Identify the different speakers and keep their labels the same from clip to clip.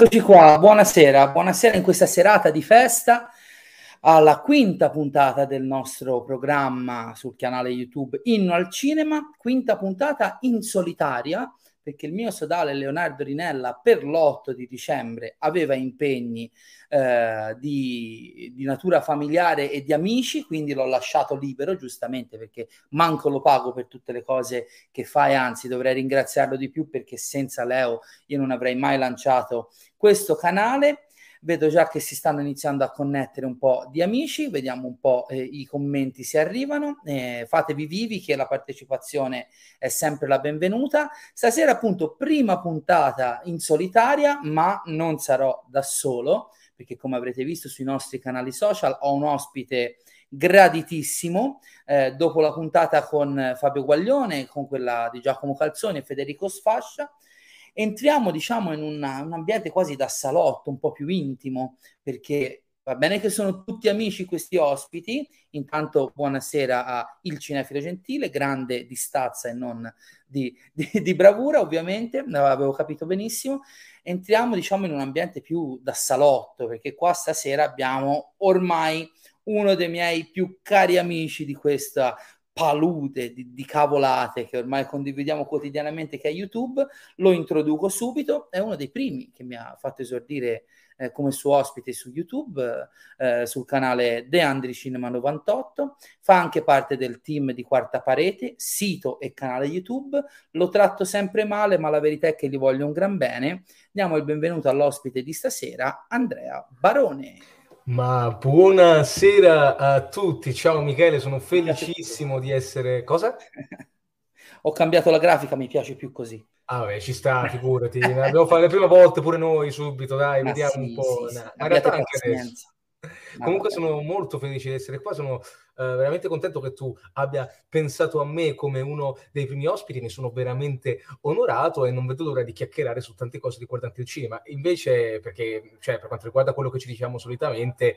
Speaker 1: Eccoci qua, buonasera, buonasera in questa serata di festa alla quinta puntata del nostro programma sul canale YouTube Inno al Cinema, quinta puntata in solitaria perché il mio sodale Leonardo Rinella per l'8 di dicembre aveva impegni eh, di, di, natura familiare e di amici, quindi l'ho lasciato libero giustamente perché manco lo pago per tutte le cose che fa e anzi dovrei ringraziarlo di più perché senza Leo io non avrei mai lanciato questo canale Vedo già che si stanno iniziando a connettere un po' di amici, vediamo un po' eh, i commenti se arrivano. Eh, fatevi vivi che la partecipazione è sempre la benvenuta. Stasera appunto prima puntata in solitaria, ma non sarò da solo, perché come avrete visto sui nostri canali social ho un ospite graditissimo. Eh, dopo la puntata con Fabio Guaglione, con quella di Giacomo Calzoni e Federico Sfascia, entriamo diciamo in una, un ambiente quasi da salotto, un po' più intimo, perché va bene che sono tutti amici questi ospiti, intanto buonasera a Il Cinefilo Gentile, grande di stazza e non di, di, di bravura ovviamente, avevo capito benissimo, entriamo diciamo in un ambiente più da salotto, perché qua stasera abbiamo ormai uno dei miei più cari amici di questa palude di, di, cavolate che ormai condividiamo quotidianamente che è YouTube, lo introduco subito, è uno dei primi che mi ha fatto esordire eh, come suo ospite su YouTube, eh, sul canale De Andri Cinema 98, fa anche parte del team di Quarta Parete, sito e canale YouTube, lo tratto sempre male ma la verità è che gli voglio un gran bene. Diamo il benvenuto all'ospite di stasera, Andrea Barone.
Speaker 2: Ma buonasera a tutti, ciao Michele, sono felicissimo di essere... Cosa?
Speaker 1: Ho cambiato la grafica, mi piace più così.
Speaker 2: Ah, beh, ci sta, figurati. Dobbiamo fare le prime volte pure noi subito, dai, Ma vediamo sì, un po'.
Speaker 1: Sì, sì. Ma in realtà anche adesso.
Speaker 2: Comunque sono molto felice di essere qua, sono veramente contento che tu abbia pensato a me come uno dei primi ospiti, ne sono veramente onorato e non vedo l'ora di chiacchierare su tante cose riguardanti il cinema. Invece, perché cioè, per quanto riguarda quello che ci diciamo solitamente,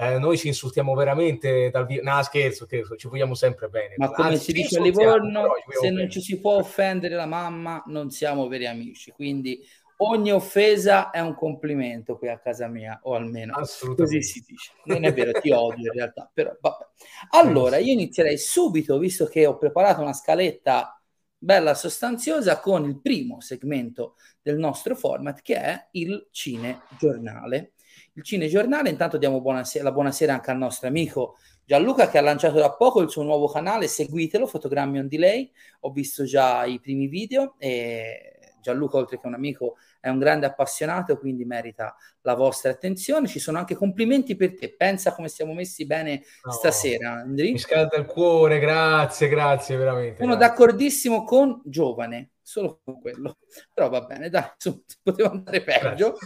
Speaker 2: eh, noi ci insultiamo veramente dal vivo. No, scherzo, scherzo, ci vogliamo sempre bene.
Speaker 1: Ma come Anzi, si dice a Livorno, se non ci si può offendere la mamma, non siamo veri amici. Quindi ogni offesa è un complimento qui a casa mia, o almeno così si dice. Non è vero, ti odio in realtà, però vabbè. Allora, io inizierei subito, visto che ho preparato una scaletta bella sostanziosa, con il primo segmento del nostro format, che è il cinegiornale. Il cinegiornale, intanto diamo buonasera, la buonasera anche al nostro amico Gianluca che ha lanciato da poco il suo nuovo canale, seguitelo, Fotogrammi on Delay, ho visto già i primi video e Gianluca oltre che un amico è un grande appassionato, quindi merita la vostra attenzione. Ci sono anche complimenti per te. Pensa come stiamo messi bene no, stasera, Andri.
Speaker 2: Mi scalda il cuore, grazie, grazie veramente.
Speaker 1: Sono
Speaker 2: grazie.
Speaker 1: d'accordissimo con Giovane, solo con quello. Però va bene, dai, insomma, poteva andare peggio.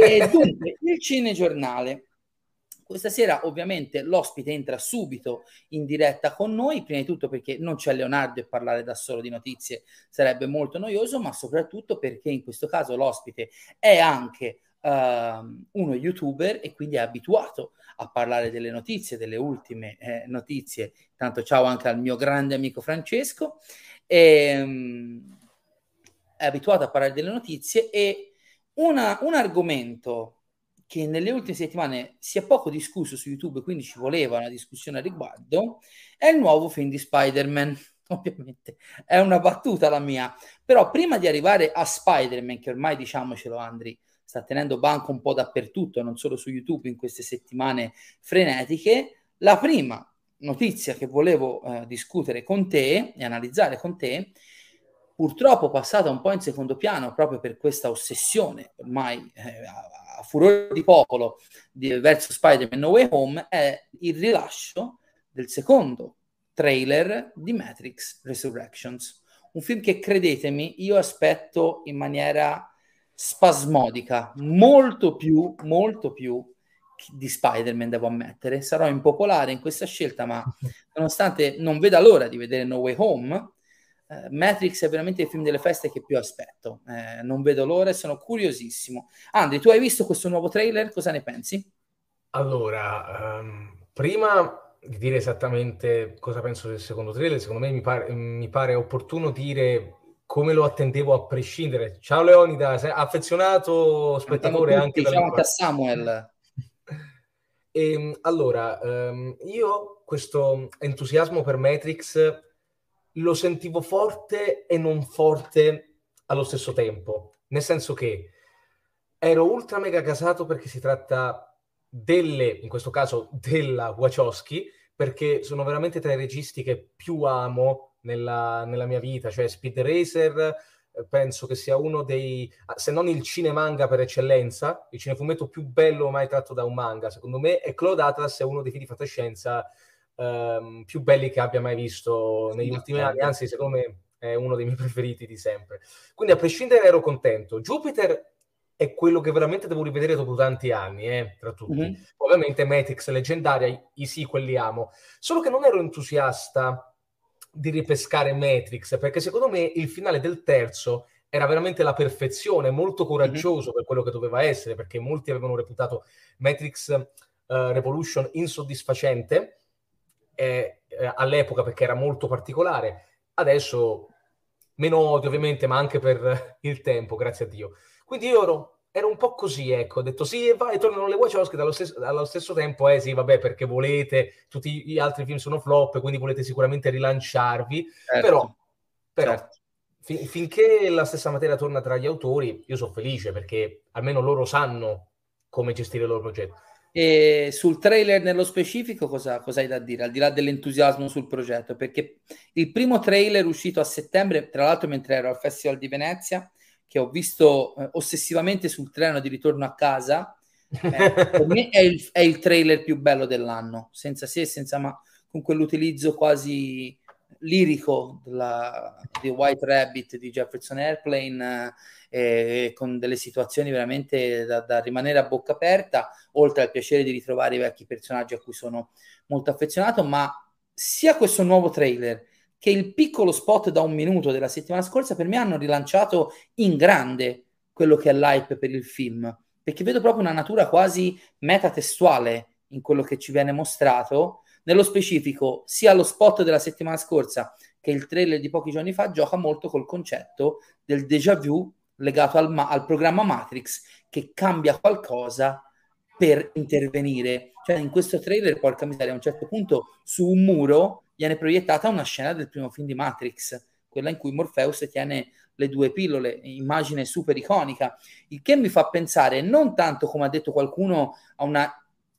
Speaker 1: e dunque, il cinegiornale questa sera ovviamente l'ospite entra subito in diretta con noi, prima di tutto perché non c'è Leonardo e parlare da solo di notizie sarebbe molto noioso, ma soprattutto perché in questo caso l'ospite è anche uh, uno youtuber e quindi è abituato a parlare delle notizie, delle ultime eh, notizie. Tanto ciao anche al mio grande amico Francesco. E, um, è abituato a parlare delle notizie e una, un argomento che nelle ultime settimane si è poco discusso su YouTube, quindi ci voleva una discussione a riguardo, è il nuovo film di Spider-Man. Ovviamente è una battuta la mia, però prima di arrivare a Spider-Man, che ormai diciamocelo Andri, sta tenendo banco un po' dappertutto, non solo su YouTube in queste settimane frenetiche, la prima notizia che volevo eh, discutere con te e analizzare con te, purtroppo passata un po' in secondo piano proprio per questa ossessione ormai eh, furore di popolo di, verso Spider-Man No Way Home è il rilascio del secondo trailer di Matrix Resurrections. Un film che, credetemi, io aspetto in maniera spasmodica, molto più, molto più di Spider-Man, devo ammettere. Sarò impopolare in questa scelta, ma nonostante non veda l'ora di vedere No Way Home, eh, Matrix è veramente il film delle feste che più aspetto. Eh, non vedo l'ora e sono curiosissimo. Andri, tu hai visto questo nuovo trailer? Cosa ne pensi?
Speaker 2: Allora, um, prima di dire esattamente cosa penso del secondo trailer, secondo me mi pare, mi pare opportuno dire come lo attendevo a prescindere. Ciao Leonida, affezionato spettatore tutti, anche
Speaker 1: ciao anche a Samuel.
Speaker 2: E, ehm, allora, um, io questo entusiasmo per Matrix lo sentivo forte e non forte allo stesso tempo, nel senso che ero ultra mega casato perché si tratta delle, in questo caso della Wachowski, perché sono veramente tra i registi che più amo nella, nella mia vita, cioè Speed Racer eh, penso che sia uno dei, ah, se non il cinemanga per eccellenza, il cinefumetto più bello mai tratto da un manga, secondo me, e Claude Atlas è uno dei film di fantascienza um, più belli che abbia mai visto negli sì, ultimi anni, anzi secondo me è uno dei miei preferiti di sempre. Quindi a prescindere ero contento. Jupiter è quello che veramente devo rivedere dopo tanti anni, eh, tra tutti. Mm-hmm. Ovviamente Matrix leggendaria, i, i sequel li amo. Solo che non ero entusiasta di ripescare Matrix, perché secondo me il finale del terzo era veramente la perfezione, molto mhm. coraggioso mm-hmm. per quello che doveva essere, perché molti avevano reputato Matrix uh, Revolution insoddisfacente eh, eh, all'epoca perché era molto particolare. Adesso meno odio ovviamente, ma anche per il tempo, grazie a Dio. Quindi io ero era un po' così, ecco, ho detto sì, e vai, tornano le Wachowski, dallo stesso, allo stesso tempo, eh sì, vabbè, perché volete, tutti gli altri film sono flop, quindi volete sicuramente rilanciarvi, certo. però, però certo. fin, finché la stessa materia torna tra gli autori, io sono felice, perché almeno loro sanno come gestire il loro progetto.
Speaker 1: E sul trailer nello specifico cosa, cosa, hai da dire, al di là dell'entusiasmo sul progetto? Perché il primo trailer uscito a settembre, tra l'altro mentre ero al Festival di Venezia, che ho visto eh, ossessivamente sul treno di ritorno a casa, eh, per me è il, è il, trailer più bello dell'anno, senza se senza ma, con quell'utilizzo quasi lirico della, di White Rabbit di Jefferson Airplane eh, con delle situazioni veramente da, da, rimanere a bocca aperta oltre al piacere di ritrovare i vecchi personaggi a cui sono molto affezionato ma sia questo nuovo trailer che il piccolo spot da un minuto della settimana scorsa per me hanno rilanciato in grande quello che è l'hype per il film, perché vedo proprio una natura quasi metatestuale in quello che ci viene mostrato. Nello specifico, sia lo spot della settimana scorsa che il trailer di pochi giorni fa gioca molto col concetto del déjà vu legato al, ma- al programma Matrix che cambia qualcosa per intervenire. Cioè, in questo trailer, porca miseria, a un certo punto su un muro viene proiettata una scena del primo film di Matrix, quella in cui Morpheus tiene le due pillole, immagine super iconica, il che mi fa pensare non tanto, come ha detto qualcuno, a una,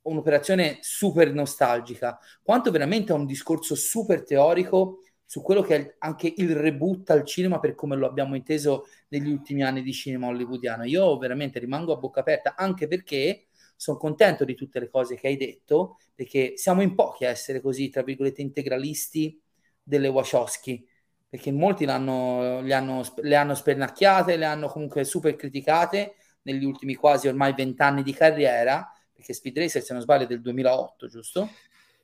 Speaker 1: un'operazione super nostalgica, quanto veramente a un discorso super teorico su quello che è anche il reboot al cinema per come lo abbiamo inteso negli ultimi anni di cinema hollywoodiano. Io veramente rimango a bocca aperta, anche perché sono contento di tutte le cose che hai detto, perché siamo in pochi a essere così, tra virgolette, integralisti delle Wachowski, perché molti l'hanno, le, hanno, le hanno spernacchiate, le hanno comunque super criticate negli ultimi quasi ormai vent'anni di carriera, perché Speed Racer, se non sbaglio, è del 2008, giusto?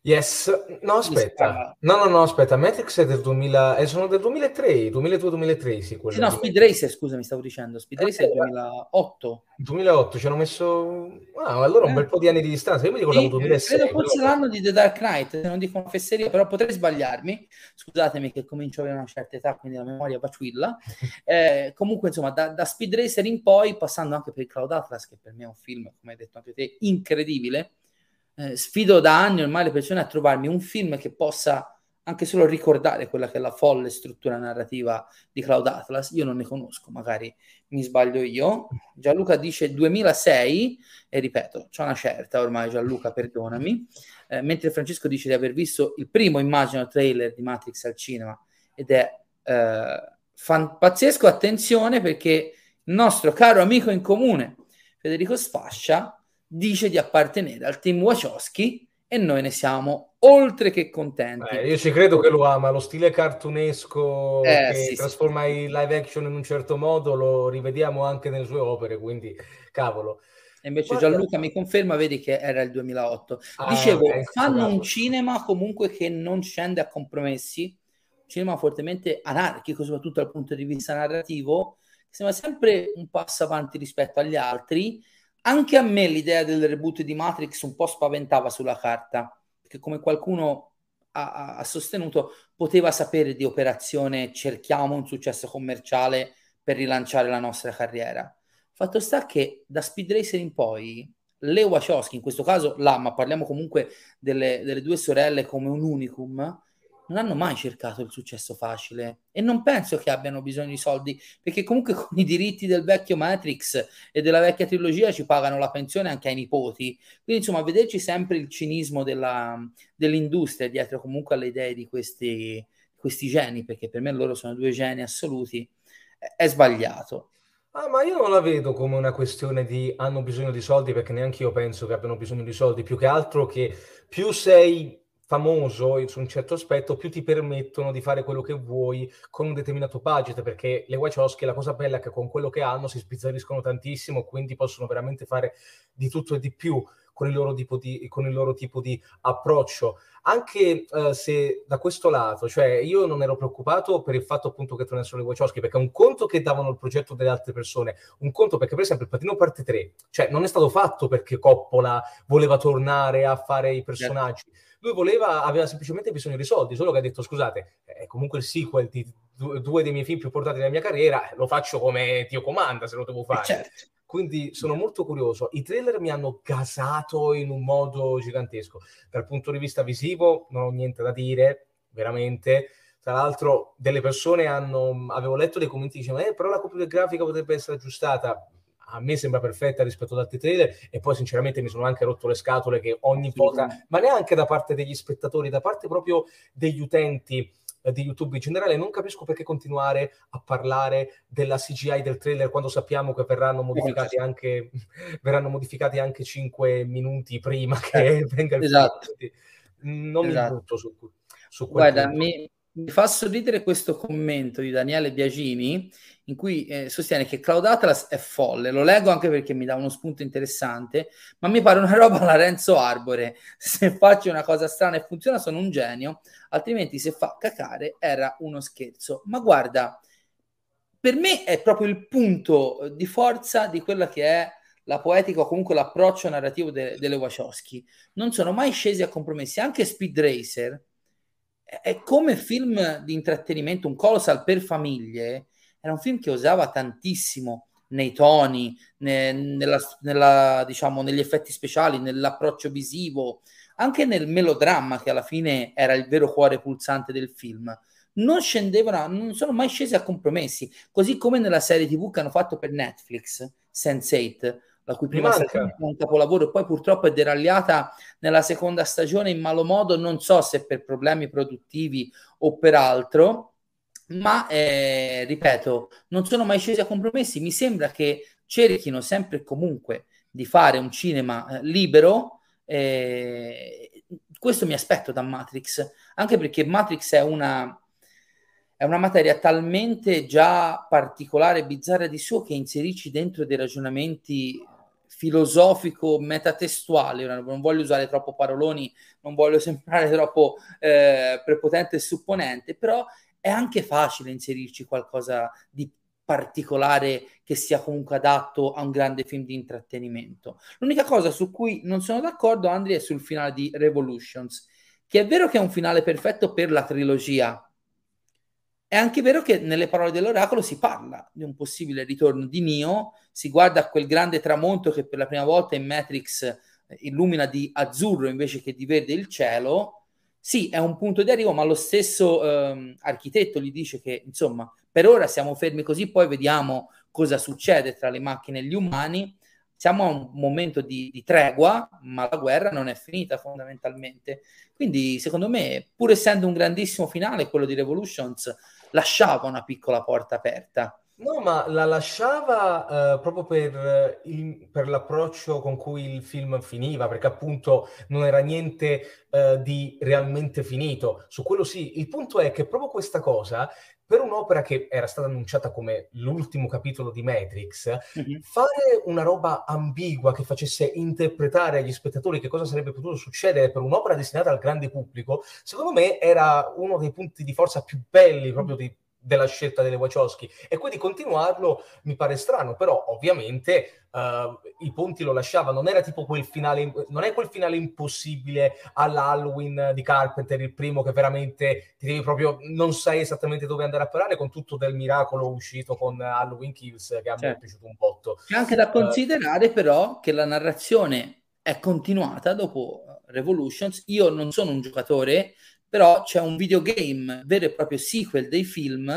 Speaker 2: Yes, no aspetta, no no no aspetta, Matrix è del 2000, eh, sono del 2003, 2002-2003 sì,
Speaker 1: sì no, Speed Racer scusa mi stavo dicendo, Speed eh, Racer è del 2008
Speaker 2: 2008, ci hanno messo, ah, allora un eh. bel po' di anni di distanza, io mi ricordavo sì, 2006
Speaker 1: credo forse però... l'anno di The Dark Knight, se non dico una fesseria, però potrei sbagliarmi, scusatemi che comincio ad avere una certa età, quindi la memoria vacilla eh, comunque insomma da, da Speed Racer in poi, passando anche per il Cloud Atlas, che per me è un film, come hai detto anche te, incredibile, eh, sfido da anni ormai le persone a trovarmi un film che possa anche solo ricordare quella che è la folle struttura narrativa di Cloud Atlas. Io non ne conosco, magari mi sbaglio io. Gianluca dice 2006 e ripeto, c'è una certa ormai Gianluca, perdonami. Eh, mentre Francesco dice di aver visto il primo, immagino, trailer di Matrix al cinema ed è eh, fan- pazzesco. Attenzione perché il nostro caro amico in comune Federico Sfascia dice di appartenere al team Wachowski e noi ne siamo oltre che contenti.
Speaker 2: Eh, io ci credo che lo ama, lo stile cartunesco eh, che sì, trasforma sì. i live action in un certo modo lo rivediamo anche nelle sue opere, quindi cavolo.
Speaker 1: E invece Guarda... Gianluca mi conferma, vedi che era il 2008. Ah, Dicevo, ecco, fanno un cinema comunque che non scende a compromessi, un cinema fortemente anarchico, soprattutto dal punto di vista narrativo, che sembra sempre un passo avanti rispetto agli altri, anche a me l'idea del reboot di Matrix un po' spaventava sulla carta, perché come qualcuno ha, ha sostenuto poteva sapere di operazione cerchiamo un successo commerciale per rilanciare la nostra carriera. Fatto sta che da Speed Racer in poi le Wachowski, in questo caso là, ma parliamo comunque delle, delle due sorelle come un unicum, non hanno mai cercato il successo facile e non penso che abbiano bisogno di soldi perché comunque con i diritti del vecchio Matrix e della vecchia trilogia ci pagano la pensione anche ai nipoti. Quindi insomma vederci sempre il cinismo della, dell'industria dietro comunque alle idee di questi, questi geni perché per me loro sono due geni assoluti è, è sbagliato.
Speaker 2: Ah, ma io non la vedo come una questione di hanno bisogno di soldi, perché neanche io penso che abbiano bisogno di soldi, più che altro che più sei famoso su un certo aspetto, più ti permettono di fare quello che vuoi con un determinato budget, perché le Wachowski la cosa bella è che con quello che hanno si sbizzarriscono tantissimo, quindi possono veramente fare di tutto e di più con il loro tipo di, con il loro tipo di approccio. Anche uh, se da questo lato, cioè io non ero preoccupato per il fatto appunto che tornassero le Wachowski, perché un conto che davano il progetto delle altre persone, un conto perché per esempio il Patino Parte 3, cioè non è stato fatto perché Coppola voleva tornare a fare i personaggi. Certo lui voleva, aveva semplicemente bisogno di soldi, solo che ha detto scusate, è comunque il sequel di due dei miei film più portati nella mia carriera, lo faccio come Dio comanda se lo devo fare. Certo. Quindi sono molto curioso. I trailer mi hanno gasato in un modo gigantesco. Dal punto di vista visivo non ho niente da dire, veramente. Tra l'altro, delle persone hanno. Avevo letto dei commenti che dicevano: Eh, però la copia grafica potrebbe essere aggiustata a me sembra perfetta rispetto ad altri trailer e poi sinceramente mi sono anche rotto le scatole che ogni volta, ma neanche da parte degli spettatori, da parte proprio degli utenti di YouTube in generale, non capisco perché continuare a parlare della CGI del trailer quando sappiamo che verranno modificati anche, verranno modificati anche 5 minuti prima che eh, venga il
Speaker 1: esatto.
Speaker 2: film. Non esatto. mi butto su, su
Speaker 1: Guarda, mi, mi fa sorridere questo commento di Daniele Biagini in cui eh, sostiene che Cloud Atlas è folle. Lo leggo anche perché mi dà uno spunto interessante, ma mi pare una roba alla Renzo Arbore. Se faccio una cosa strana e funziona sono un genio, altrimenti se fa cacare era uno scherzo. Ma guarda, per me è proprio il punto di forza di quella che è la poetica o comunque l'approccio narrativo de- delle Wachowski. Non sono mai scesi a compromessi. Anche Speed Racer è come film di intrattenimento, un colossal per famiglie, era un film che usava tantissimo nei toni, ne, nella, nella, diciamo, negli effetti speciali, nell'approccio visivo, anche nel melodramma che alla fine era il vero cuore pulsante del film. Non scendevano, non sono mai scesi a compromessi, così come nella serie TV che hanno fatto per Netflix, Sense8, la cui prima stagione è un capolavoro e poi purtroppo è deragliata nella seconda stagione in malo modo, non so se per problemi produttivi o per altro, ma eh, ripeto, non sono mai scesi a compromessi, mi sembra che cerchino sempre e comunque di fare un cinema eh, libero, eh, questo mi aspetto da Matrix, anche perché Matrix è una, è una materia talmente già particolare e bizzarra di suo che inserirci dentro dei ragionamenti filosofico metatestuale, non voglio usare troppo paroloni, non voglio sembrare troppo eh, prepotente e supponente, però è anche facile inserirci qualcosa di particolare che sia comunque adatto a un grande film di intrattenimento. L'unica cosa su cui non sono d'accordo, Andri, è sul finale di Revolutions, che è vero che è un finale perfetto per la trilogia, è anche vero che nelle parole dell'oracolo si parla di un possibile ritorno di Neo, si guarda quel grande tramonto che per la prima volta in Matrix eh, illumina di azzurro invece che di verde il cielo. Sì, è un punto di arrivo, ma lo stesso ehm, architetto gli dice che, insomma, per ora siamo fermi così, poi vediamo cosa succede tra le macchine e gli umani. Siamo a un momento di, di tregua, ma la guerra non è finita fondamentalmente. Quindi, secondo me, pur essendo un grandissimo finale, quello di Revolutions, lasciava una piccola porta aperta.
Speaker 2: No, ma la lasciava uh, proprio per, il, per, l'approccio con cui il film finiva, perché appunto non era niente uh, di realmente finito. Su quello sì, il punto è che proprio questa cosa, per un'opera che era stata annunciata come l'ultimo capitolo di Matrix, mm-hmm. fare una roba ambigua che facesse interpretare agli spettatori che cosa sarebbe potuto succedere per un'opera destinata al grande pubblico, secondo me era uno dei punti di forza più belli proprio di della scelta delle Wachowski e quindi continuarlo mi pare strano, però ovviamente uh, i ponti lo lasciava, non era tipo quel finale, non è quel finale impossibile all'Halloween di Carpenter, il primo che veramente ti devi proprio, non sai esattamente dove andare a parare con tutto del miracolo uscito con Halloween Kills che a me è certo. piaciuto un botto.
Speaker 1: C'è anche da considerare uh, però che la narrazione è continuata dopo Revolutions. Io non sono un giocatore, però c'è un videogame vero e proprio sequel dei film,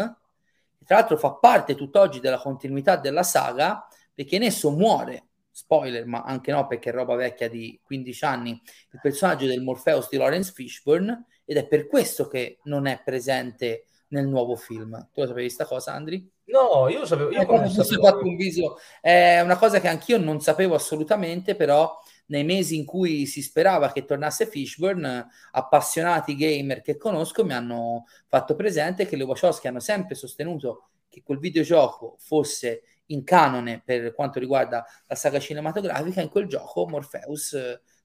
Speaker 1: che tra l'altro fa parte tutt'oggi della continuità della saga, perché in esso muore, spoiler, ma anche no perché è roba vecchia di 15 anni, il personaggio del Morpheus di Lawrence Fishburne, ed è per questo che non è presente nel nuovo film. Tu lo sapevi questa cosa, Andri?
Speaker 2: No, io lo sapevo. Io
Speaker 1: eh, sapevo. Fatto un viso. È una cosa che anch'io non sapevo assolutamente, però nei mesi in cui si sperava che tornasse Fishburne, appassionati gamer che conosco mi hanno fatto presente che le Wachowski hanno sempre sostenuto che quel videogioco fosse in canone per quanto riguarda la saga cinematografica, in quel gioco Morpheus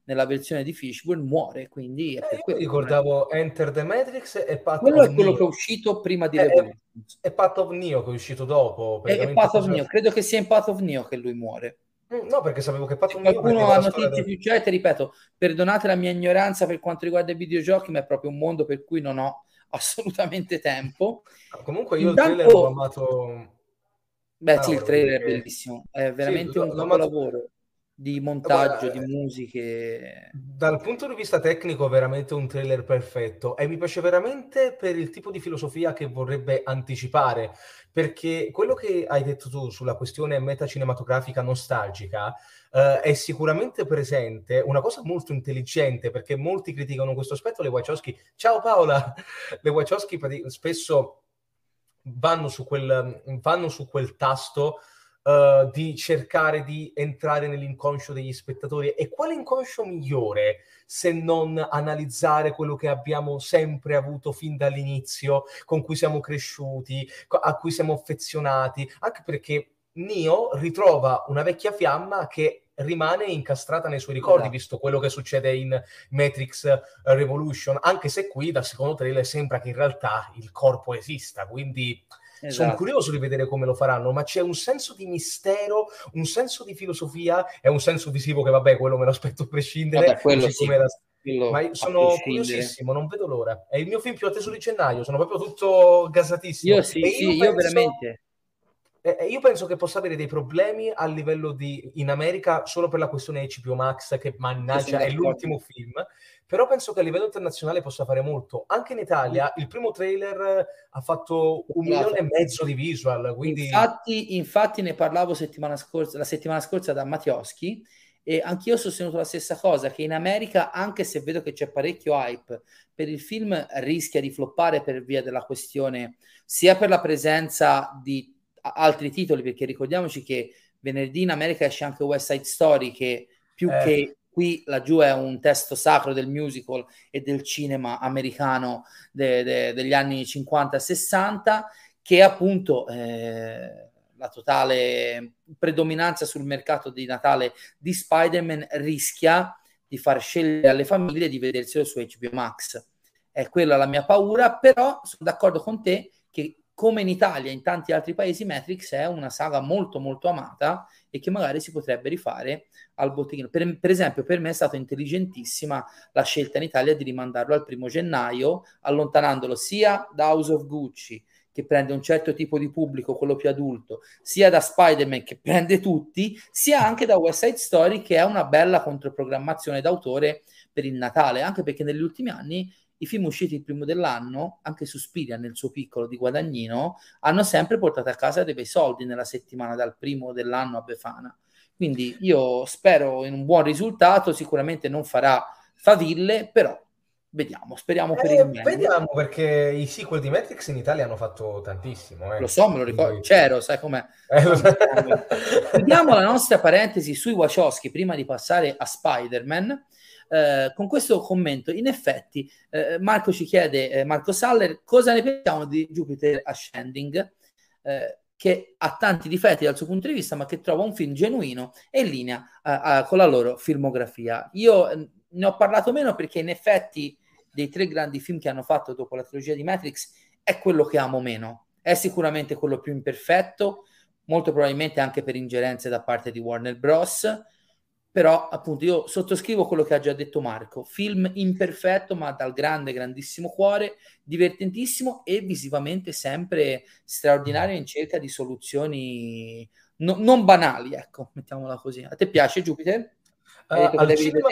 Speaker 1: nella versione di Fishburne muore, quindi
Speaker 2: è per eh, ricordavo è... Enter the Matrix e Path
Speaker 1: Quello è quello Neo. che è uscito prima di
Speaker 2: è, Revolutions. È Path of Neo che è uscito dopo.
Speaker 1: È, è Path of Neo, credo che sia in Path of Neo che lui muore.
Speaker 2: Mm, no, perché sapevo che
Speaker 1: Neo... Qualcuno ha notizie del... più certe, ripeto, perdonate la mia ignoranza per quanto riguarda i videogiochi, ma è proprio un mondo per cui non ho assolutamente tempo.
Speaker 2: Comunque io Intanto... il trailer l'ho amato...
Speaker 1: Beh ah, sì, il trailer perché... è bellissimo, è veramente sì, un capolavoro. Amato di montaggio, Guarda, di musiche.
Speaker 2: Dal punto di vista tecnico, veramente un trailer perfetto. E mi piace veramente per il tipo di filosofia che vorrebbe anticipare, perché quello che hai detto tu sulla questione metacinematografica nostalgica uh, è sicuramente presente, una cosa molto intelligente, perché molti criticano questo aspetto, le Wachowski, ciao Paola, le Wachowski spesso vanno su quel, vanno su quel tasto uh, di cercare di entrare nell'inconscio degli spettatori. E quale inconscio migliore se non analizzare quello che abbiamo sempre avuto fin dall'inizio, con cui siamo cresciuti, a cui siamo affezionati, anche perché Neo ritrova una vecchia fiamma che rimane incastrata nei suoi ricordi, esatto. visto quello che succede in Matrix Revolution, anche se qui dal secondo trailer sembra che in realtà il corpo esista, quindi Esatto. Sono curioso di vedere come lo faranno, ma c'è un senso di mistero, un senso di filosofia e un senso visivo che, vabbè, quello me lo aspetto a prescindere. Vabbè, quello sì. la... Ma sono curiosissimo, non vedo l'ora. È il mio film più atteso di gennaio, sono proprio tutto gasatissimo.
Speaker 1: Io sì, io, sì, penso... io veramente
Speaker 2: eh, io penso che possa avere dei problemi a livello di in America solo per la questione HBO Max, che mannaggia è l'ultimo film, però penso che a livello internazionale possa fare molto. Anche in Italia il primo trailer ha fatto un milione e mezzo di visual. Quindi...
Speaker 1: Infatti, infatti ne parlavo settimana scorsa, la settimana scorsa da Mattioschi e anch'io ho sostenuto la stessa cosa, che in America, anche se vedo che c'è parecchio hype per il film, rischia di floppare per via della questione, sia per la presenza di altri titoli, perché ricordiamoci che venerdì in America esce anche West Side Story, che più eh. che qui laggiù è un testo sacro del musical e del cinema americano de, de, degli anni 50 60, che appunto eh, la totale predominanza sul mercato di Natale di Spider-Man rischia di far scegliere alle famiglie di vederselo su HBO Max. È quella la mia paura, però sono d'accordo con te che come in Italia e in tanti altri paesi, Matrix è una saga molto molto amata e che magari si potrebbe rifare al botteghino. Per, per, esempio, per me è stata intelligentissima la scelta in Italia di rimandarlo al primo gennaio, allontanandolo sia da House of Gucci, che prende un certo tipo di pubblico, quello più adulto, sia da Spider-Man che prende tutti, sia anche da West Side Story che è una bella controprogrammazione d'autore per il Natale, anche perché negli ultimi anni i film usciti il primo dell'anno, anche Suspiria nel suo piccolo di Guadagnino, hanno sempre portato a casa dei bei soldi nella settimana dal primo dell'anno a Befana. Quindi io spero in un buon risultato, sicuramente non farà faville, però vediamo, speriamo per
Speaker 2: eh,
Speaker 1: il meglio.
Speaker 2: Vediamo perché i sequel di Matrix in Italia hanno fatto tantissimo. Eh.
Speaker 1: Lo so, me lo ricordo, c'ero, sai com'è. Eh, Vediamo la nostra parentesi sui Wachowski prima di passare a Spider-Man. Eh, con questo commento, in effetti, eh, Marco ci chiede, eh, Marco Saller, cosa ne pensiamo di Jupiter Ascending, eh, che ha tanti difetti dal suo punto di vista, ma che trova un film genuino e in linea con la loro filmografia. Io ne ho parlato meno perché in effetti dei tre grandi film che hanno fatto dopo la trilogia di Matrix è quello che amo meno è sicuramente quello più imperfetto, molto probabilmente anche per ingerenze da parte di Warner Bros. Però appunto io sottoscrivo quello che ha già detto Marco, film imperfetto ma dal grande, grandissimo cuore, divertentissimo e visivamente sempre straordinario in cerca di soluzioni no, non banali, ecco, mettiamola così. A te piace Jupiter?
Speaker 2: Uh, al, cinema,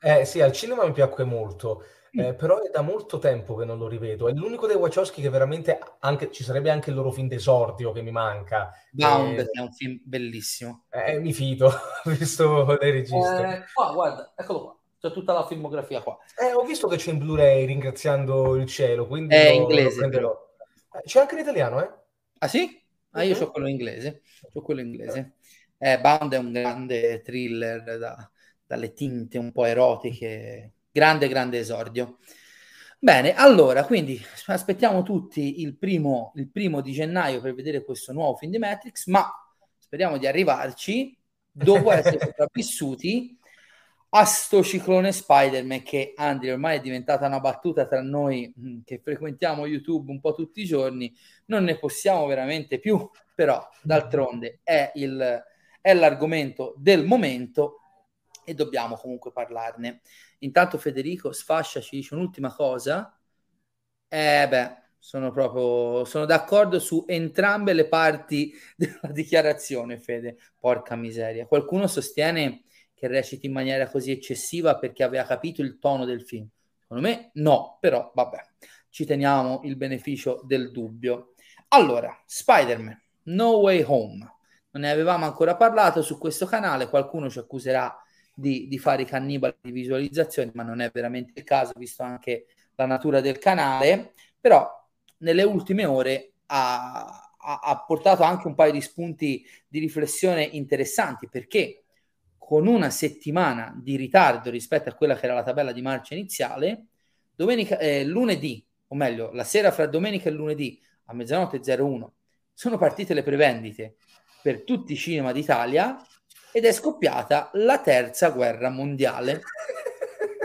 Speaker 2: eh, sì, al cinema mi piacque molto. Eh, però è da molto tempo che non lo rivedo. È l'unico dei Wachowski che veramente anche, ci sarebbe anche il loro film d'esordio che mi manca.
Speaker 1: Bound eh, è un film bellissimo.
Speaker 2: Eh, mi fido, visto dai registi.
Speaker 1: Eh, qua, guarda, eccolo qua. C'è tutta la filmografia qua.
Speaker 2: Eh, ho visto che c'è in Blu-ray ringraziando il cielo, quindi
Speaker 1: è inglese. Però.
Speaker 2: Eh, c'è anche in italiano, eh?
Speaker 1: Ah sì? Ah, io ho quello inglese. Ho quello inglese. Eh, Bound è un grande thriller da, dalle tinte un po' erotiche grande, grande esordio. Bene, allora, quindi aspettiamo tutti il primo, il primo di gennaio per vedere questo nuovo film di Matrix, ma speriamo di arrivarci dopo essere sopravvissuti a sto ciclone Spider-Man che Andri ormai è diventata una battuta tra noi mm, che frequentiamo YouTube un po' tutti i giorni, non ne possiamo veramente più, però d'altronde è, il, è l'argomento del momento e dobbiamo comunque parlarne. Intanto Federico Sfascia ci dice un'ultima cosa. Eh beh, sono proprio sono d'accordo su entrambe le parti della dichiarazione, Fede. Porca miseria. Qualcuno sostiene che reciti in maniera così eccessiva perché aveva capito il tono del film. Secondo me no, però vabbè, ci teniamo il beneficio del dubbio. Allora, Spider-Man, No Way Home. Non ne avevamo ancora parlato su questo canale, qualcuno ci accuserà di, di fare i cannibali di visualizzazioni, ma non è veramente il caso, visto anche la natura del canale. Però nelle ultime ore ha, ha, ha portato anche un paio di spunti di riflessione interessanti, perché con una settimana di ritardo rispetto a quella che era la tabella di marcia iniziale, domenica, eh, lunedì, o meglio, la sera fra domenica e lunedì a mezzanotte 01 sono partite le prevendite per tutti i cinema d'Italia ed è scoppiata la terza guerra mondiale.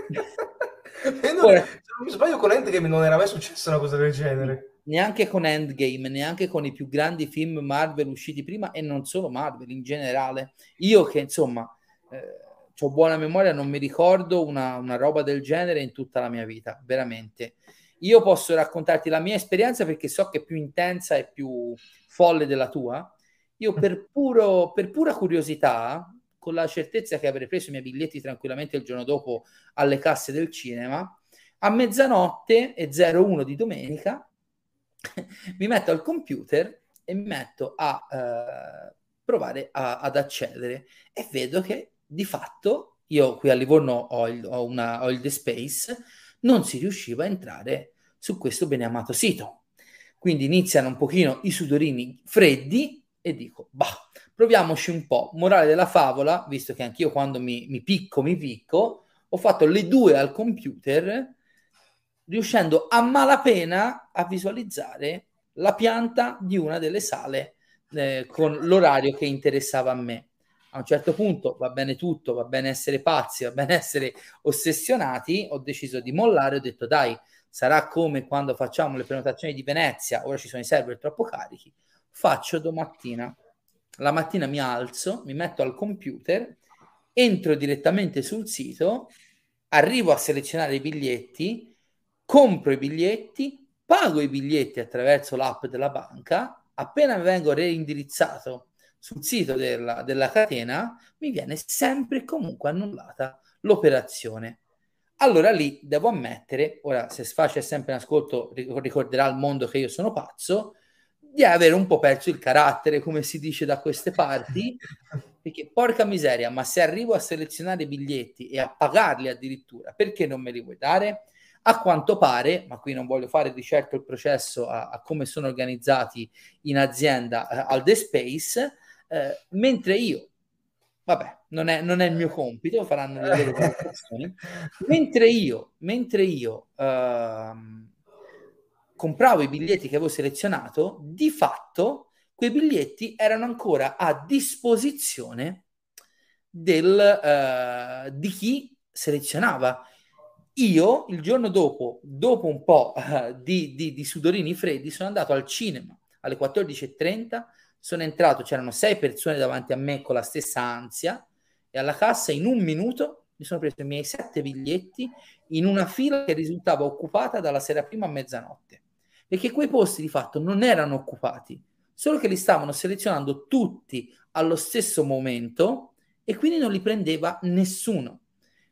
Speaker 2: non, Ora, se non mi sbaglio con Endgame non era mai successa una cosa del genere.
Speaker 1: Neanche con Endgame, neanche con i più grandi film Marvel usciti prima e non solo Marvel in generale. Io che insomma eh, ho buona memoria, non mi ricordo una, una roba del genere in tutta la mia vita, veramente. Io posso raccontarti la mia esperienza perché so che è più intensa e più folle della tua io per, puro, per pura curiosità, con la certezza che avrei preso i miei biglietti tranquillamente il giorno dopo alle casse del cinema, a mezzanotte e 01 di domenica mi metto al computer e mi metto a eh, provare a, ad accedere e vedo che di fatto io qui a Livorno ho il, ho, una, ho il The Space, non si riusciva a entrare su questo beneamato sito. Quindi iniziano un pochino i sudorini freddi e dico, bah, proviamoci un po'. Morale della favola, visto che anch'io quando mi, mi picco, mi picco, ho fatto le due al computer, riuscendo a malapena a visualizzare la pianta di una delle sale eh, con l'orario che interessava a me. A un certo punto va bene tutto, va bene essere pazzi, va bene essere ossessionati, ho deciso di mollare, ho detto dai, sarà come quando facciamo le prenotazioni di Venezia, ora ci sono i server troppo carichi, faccio domattina. La mattina mi alzo, mi metto al computer, entro direttamente sul sito, arrivo a selezionare i biglietti, compro i biglietti, pago i biglietti attraverso l'app della banca, appena vengo reindirizzato sul sito della, della catena, mi viene sempre e comunque annullata l'operazione. Allora lì devo ammettere, ora se Sfaci è sempre in ascolto ricorderà al mondo che io sono pazzo, di avere un po' perso il carattere, come si dice da queste parti, perché porca miseria, ma se arrivo a selezionare i biglietti e a pagarli addirittura, perché non me li vuoi dare? A quanto pare, ma qui non voglio fare di certo il processo a, a come sono organizzati in azienda eh, al The Space, eh, mentre io, vabbè, non è, non è, il mio compito, faranno le loro valutazioni, mentre io, mentre io ehm, compravo i biglietti che avevo selezionato, di fatto quei biglietti erano ancora a disposizione del, uh, di chi selezionava. Io il giorno dopo, dopo un po' uh, di, di, di, sudorini freddi, sono andato al cinema alle 14.30, sono entrato, c'erano sei persone davanti a me con la stessa ansia e alla cassa in un minuto mi sono preso i miei sette biglietti in una fila che risultava occupata dalla sera prima a mezzanotte. Perché quei posti di fatto non erano occupati, solo che li stavano selezionando tutti allo stesso momento e quindi non li prendeva nessuno.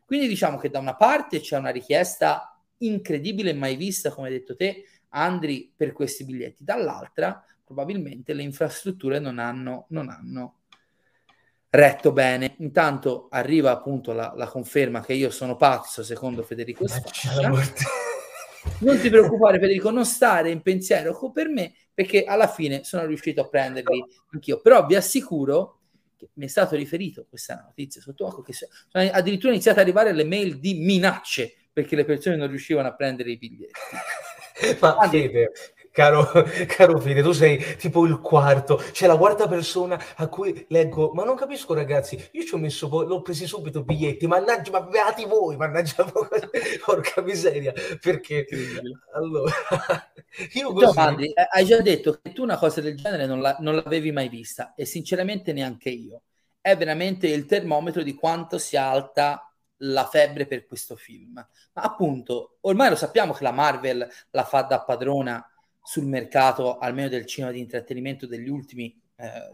Speaker 1: Quindi diciamo che da una parte c'è una richiesta incredibile mai vista, come hai detto te, Andri, per questi biglietti, dall'altra probabilmente le infrastrutture non hanno, non hanno retto bene. Intanto arriva appunto la, la, conferma che io sono pazzo, secondo Federico Sfascia. Non ti preoccupare, Federico, non stare in pensiero per me, perché alla fine sono riuscito a prenderli anch'io. Però vi assicuro che mi è stato riferito questa notizia sotto occhio, che sono addirittura iniziate ad arrivare le mail di minacce perché le persone non riuscivano a prendere i biglietti.
Speaker 2: Ma Fede, Caro, caro Fede, tu sei tipo il quarto, c'è la quarta persona a cui leggo, ma non capisco ragazzi, io ci ho messo, l'ho presi subito biglietti, mannaggia, ma beati voi, mannaggia, porca miseria, perché allora,
Speaker 1: io così... Giovanni, eh, hai già detto che tu una cosa del genere non, la, non l'avevi mai vista e sinceramente neanche io. È veramente il termometro di quanto sia alta la febbre per questo film. Ma appunto, ormai lo sappiamo che la Marvel la fa da padrona sul mercato, almeno del cinema di intrattenimento degli ultimi, eh,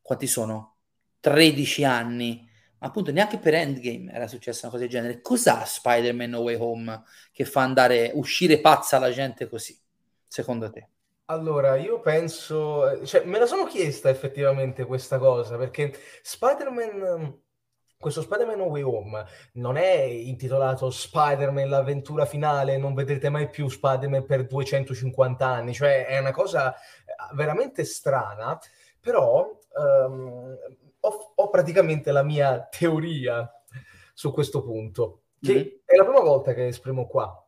Speaker 1: quanti sono? 13 anni. Ma appunto neanche per Endgame era successa una cosa del genere. Cos'ha Spider-Man No Way Home che fa andare, uscire pazza la gente così, secondo te?
Speaker 2: Allora, io penso, cioè, me la sono chiesta effettivamente questa cosa, perché Spider-Man questo Spider-Man No Way Home non è intitolato Spider-Man l'avventura finale, non vedrete mai più Spider-Man per 250 anni, cioè è una cosa eh, veramente strana, però um, ho, ho, praticamente la mia teoria su questo punto, che mm-hmm. è la prima volta che esprimo qua,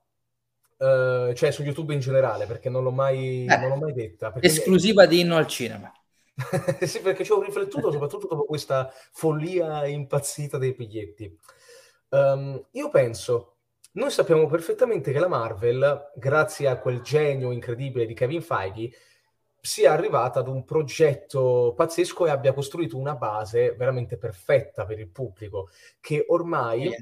Speaker 2: Uh, cioè su YouTube in generale, perché non l'ho mai, eh, non l'ho mai detta.
Speaker 1: Esclusiva mi... di Inno al Cinema.
Speaker 2: sì, perché ci ho riflettuto soprattutto dopo questa follia impazzita dei biglietti. Um, io penso, noi sappiamo perfettamente che la Marvel, grazie a quel genio incredibile di Kevin Feige, sia arrivata ad un progetto pazzesco e abbia costruito una base veramente perfetta per il pubblico, che ormai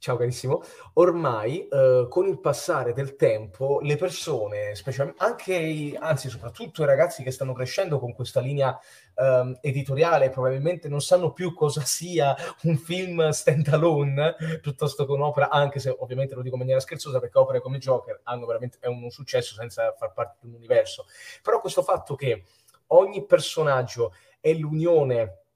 Speaker 2: Ciao carissimo. Ormai eh, con il passare del tempo le persone, specialmente anche i, anzi soprattutto i ragazzi che stanno crescendo con questa linea eh, editoriale, probabilmente non sanno più cosa sia un film stand-alone piuttosto che un'opera, anche se ovviamente lo dico in maniera scherzosa perché opere come Joker hanno veramente è un successo senza far parte di un universo. Però questo fatto che ogni personaggio è l'unione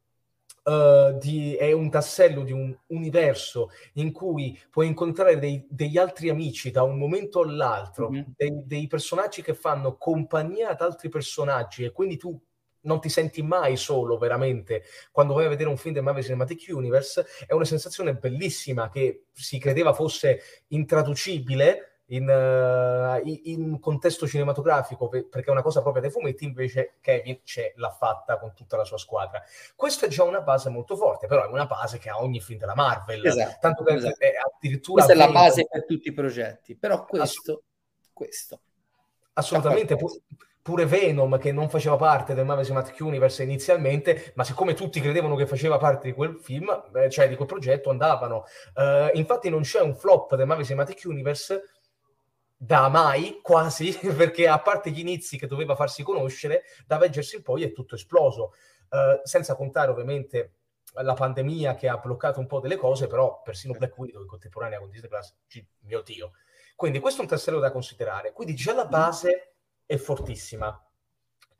Speaker 2: Uh, di, è un tassello di un universo in cui puoi incontrare dei, degli altri amici da un momento all'altro, mm-hmm. dei, dei, personaggi che fanno compagnia ad altri personaggi e quindi tu non ti senti mai solo veramente quando vai a vedere un film del Marvel Cinematic Universe, è una sensazione bellissima che si credeva fosse intraducibile in, uh, in, contesto cinematografico, perché è una cosa propria dei fumetti, invece Kevin ce l'ha fatta con tutta la sua squadra. Questa è già una base molto forte, però è una base che ha ogni film della Marvel.
Speaker 1: Esatto, Tanto che esatto. è addirittura Questa è la base per tutti i progetti, però questo... Ass- questo.
Speaker 2: Assolutamente. Pu- pure Venom che non faceva parte del Marvel Cinematic Universe inizialmente, ma siccome tutti credevano che faceva parte di quel film, eh, cioè di quel progetto, andavano. Uh, infatti non c'è un flop del Marvel Cinematic Universe da mai, quasi, perché a parte gli inizi che doveva farsi conoscere, da Avengers in poi è tutto esploso. Uh, senza contare ovviamente la pandemia che ha bloccato un po' delle cose, però persino Black Widow in contemporanea con Disney Plus, mio Dio. Quindi questo è un tassello da considerare. Quindi già la base è fortissima.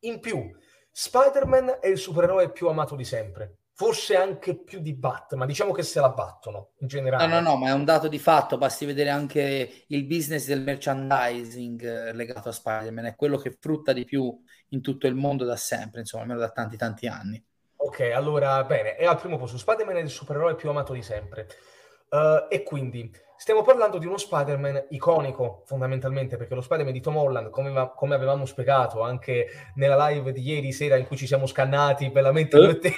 Speaker 2: In più, Spider-Man è il supereroe più amato di sempre forse anche più di Batman, diciamo che se la battono in generale.
Speaker 1: No, no, no, ma è un dato di fatto, basti vedere anche il business del merchandising eh, legato a Spider-Man, è quello che frutta di più in tutto il mondo da sempre, insomma, almeno da tanti tanti anni.
Speaker 2: Ok, allora, bene, è al primo posto, Spider-Man è il supereroe più amato di sempre. Uh, e quindi Stiamo parlando di uno Spider-Man iconico, fondamentalmente, perché lo Spider-Man di Tom Holland, come, come, avevamo spiegato anche nella live di ieri sera in cui ci siamo scannati bellamente
Speaker 1: uh, te...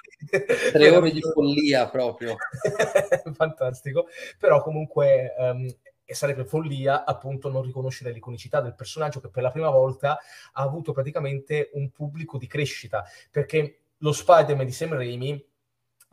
Speaker 1: tre ore di follia proprio.
Speaker 2: Fantastico. Però comunque um, sarebbe follia appunto non riconoscere l'iconicità del personaggio che per la prima volta ha avuto praticamente un pubblico di crescita, perché lo Spider-Man di Sam Raimi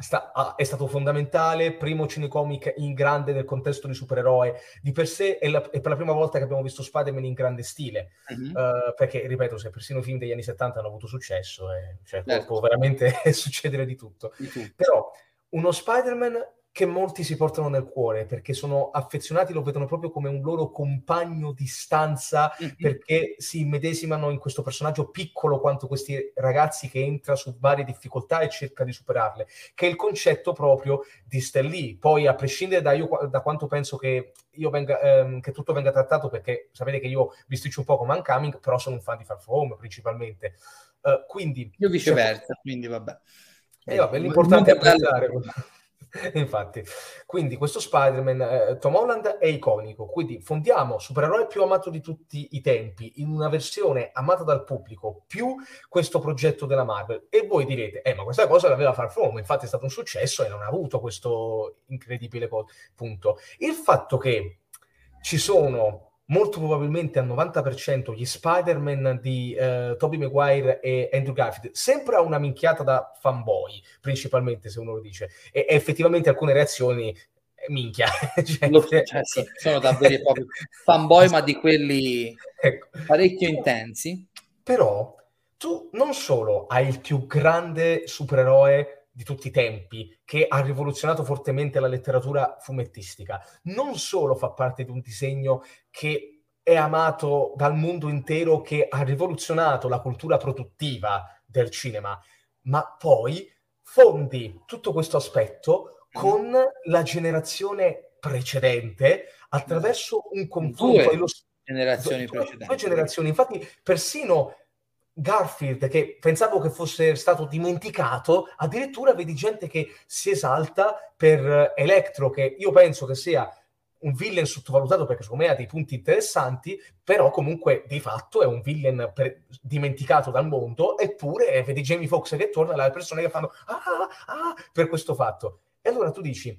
Speaker 2: sta, ah, è stato fondamentale, primo cinecomic in grande nel contesto di supereroe, di per sé è, la, è per la prima volta che abbiamo visto Spider-Man in grande stile, uh-huh. uh, perché ripeto, se persino i film degli anni 70 hanno avuto successo, eh, cioè, certo. può veramente succedere di tutto. di tutto. Però uno Spider-Man che molti si portano nel cuore perché sono affezionati, lo vedono proprio come un loro compagno di stanza mm-hmm. perché si immedesimano in questo personaggio piccolo quanto questi ragazzi che entra su varie difficoltà e cerca di superarle, che è il concetto proprio di Lee. Poi a prescindere da, io, da quanto penso che, venga, ehm, che, tutto venga trattato, perché sapete che io bisticcio un po' come Uncoming, però sono un fan di Far From Home principalmente. Uh, quindi,
Speaker 1: io viceversa, cioè, quindi vabbè.
Speaker 2: Eh, vabbè, l'importante è apprezzare. Infatti, quindi questo Spider-Man, eh, Tom Holland è iconico, quindi fondiamo supereroe più amato di tutti i tempi in una versione amata dal pubblico più questo progetto della Marvel e voi direte, eh ma questa cosa l'aveva Far From, infatti è stato un successo e non ha avuto questo incredibile punto. Il fatto che ci sono molto probabilmente al 90% gli Spider-Man di uh, Tobey Maguire e Andrew Garfield, sempre a una minchiata da fanboy, principalmente se uno lo dice, e, e effettivamente alcune reazioni eh, minchia.
Speaker 1: cioè, lo, cioè, sì, sono davvero proprio fanboy, ma di quelli ecco. parecchio intensi.
Speaker 2: Però tu non solo hai il più grande supereroe di tutti i tempi, che ha rivoluzionato fortemente la letteratura fumettistica. Non solo fa parte di un disegno che è amato dal mondo intero, che ha rivoluzionato la cultura produttiva del cinema, ma poi fondi tutto questo aspetto con la generazione precedente attraverso un confronto.
Speaker 1: Due generazioni due, precedenti.
Speaker 2: Due generazioni. Infatti, persino Garfield, che pensavo che fosse stato dimenticato, addirittura vedi gente che si esalta per Electro, che io penso che sia un villain sottovalutato perché secondo me ha dei punti interessanti, però comunque di fatto è un villain per... dimenticato dal mondo, eppure vedi Jamie Foxx che torna, le persone che fanno ah, ah, ah, per questo fatto. E allora tu dici,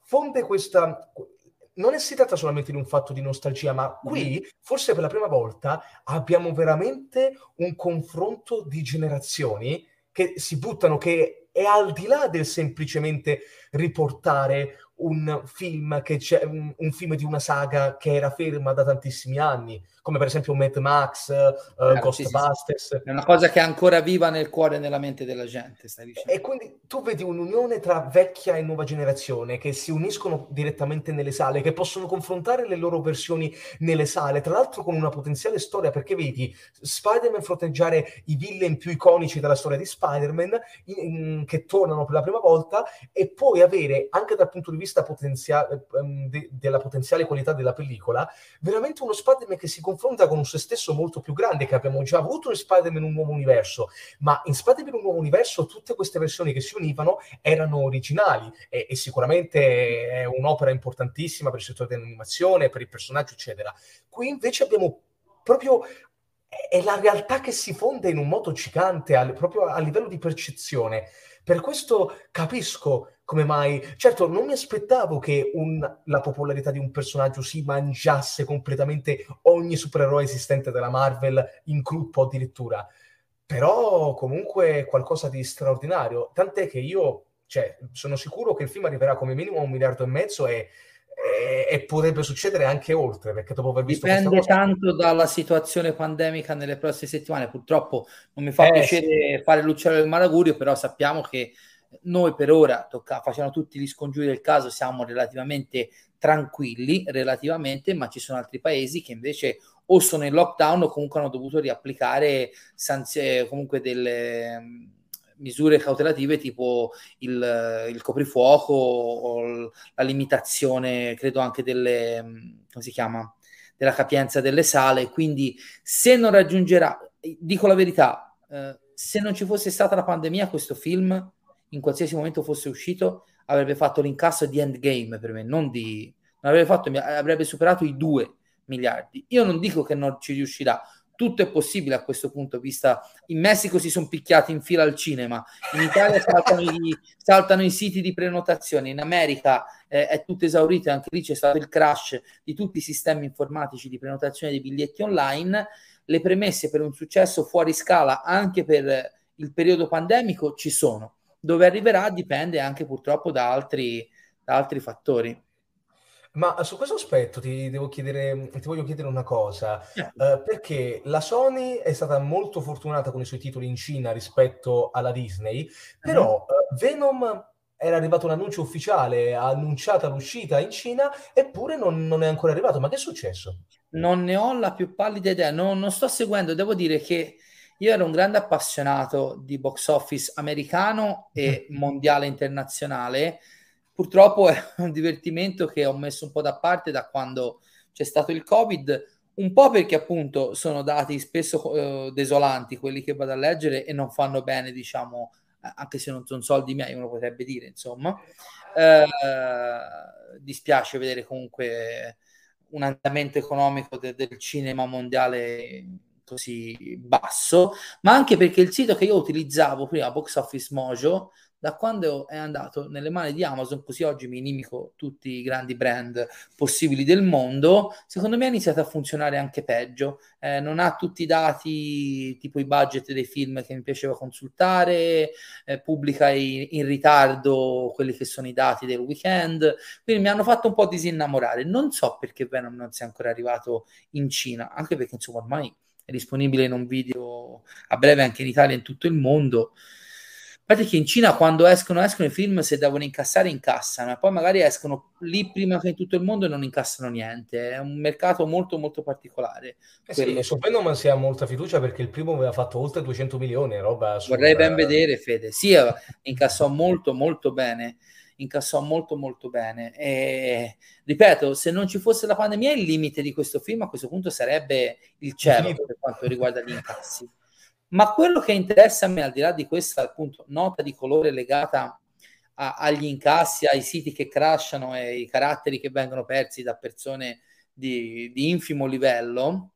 Speaker 2: fonde questa, non si tratta solamente di un fatto di nostalgia, ma qui mm-hmm. forse per la prima volta abbiamo veramente un confronto di generazioni che si buttano, che è al di là del semplicemente riportare un film, che c'è, un, un film di una saga che era ferma da tantissimi anni come per esempio Mad Max, uh, eh, Ghostbusters. Sì, sì.
Speaker 1: È una cosa che è ancora viva nel cuore e nella mente della gente.
Speaker 2: E quindi tu vedi un'unione tra vecchia e nuova generazione che si uniscono direttamente nelle sale, che possono confrontare le loro versioni nelle sale, tra l'altro con una potenziale storia, perché vedi Spider-Man fronteggiare i villain più iconici della storia di Spider-Man in, in, che tornano per la prima volta e poi avere, anche dal punto di vista potenziale, um, de, della potenziale qualità della pellicola, veramente uno Spider-Man che si confronta con un se stesso molto più grande che abbiamo già avuto in Spider-Man un nuovo universo, ma in Spider-Man un nuovo universo tutte queste versioni che si univano erano originali e, e sicuramente è un'opera importantissima per il settore dell'animazione, per il personaggio, eccetera. Qui invece abbiamo proprio è la realtà che si fonde in un modo gigante, al, proprio a livello di percezione. Per questo capisco come mai. Certo, non mi aspettavo che un, la popolarità di un personaggio si mangiasse completamente ogni supereroe esistente della Marvel in gruppo addirittura. Però comunque è qualcosa di straordinario. Tant'è che io cioè, sono sicuro che il film arriverà come minimo a un miliardo e mezzo e e, potrebbe succedere anche oltre perché dopo aver visto
Speaker 1: dipende tanto dalla situazione pandemica nelle prossime settimane purtroppo non mi fa eh, piacere sì. fare l'uccello del malagurio però sappiamo che noi per ora tocca, facciamo tutti gli scongiuri del caso siamo relativamente tranquilli relativamente ma ci sono altri paesi che invece o sono in lockdown o comunque hanno dovuto riapplicare sanzie comunque delle misure cautelative tipo il, il coprifuoco o la limitazione, credo anche delle, come si chiama, della capienza delle sale. Quindi se non raggiungerà, dico la verità, eh, se non ci fosse stata la pandemia, questo film, in qualsiasi momento fosse uscito, avrebbe fatto l'incasso di Endgame per me, non di... Non avrebbe, fatto, avrebbe superato i 2 miliardi. Io non dico che non ci riuscirà, tutto è possibile a questo punto, vista. In Messico si sono picchiati in fila al cinema, in Italia saltano, i, saltano i siti di prenotazione, in America eh, è tutto esaurito, anche lì c'è stato il crash di tutti i sistemi informatici di prenotazione dei biglietti online, le premesse per un successo fuori scala anche per il periodo pandemico ci sono, dove arriverà dipende anche purtroppo da altri, da altri fattori.
Speaker 2: Ma su questo aspetto ti, devo chiedere, ti voglio chiedere una cosa, eh, perché la Sony è stata molto fortunata con i suoi titoli in Cina rispetto alla Disney, però uh-huh. Venom era arrivato un annuncio ufficiale, ha annunciata l'uscita in Cina, eppure non, non, è ancora arrivato. Ma che è successo?
Speaker 1: Non ne ho la più pallida idea, non, non sto seguendo, devo dire che io ero un grande appassionato di box office americano e mm. mondiale internazionale Purtroppo è un divertimento che ho messo un po' da parte da quando c'è stato il Covid, un po' perché appunto sono dati spesso eh, desolanti quelli che vado a leggere e non fanno bene, diciamo, anche se non sono soldi miei, uno potrebbe dire, insomma. Eh, dispiace vedere comunque un andamento economico de- del cinema mondiale così basso, ma anche perché il sito che io utilizzavo prima, Box Office Mojo, da quando è andato nelle mani di Amazon, così oggi mi inimico tutti i grandi brand possibili del mondo, secondo me ha iniziato a funzionare anche peggio. Eh, non ha tutti i dati, tipo i budget dei film che mi piaceva consultare, eh, pubblica in, in ritardo quelli che sono i dati del weekend, quindi mi hanno fatto un po' disinnamorare. Non so perché Venom non sia ancora arrivato in Cina, anche perché insomma ormai è disponibile in un video a breve anche in Italia e in tutto il mondo. Infatti che in Cina quando escono, escono i film, se devono incassare, incassano, e poi magari escono lì prima che in tutto il mondo e non incassano niente. È un mercato molto molto particolare.
Speaker 2: Eh sì, su Venom si ha molta fiducia perché il primo aveva fatto oltre 200 milioni, roba
Speaker 1: assurda. Vorrei ben vedere, Fede. Sì, eh, incassò molto molto bene incassò molto molto bene e ripeto se non ci fosse la pandemia il limite di questo film a questo punto sarebbe il cielo per quanto riguarda gli incassi ma quello che interessa a me, al di là di questa appunto nota di colore legata a, agli incassi, ai siti che crashano e i caratteri che vengono persi da persone di, di infimo livello,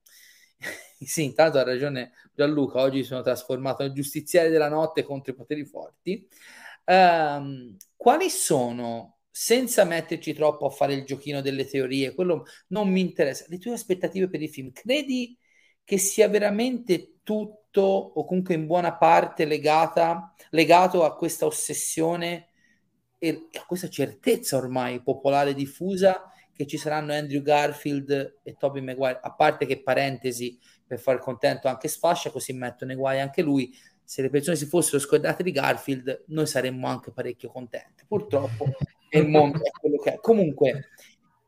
Speaker 1: sì, intanto ha ragione Gianluca, oggi sono trasformato nel giustiziere della notte contro i poteri forti. Um, quali sono, senza metterci troppo a fare il giochino delle teorie, quello non mi interessa, le tue aspettative per i film? Credi che sia veramente tutto o comunque in buona parte legata, legato a questa ossessione e a questa certezza ormai popolare diffusa che ci saranno Andrew Garfield e Tobey Maguire, a parte che parentesi per far contento anche Sfascia, così metto nei guai anche lui. Se le persone si fossero scordate di Garfield, noi saremmo anche parecchio contenti. Purtroppo il mondo è quello che è. Comunque,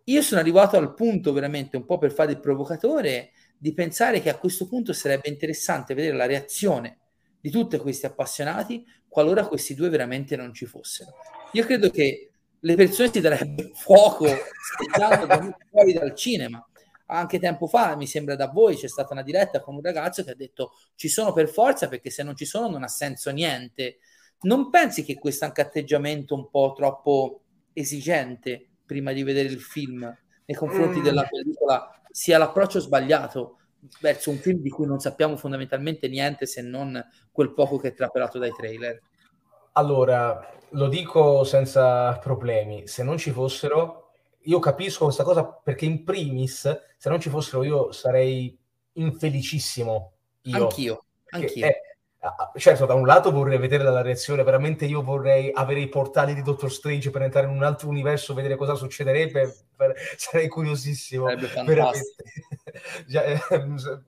Speaker 1: io sono arrivato al punto veramente un po' per fare il provocatore di pensare che a questo punto sarebbe interessante vedere la reazione di tutti questi appassionati qualora questi due veramente non ci fossero. Io credo che le persone si darebbero fuoco fuori dal cinema. Anche tempo fa, mi sembra da voi, c'è stata una diretta con un ragazzo che ha detto ci sono per forza perché se non ci sono non ha senso niente. Non pensi che questo anche atteggiamento un po' troppo esigente prima di vedere il film nei confronti mm. della pellicola sia l'approccio sbagliato verso un film di cui non sappiamo fondamentalmente niente se non quel poco che è trapelato dai trailer.
Speaker 2: Allora, lo dico senza problemi, se non ci fossero, io capisco questa cosa perché in primis, se non ci fossero io sarei infelicissimo. Io.
Speaker 1: Anch'io, anch'io.
Speaker 2: È, ah, certo, da un lato vorrei vedere la reazione, veramente io vorrei avere i portali di Doctor Strange per entrare in un altro universo, vedere cosa succederebbe, per... sarei curiosissimo. Veramente. Già, eh,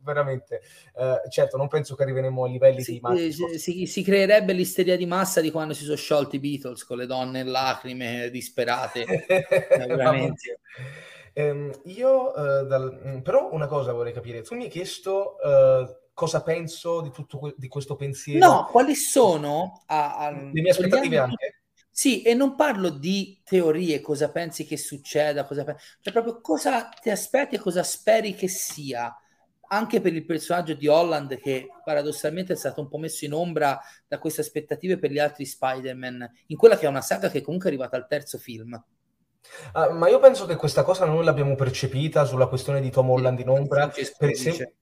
Speaker 2: veramente. Uh, certo, non penso che arriveremo a livelli
Speaker 1: si,
Speaker 2: di Matrix.
Speaker 1: Si, si, si, creerebbe l'isteria di massa di quando si sono sciolti i Beatles con le donne in lacrime disperate. Eh, veramente.
Speaker 2: Um, io, uh, dal... Però, una cosa vorrei capire. Tu mi hai chiesto... Cosa penso di tutto que- di questo pensiero.
Speaker 1: No, quali sono
Speaker 2: a, a, le mie aspettative anche.
Speaker 1: Sì, e non parlo di teorie, cosa pensi che succeda, cosa pensi, cioè proprio cosa ti aspetti e cosa speri che sia, anche per il personaggio di Holland che paradossalmente è stato un po' messo in ombra da queste aspettative per gli altri Spider-Man, in quella che è una saga che comunque è arrivata al terzo film.
Speaker 2: Uh, ma io penso che questa cosa noi l'abbiamo percepita sulla questione di Tom Holland in ombra, per esempio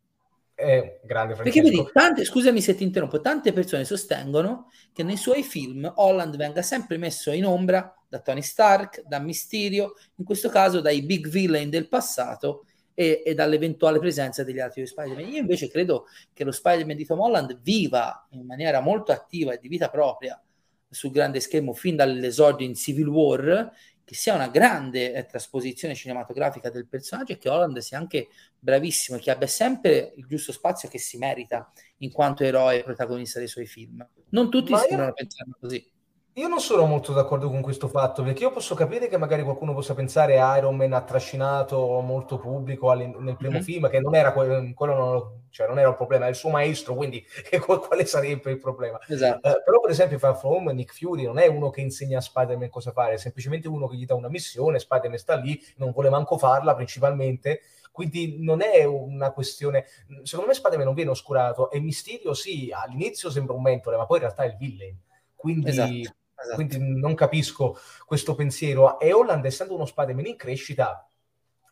Speaker 2: Eh, grande
Speaker 1: Perché vedi, tante, scusami se ti interrompo, tante persone sostengono che nei suoi film Holland venga sempre messo in ombra da Tony Stark, da Mysterio, in questo caso dai big villain del passato e, e dall'eventuale presenza degli altri Spider-Man. Io invece credo che lo Spider-Man di Tom Holland viva in maniera molto attiva e di vita propria sul grande schermo fin dall'esordio in Civil War che sia una grande eh, trasposizione cinematografica del personaggio e che Holland sia anche bravissimo e che abbia sempre il giusto spazio che si merita in quanto eroe e protagonista dei suoi film. Non tutti sembrano io... pensare così.
Speaker 2: Io non sono molto d'accordo con questo fatto, perché io posso capire che magari qualcuno possa pensare Iron Man ha trascinato molto pubblico nel primo mm-hmm. film, che non era quello, quello non, cioè non era un problema, è il suo maestro, quindi quale sarebbe il problema? Esatto. Uh, però per esempio Far From Home, Nick Fury non è uno che insegna a Spider-Man cosa fare, è semplicemente uno che gli dà una missione, Spider-Man sta lì, non vuole manco farla principalmente, quindi non è una questione secondo me Spider-Man non viene oscurato e Mysterio sì, all'inizio sembra un mentore ma poi in realtà è il villain quindi esatto. Esatto. Quindi non capisco questo pensiero. E Holland, essendo uno Spider-Man in crescita,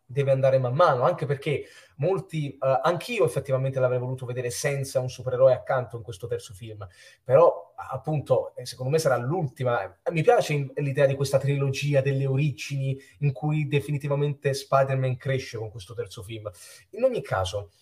Speaker 2: deve andare man mano, anche perché molti, uh, anch'io effettivamente l'avrei voluto vedere senza un supereroe accanto in questo terzo film, però appunto eh, secondo me sarà l'ultima. Mi piace l'idea di questa trilogia delle origini in cui definitivamente Spider-Man cresce con questo terzo film. In ogni caso,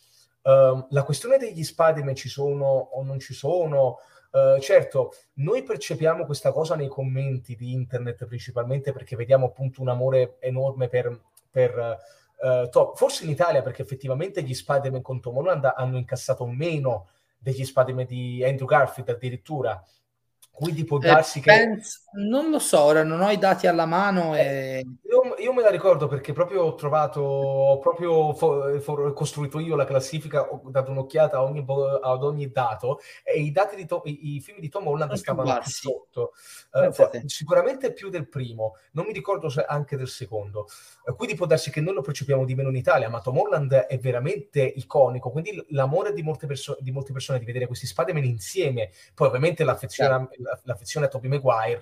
Speaker 2: uh, la questione degli Spider-Man ci sono o non ci sono, Uh, certo, noi percepiamo questa cosa nei commenti di internet principalmente perché vediamo appunto un amore enorme per, per uh, Tom. Forse in Italia perché effettivamente gli Spider-Man con Tom Holland hanno incassato meno degli Spider-Man di Andrew Garfield addirittura. Quindi può eh, darsi eh, che...
Speaker 1: Penso, non lo so, ora non ho i dati alla mano. E...
Speaker 2: Eh, io, io, me la ricordo perché proprio ho trovato, ho proprio fo, fo, costruito io la classifica, ho dato un'occhiata ogni, ad ogni dato e i, dati di to, i, i film di Tom Holland stavano più sotto. Uh, sicuramente più del primo, non mi ricordo se anche del secondo. Uh, quindi può darsi che noi lo percepiamo di meno in Italia, ma Tom Holland è veramente iconico, quindi l'amore di molte, perso- di molte persone di vedere questi Spider-Man insieme, poi ovviamente l'affezione... Sì l'affezione a Tobey Maguire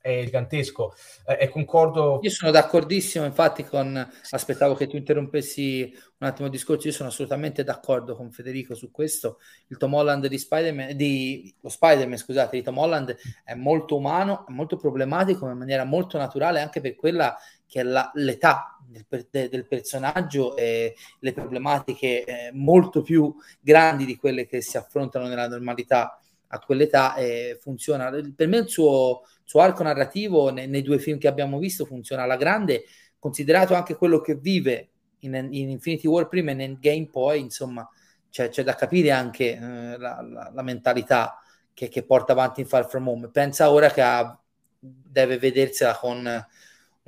Speaker 2: è gigantesco. Eh, e concordo
Speaker 1: io sono d'accordissimo infatti con aspettavo che tu interrompessi un attimo il discorso io sono assolutamente d'accordo con Federico su questo. Il Tom Holland di Spider-Man di lo Spider-Man scusate di Tom Holland è molto umano è molto problematico in maniera molto naturale anche per quella che è la, l'età del, del, personaggio e le problematiche eh, molto più grandi di quelle che si affrontano nella normalità a quell'età e funziona. Per me il suo, suo arco narrativo nei, nei, due film che abbiamo visto funziona alla grande, considerato anche quello che vive in, in Infinity War prima e in Endgame poi, insomma, c'è, c'è da capire anche eh, la, la, la, mentalità che, che, porta avanti in Far From Home. Pensa ora che ha, deve vedersela con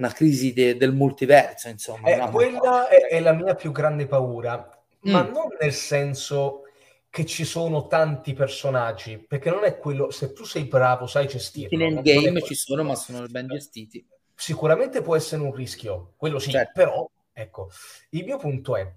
Speaker 1: una crisi de, del multiverso, insomma.
Speaker 2: Eh, quella è, è, la mia più grande paura, mm. ma non nel senso che ci sono tanti personaggi, perché non è quello, se tu sei bravo, sai gestirlo.
Speaker 1: In endgame ci sono, ma sono ben gestiti.
Speaker 2: Sicuramente può essere un rischio, quello sì, certo. però, ecco, il mio punto è,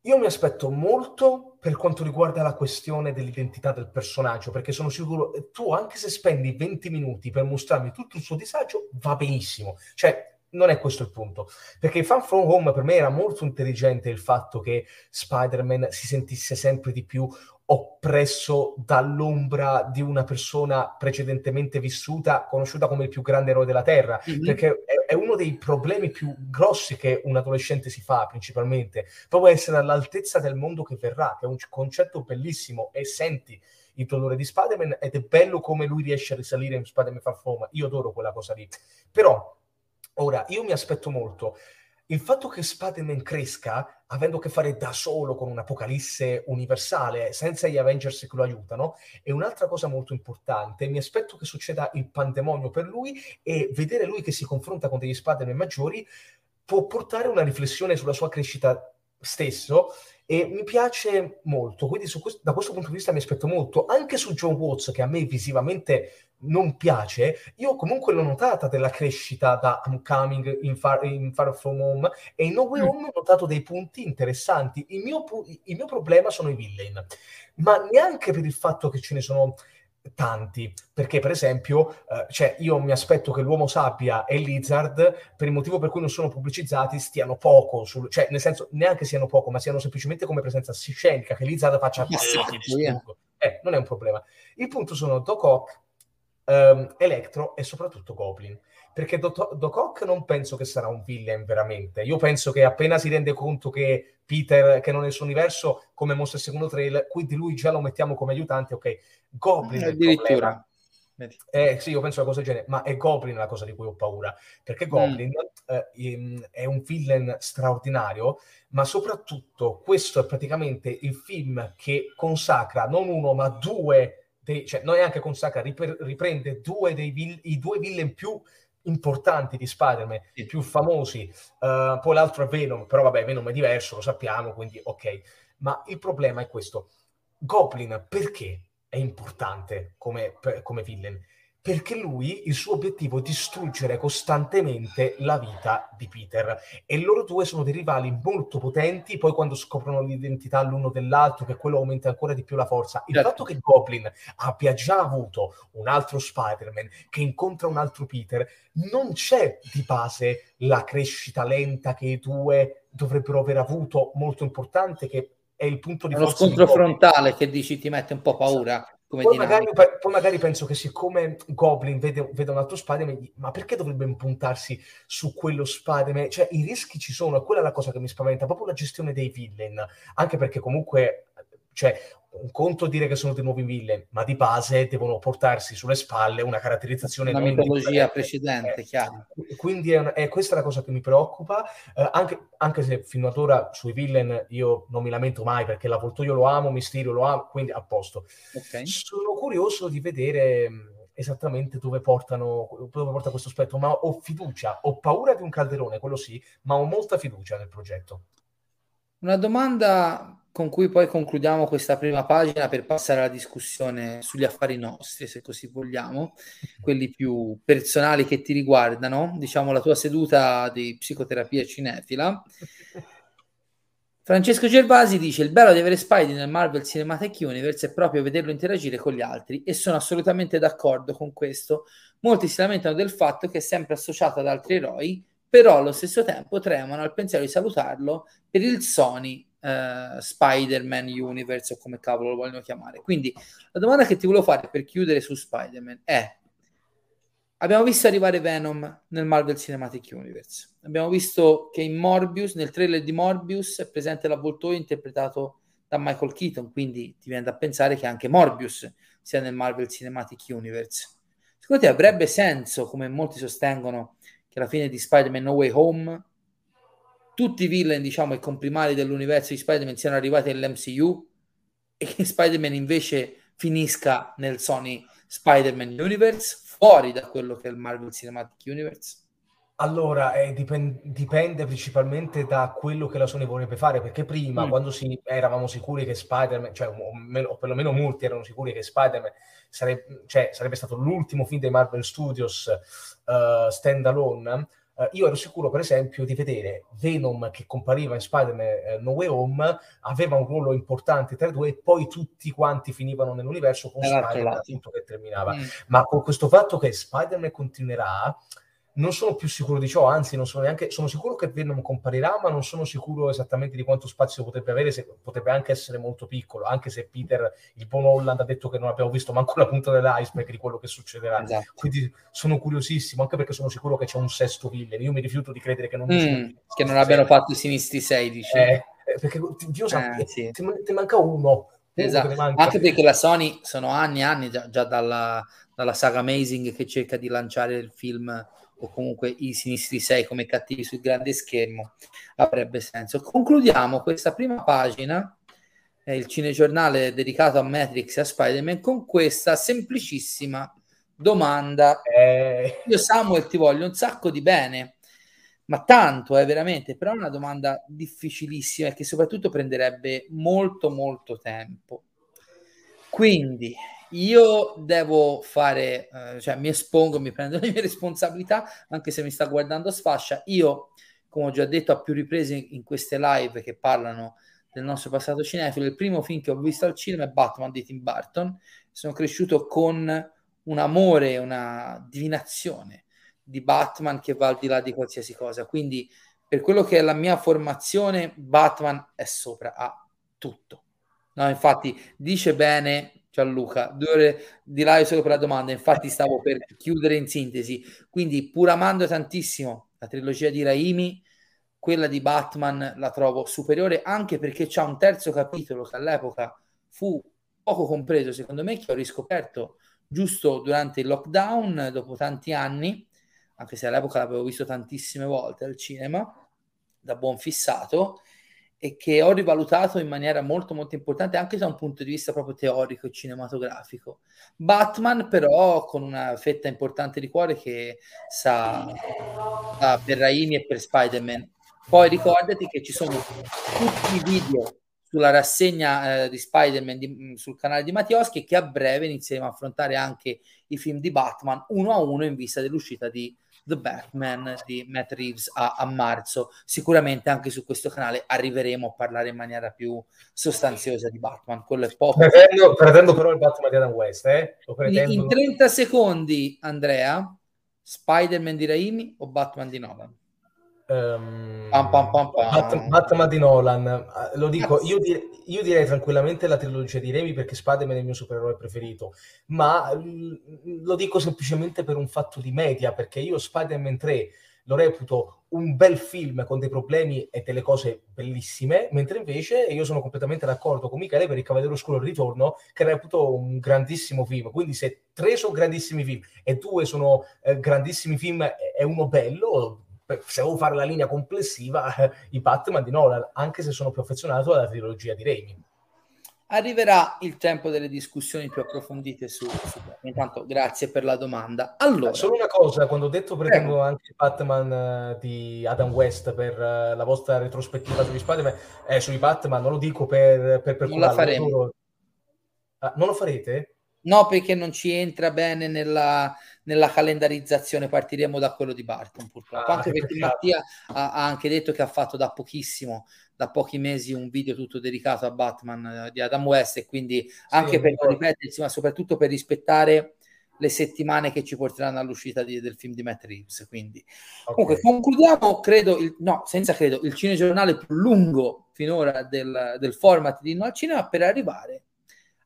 Speaker 2: io mi aspetto molto per quanto riguarda la questione dell'identità del personaggio, perché sono sicuro, tu anche se spendi 20 minuti per mostrarmi tutto il suo disagio, va benissimo. Cioè, non è questo il punto. Perché Fan From Home per me era molto intelligente il fatto che Spider-Man si sentisse sempre di più oppresso dall'ombra di una persona precedentemente vissuta, conosciuta come il più grande eroe della Terra, mm-hmm. perché è, è, uno dei problemi più grossi che un adolescente si fa principalmente, proprio essere all'altezza del mondo che verrà, che è un concetto bellissimo e senti il dolore di Spider-Man ed è bello come lui riesce a risalire in Spider-Man Far Home, io adoro quella cosa lì, però Ora, io mi aspetto molto. Il fatto che Spider-Man cresca, avendo a che fare da solo con un'apocalisse universale, senza gli Avengers che lo aiutano, è un'altra cosa molto importante. Mi aspetto che succeda il pandemonio per lui e vedere lui che si confronta con degli Spider-Man maggiori può portare una riflessione sulla sua crescita stesso e mi piace molto, quindi questo, da questo punto di vista mi aspetto molto, anche su John Watts che a me visivamente non piace, io comunque l'ho notata della crescita da Homecoming in Far, in Far From Home e in No Way mm. Home ho notato dei punti interessanti, il mio, il mio problema sono i villain, ma neanche per il fatto che ce ne sono tanti, perché per esempio, eh, cioè io mi aspetto che l'uomo sappia e Lizard, per il motivo per cui non sono pubblicizzati, stiano poco, sul, cioè nel senso neanche siano poco, ma siano semplicemente come presenza scenica, che Lizard faccia eh, non è un problema. Il punto sono Doc Ock, um, Electro e soprattutto Goblin perché Doc, Ock non penso che sarà un villain veramente. Io penso che appena si rende conto che Peter, che non è il suo universo, come mostra il secondo trailer, quindi lui già lo mettiamo come aiutante, ok. Goblin addirittura. Eh, sì, io penso a cosa del genere, ma è Goblin la cosa di cui ho paura, perché Goblin mm. eh, è un villain straordinario, ma soprattutto questo è praticamente il film che consacra non uno, ma due, dei, cioè non è anche consacra, riprende due dei i due villain più importanti di Spider-Man, i più famosi, uh, poi l'altro è Venom, però vabbè, Venom è diverso, lo sappiamo, quindi ok. Ma il problema è questo. Goblin perché è importante come, come villain? Perché lui il suo obiettivo è distruggere costantemente la vita di Peter. E loro due sono dei rivali molto potenti poi quando scoprono l'identità l'uno dell'altro che quello aumenta ancora di più la forza. Il certo. fatto che Goblin abbia già avuto un altro Spider-Man che incontra un altro Peter non c'è di base la crescita lenta che i due dovrebbero aver avuto molto importante che è il punto di
Speaker 1: forza lo scontro frontale che dici ti mette un po' paura
Speaker 2: poi magari, poi, magari, penso che siccome Goblin vede, vede un altro Spider-Man, ma perché dovrebbe impuntarsi su quello Spider-Man? Cioè, i rischi ci sono, e quella è la cosa che mi spaventa, proprio la gestione dei villain. Anche perché comunque, cioè, un conto dire che sono dei nuovi villain, ma di base devono portarsi sulle spalle una caratterizzazione
Speaker 1: una mitologia precedente, eh, chiaro.
Speaker 2: Quindi è, una, è, questa la cosa che mi preoccupa, eh, anche, anche, se fino ad ora sui villain io non mi lamento mai perché l'avvoltoio lo amo, Mysterio lo amo, quindi a posto. Okay. Sono curioso di vedere mm, esattamente dove portano dove porta questo aspetto, ma ho fiducia, ho paura di un calderone, quello sì, ma ho molta fiducia nel progetto.
Speaker 1: Una domanda con cui poi concludiamo questa prima pagina per passare alla discussione sugli affari nostri, se così vogliamo, quelli più personali che ti riguardano, diciamo la tua seduta di psicoterapia cinefila. Francesco Gervasi dice: Il bello di avere Spidey nel Marvel Cinematic Universe è proprio vederlo interagire con gli altri, e sono assolutamente d'accordo con questo. Molti si lamentano del fatto che è sempre associato ad altri eroi, però allo stesso tempo tremano al pensiero di salutarlo per il Sony uh, Spider-Man Universe o come cavolo lo vogliono chiamare. Quindi la domanda che ti volevo fare per chiudere su Spider-Man è abbiamo visto arrivare Venom nel Marvel Cinematic Universe. Abbiamo visto che in Morbius, nel trailer di Morbius, è presente l'avvoltoio interpretato da Michael Keaton, quindi ti viene da pensare che anche Morbius sia nel Marvel Cinematic Universe. Secondo te avrebbe senso, come molti sostengono, che alla fine di Spider-Man No Way Home tutti i villain, diciamo, i comprimari dell'universo di Spider-Man siano arrivati nell'MCU e che Spider-Man invece finisca nel Sony Spider-Man Universe, fuori da quello che è il Marvel Cinematic Universe?
Speaker 2: Allora, eh, dipende, dipende principalmente da quello che la Sony vorrebbe fare, perché prima, mm. quando si, eravamo sicuri che Spider-Man, cioè, o, meno, o, perlomeno molti erano sicuri che Spider-Man sarebbe, cioè, sarebbe stato l'ultimo film dei Marvel Studios uh, stand-alone, Uh, io ero sicuro, per esempio, di vedere Venom che compariva in Spider-Man eh, No Way Home, aveva un ruolo importante tra i due, e poi tutti quanti finivano nell'universo con Spider-Man che terminava. Mm. Ma con questo fatto che Spider-Man continuerà, non sono più sicuro di ciò, anzi non sono neanche, sono sicuro che Venom comparirà, ma non sono sicuro esattamente di quanto spazio potrebbe avere, se, potrebbe anche essere molto piccolo, anche se Peter, il buon Holland, ha detto che non abbiamo visto manco la punta dell'iceberg di quello che succederà. Esatto. Quindi sono curiosissimo, anche perché sono sicuro che c'è un sesto villain, io mi rifiuto di credere che non,
Speaker 1: mm, che non abbiano fatto i sinistri 16.
Speaker 2: Eh, eh, perché Dio sa, eh, sì. ti, ti manca uno.
Speaker 1: Esatto. Anche perché la Sony sono anni e anni già, già dalla, dalla saga Amazing che cerca di lanciare il film o comunque i sinistri 6 come cattivi sul grande schermo avrebbe senso. Concludiamo questa prima pagina, eh, il cinegiornale dedicato a Matrix e a Spider-Man, con questa semplicissima domanda. Eh... Io Samuel ti voglio un sacco di bene, ma tanto è eh, veramente, però è una domanda difficilissima e che soprattutto prenderebbe molto molto tempo. Quindi io devo fare, eh, cioè mi espongo, mi prendo le mie responsabilità, anche se mi sta guardando a sfascia. Io, come ho già detto a più riprese in queste live che parlano del nostro passato cinefilo, il primo film che ho visto al cinema è Batman di Tim Burton sono cresciuto con un amore, una divinazione di Batman che va al di là di qualsiasi cosa. Quindi, per quello che è la mia formazione, Batman è sopra a tutto. No, infatti, dice bene Gianluca, due ore di live solo per la domanda. Infatti, stavo per chiudere in sintesi. Quindi, pur amando tantissimo la trilogia di Raimi, quella di Batman la trovo superiore anche perché c'è un terzo capitolo che all'epoca fu poco compreso, secondo me, che ho riscoperto giusto durante il lockdown, dopo tanti anni, anche se all'epoca l'avevo visto tantissime volte al cinema, da buon fissato, e che ho rivalutato in maniera molto molto importante anche da un punto di vista proprio teorico e cinematografico. Batman però con una fetta importante di cuore che sa, sa per Raimi e per Spider-Man. Poi ricordati che ci sono tutti i video sulla rassegna eh, di Spider-Man di, mm, sul canale di Mattioschi che a breve inizieremo a affrontare anche i film di Batman uno a uno in vista dell'uscita di The Batman di Matt Reeves a, a marzo. Sicuramente anche su questo canale arriveremo a parlare in maniera più sostanziosa di Batman. Quello è poco.
Speaker 2: Pretendo, pretendo però il Batman di Adam West. Eh?
Speaker 1: In 30 secondi, Andrea, Spider-Man di Raimi o Batman di Nolan?
Speaker 2: Um, pam, pam, pam, Batman, Batman di Nolan, eh, lo dico, io, dire, io, direi tranquillamente la trilogia di Remy perché Spider-Man è il mio supereroe preferito, ma lo dico semplicemente per un fatto di media, perché io Spider-Man 3 lo reputo un bel film con dei problemi e delle cose bellissime, mentre invece io sono completamente d'accordo con Michele per il Cavaliere Oscuro il Ritorno, che reputo un grandissimo film. Quindi se tre sono grandissimi film e due sono eh, grandissimi film e uno bello, se devo fare la linea complessiva, i Batman di Nolan, anche se sono più affezionato alla trilogia di Raimi.
Speaker 1: Arriverà il tempo delle discussioni più approfondite su, su Intanto, grazie per la domanda. Allora,
Speaker 2: solo una cosa: quando ho detto pretendo Prego. anche Batman uh, di Adam West per uh, la vostra retrospettiva sugli Spider-Man, eh, sui Batman, non lo dico per, per, per
Speaker 1: non la faremo.
Speaker 2: Ah, non lo farete?
Speaker 1: No, perché non ci entra bene nella, nella calendarizzazione, partiremo da quello di Barton purtroppo, ah, anche perché Mattia ha, ha, anche detto che ha fatto da pochissimo, da pochi mesi, un video tutto dedicato a Batman eh, di Adam West e quindi anche sì, per ripetersi, ma soprattutto per rispettare le settimane che ci porteranno all'uscita di, del film di Matt Reeves. Quindi, okay. comunque, concludiamo, credo, il, no, senza credo, il cinegiornale più lungo finora del, del format di No al Cinema per arrivare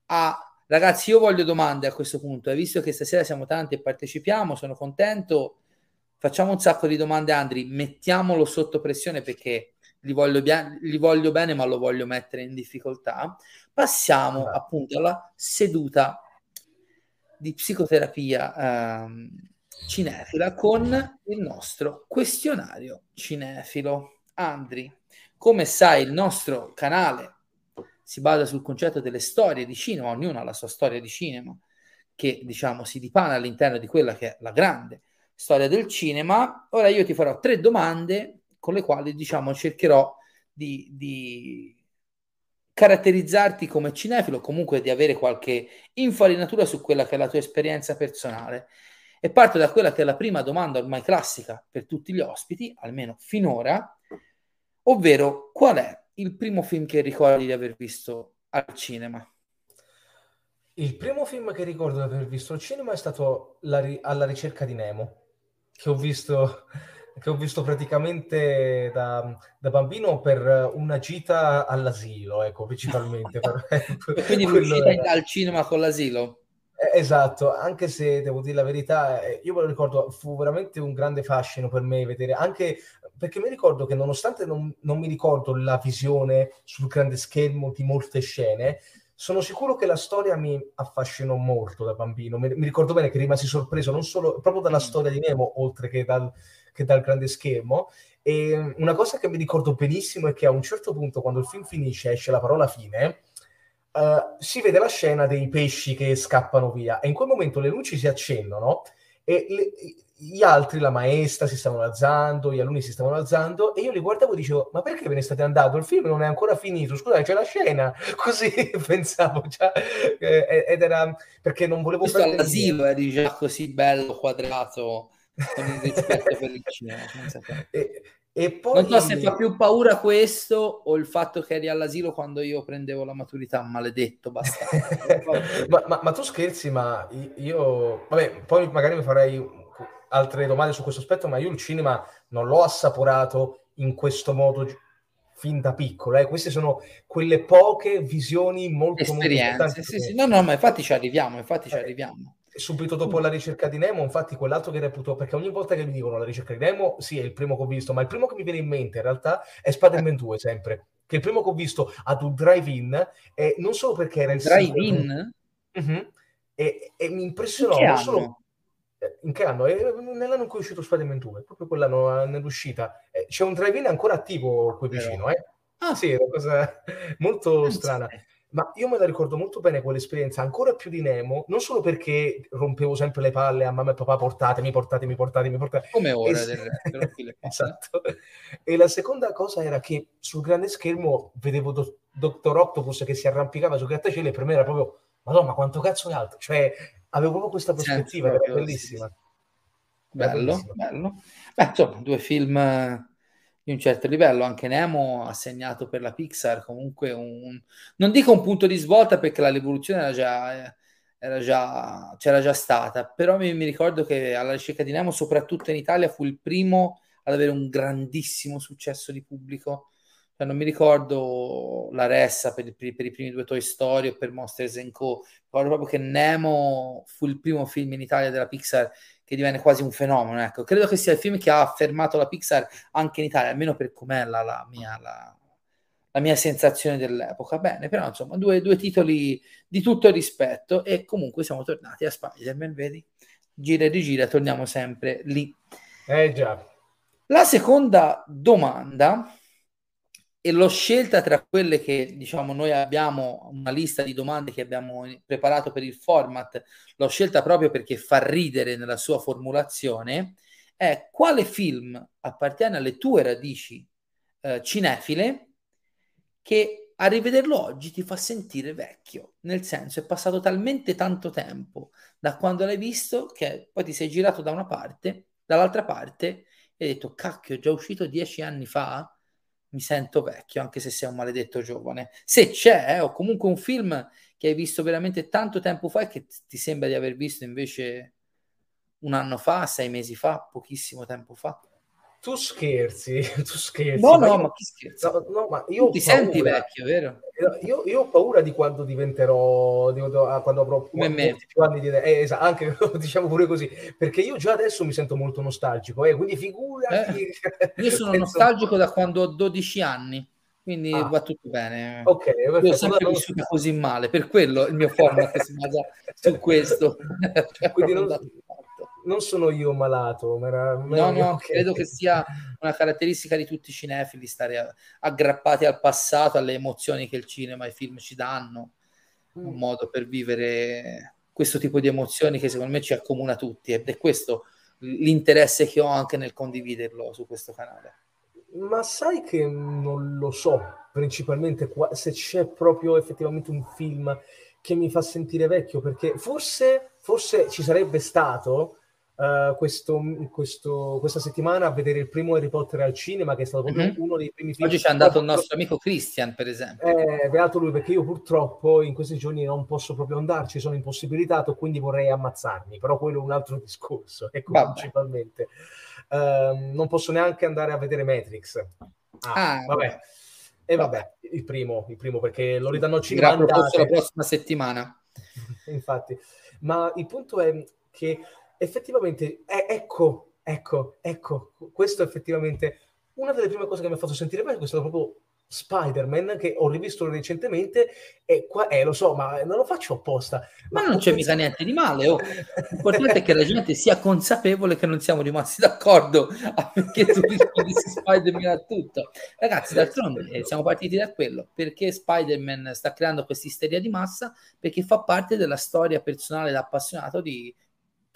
Speaker 1: a Ragazzi, io voglio domande a questo punto. Hai visto che stasera siamo tanti e partecipiamo, sono contento. Facciamo un sacco di domande, Andri. Mettiamolo sotto pressione perché li voglio, bia- li voglio bene, ma lo voglio mettere in difficoltà. Passiamo appunto alla seduta di psicoterapia ehm, cinefila con il nostro questionario cinefilo. Andri, come sai, il nostro canale si basa sul concetto delle storie di cinema, ognuno ha la sua storia di cinema, che diciamo si dipana all'interno di quella che è la grande storia del cinema. Ora io ti farò tre domande con le quali diciamo cercherò di, di caratterizzarti come cinefilo, comunque di avere qualche infarinatura su quella che è la tua esperienza personale. E parto da quella che è la prima domanda ormai classica per tutti gli ospiti, almeno finora, ovvero qual è il primo film che ricordi di aver visto al cinema?
Speaker 2: Il primo film che ricordo di aver visto al cinema è stato ri- Alla ricerca di Nemo, che ho visto, che ho visto praticamente da, da, bambino per una gita all'asilo, ecco, principalmente.
Speaker 1: Quindi l'uscita era... al cinema con l'asilo?
Speaker 2: Eh, esatto, anche se devo dire la verità, eh, io me lo ricordo, fu veramente un grande fascino per me vedere, anche perché mi ricordo che nonostante non, non mi ricordo la visione sul grande schermo di molte scene, sono sicuro che la storia mi affascinò molto da bambino. Mi, mi, ricordo bene che rimasi sorpreso non solo proprio dalla mm. storia di Nemo, oltre che dal, che dal, grande schermo. E una cosa che mi ricordo benissimo è che a un certo punto, quando il film finisce, esce la parola fine, uh, si vede la scena dei pesci che scappano via e in quel momento le luci si accendono e le, gli altri, la maestra, si stavano alzando, gli alunni si stavano alzando e io li guardavo e dicevo, ma perché ve ne state andando? Il film non è ancora finito, scusate, c'è la scena. Così pensavo già, eh, ed era perché non volevo...
Speaker 1: Questo all'asilo eri già così bello, quadrato, con il rispetto per il cinema.
Speaker 2: E, E poi...
Speaker 1: Non so se fa più paura questo o il fatto che eri all'asilo quando io prendevo la maturità, maledetto, basta.
Speaker 2: ma, ma, ma, tu scherzi, ma io... Vabbè, poi magari mi farei altre domande su questo aspetto, ma io il cinema non l'ho assaporato in questo modo fin da piccolo. Eh. Queste sono quelle poche visioni molto,
Speaker 1: Esperienze, molto sì, sì. No, no, ma infatti ci arriviamo, infatti ci arriviamo
Speaker 2: subito dopo la ricerca di Nemo, infatti quell'altro che reputo, perché ogni volta che mi dicono la ricerca di Nemo, sì, è il primo che ho visto, ma il primo che mi viene in mente in realtà è Spider-Man 2 sempre, che è il primo che ho visto ad un drive-in, e non solo perché era il
Speaker 1: drive-in?
Speaker 2: Uh-huh, e, e, mi impressionò, non solo... Eh, in che anno? Eh, nell'anno in cui è uscito Spider-Man 2, proprio quell'anno eh, nell'uscita. c'è un drive-in ancora attivo qui vicino, eh? Ah, sì, è una cosa molto strana. Ma io me la ricordo molto bene quell'esperienza, ancora più di Nemo, non solo perché rompevo sempre le palle a mamma e papà, portatemi, portatemi, portatemi, portatemi.
Speaker 1: Come ora e... del
Speaker 2: resto. esatto. E la seconda cosa era che sul grande schermo vedevo Do- Dottor Octopus che si arrampicava su grattacielo e per me era proprio, madonna, quanto cazzo è alto? Cioè, avevo proprio questa prospettiva, era bellissima.
Speaker 1: Bello, bellissima. bello. Beh, insomma, due film di un certo livello. Anche Nemo ha segnato per la Pixar comunque un, non dico un punto di svolta perché la rivoluzione era già, era già, c'era già stata, però mi, mi ricordo che alla ricerca di Nemo, soprattutto in Italia, fu il primo ad avere un grandissimo successo di pubblico. Cioè, non mi ricordo la ressa per, per, per, i primi due Toy Story o per Monsters Co. Ricordo proprio che Nemo fu il primo film in Italia della Pixar che divenne quasi un fenomeno. Ecco. Credo che sia il film che ha affermato la Pixar anche in Italia, almeno per com'è la, la, mia, la, la mia, sensazione dell'epoca. Bene, però insomma, due, due, titoli di tutto rispetto e comunque siamo tornati a Spider-Man, vedi? Gira e rigira, torniamo sempre lì.
Speaker 2: Eh già.
Speaker 1: La seconda domanda e l'ho scelta tra quelle che diciamo noi abbiamo una lista di domande che abbiamo preparato per il format, l'ho scelta proprio perché fa ridere nella sua formulazione, è quale film appartiene alle tue radici eh, cinefile che a rivederlo oggi ti fa sentire vecchio, nel senso è passato talmente tanto tempo da quando l'hai visto che poi ti sei girato da una parte, dall'altra parte e hai detto cacchio è già uscito dieci anni fa mi sento vecchio, anche se sei un maledetto giovane. Se c'è, eh, o comunque un film che hai visto veramente tanto tempo fa e che ti sembra di aver visto invece un anno fa, sei mesi fa, pochissimo tempo fa.
Speaker 2: Tu scherzi, tu scherzi.
Speaker 1: No, no, io, ma chi scherza?
Speaker 2: No, no, ma io
Speaker 1: ti senti vecchio, vero?
Speaker 2: Io, io, ho paura di quando diventerò, di, ah, quando avrò
Speaker 1: Come me.
Speaker 2: più anni di eh, esatto, anche diciamo pure così, perché io già adesso mi sento molto nostalgico, eh, quindi figurati.
Speaker 1: Eh, io sono penso... nostalgico da quando ho 12 anni, quindi ah. va tutto bene.
Speaker 2: Ok,
Speaker 1: perfetto. Io ho sempre vissuto così male, per quello il mio format si basa su questo.
Speaker 2: quindi non, non sono io malato. Ma era,
Speaker 1: no, no, okay. credo che sia una caratteristica di tutti i cinefili stare aggrappati al passato, alle emozioni che il cinema e i film ci danno, mm. un modo per vivere questo tipo di emozioni che secondo me ci accomuna tutti ed è questo l'interesse che ho anche nel condividerlo su questo canale.
Speaker 2: Ma sai che non lo so principalmente se c'è proprio effettivamente un film che mi fa sentire vecchio, perché forse, forse ci sarebbe stato uh, questo, questo, questa settimana a vedere il primo Harry Potter al cinema, che è stato proprio mm-hmm. uno dei primi film.
Speaker 1: Oggi c'è andato il nostro amico Christian, per esempio.
Speaker 2: Eh, beato lui, perché io purtroppo in questi giorni non posso proprio andarci, sono impossibilitato, quindi vorrei ammazzarmi, però quello è un altro discorso, ecco, Vabbè. principalmente. Uh, non posso neanche andare a vedere Matrix. Ah, ah vabbè. E vabbè, il primo, il primo perché lo ridanno 50
Speaker 1: la prossima settimana.
Speaker 2: Infatti, ma il punto è che effettivamente, eh, ecco, ecco, ecco, questo è effettivamente una delle prime cose che mi ha fatto sentire bene, questo è proprio Spider-Man che ho rivisto recentemente e qua, eh, lo so, ma non lo faccio apposta.
Speaker 1: Ma, ma non c'è mica niente di male. Oh. L'importante è che la gente sia consapevole che non siamo rimasti d'accordo perché tu rispondi Spider-Man a tutto. Ragazzi, d'altronde eh, siamo partiti da quello perché Spider-Man sta creando questa isteria di massa perché fa parte della storia personale da appassionato di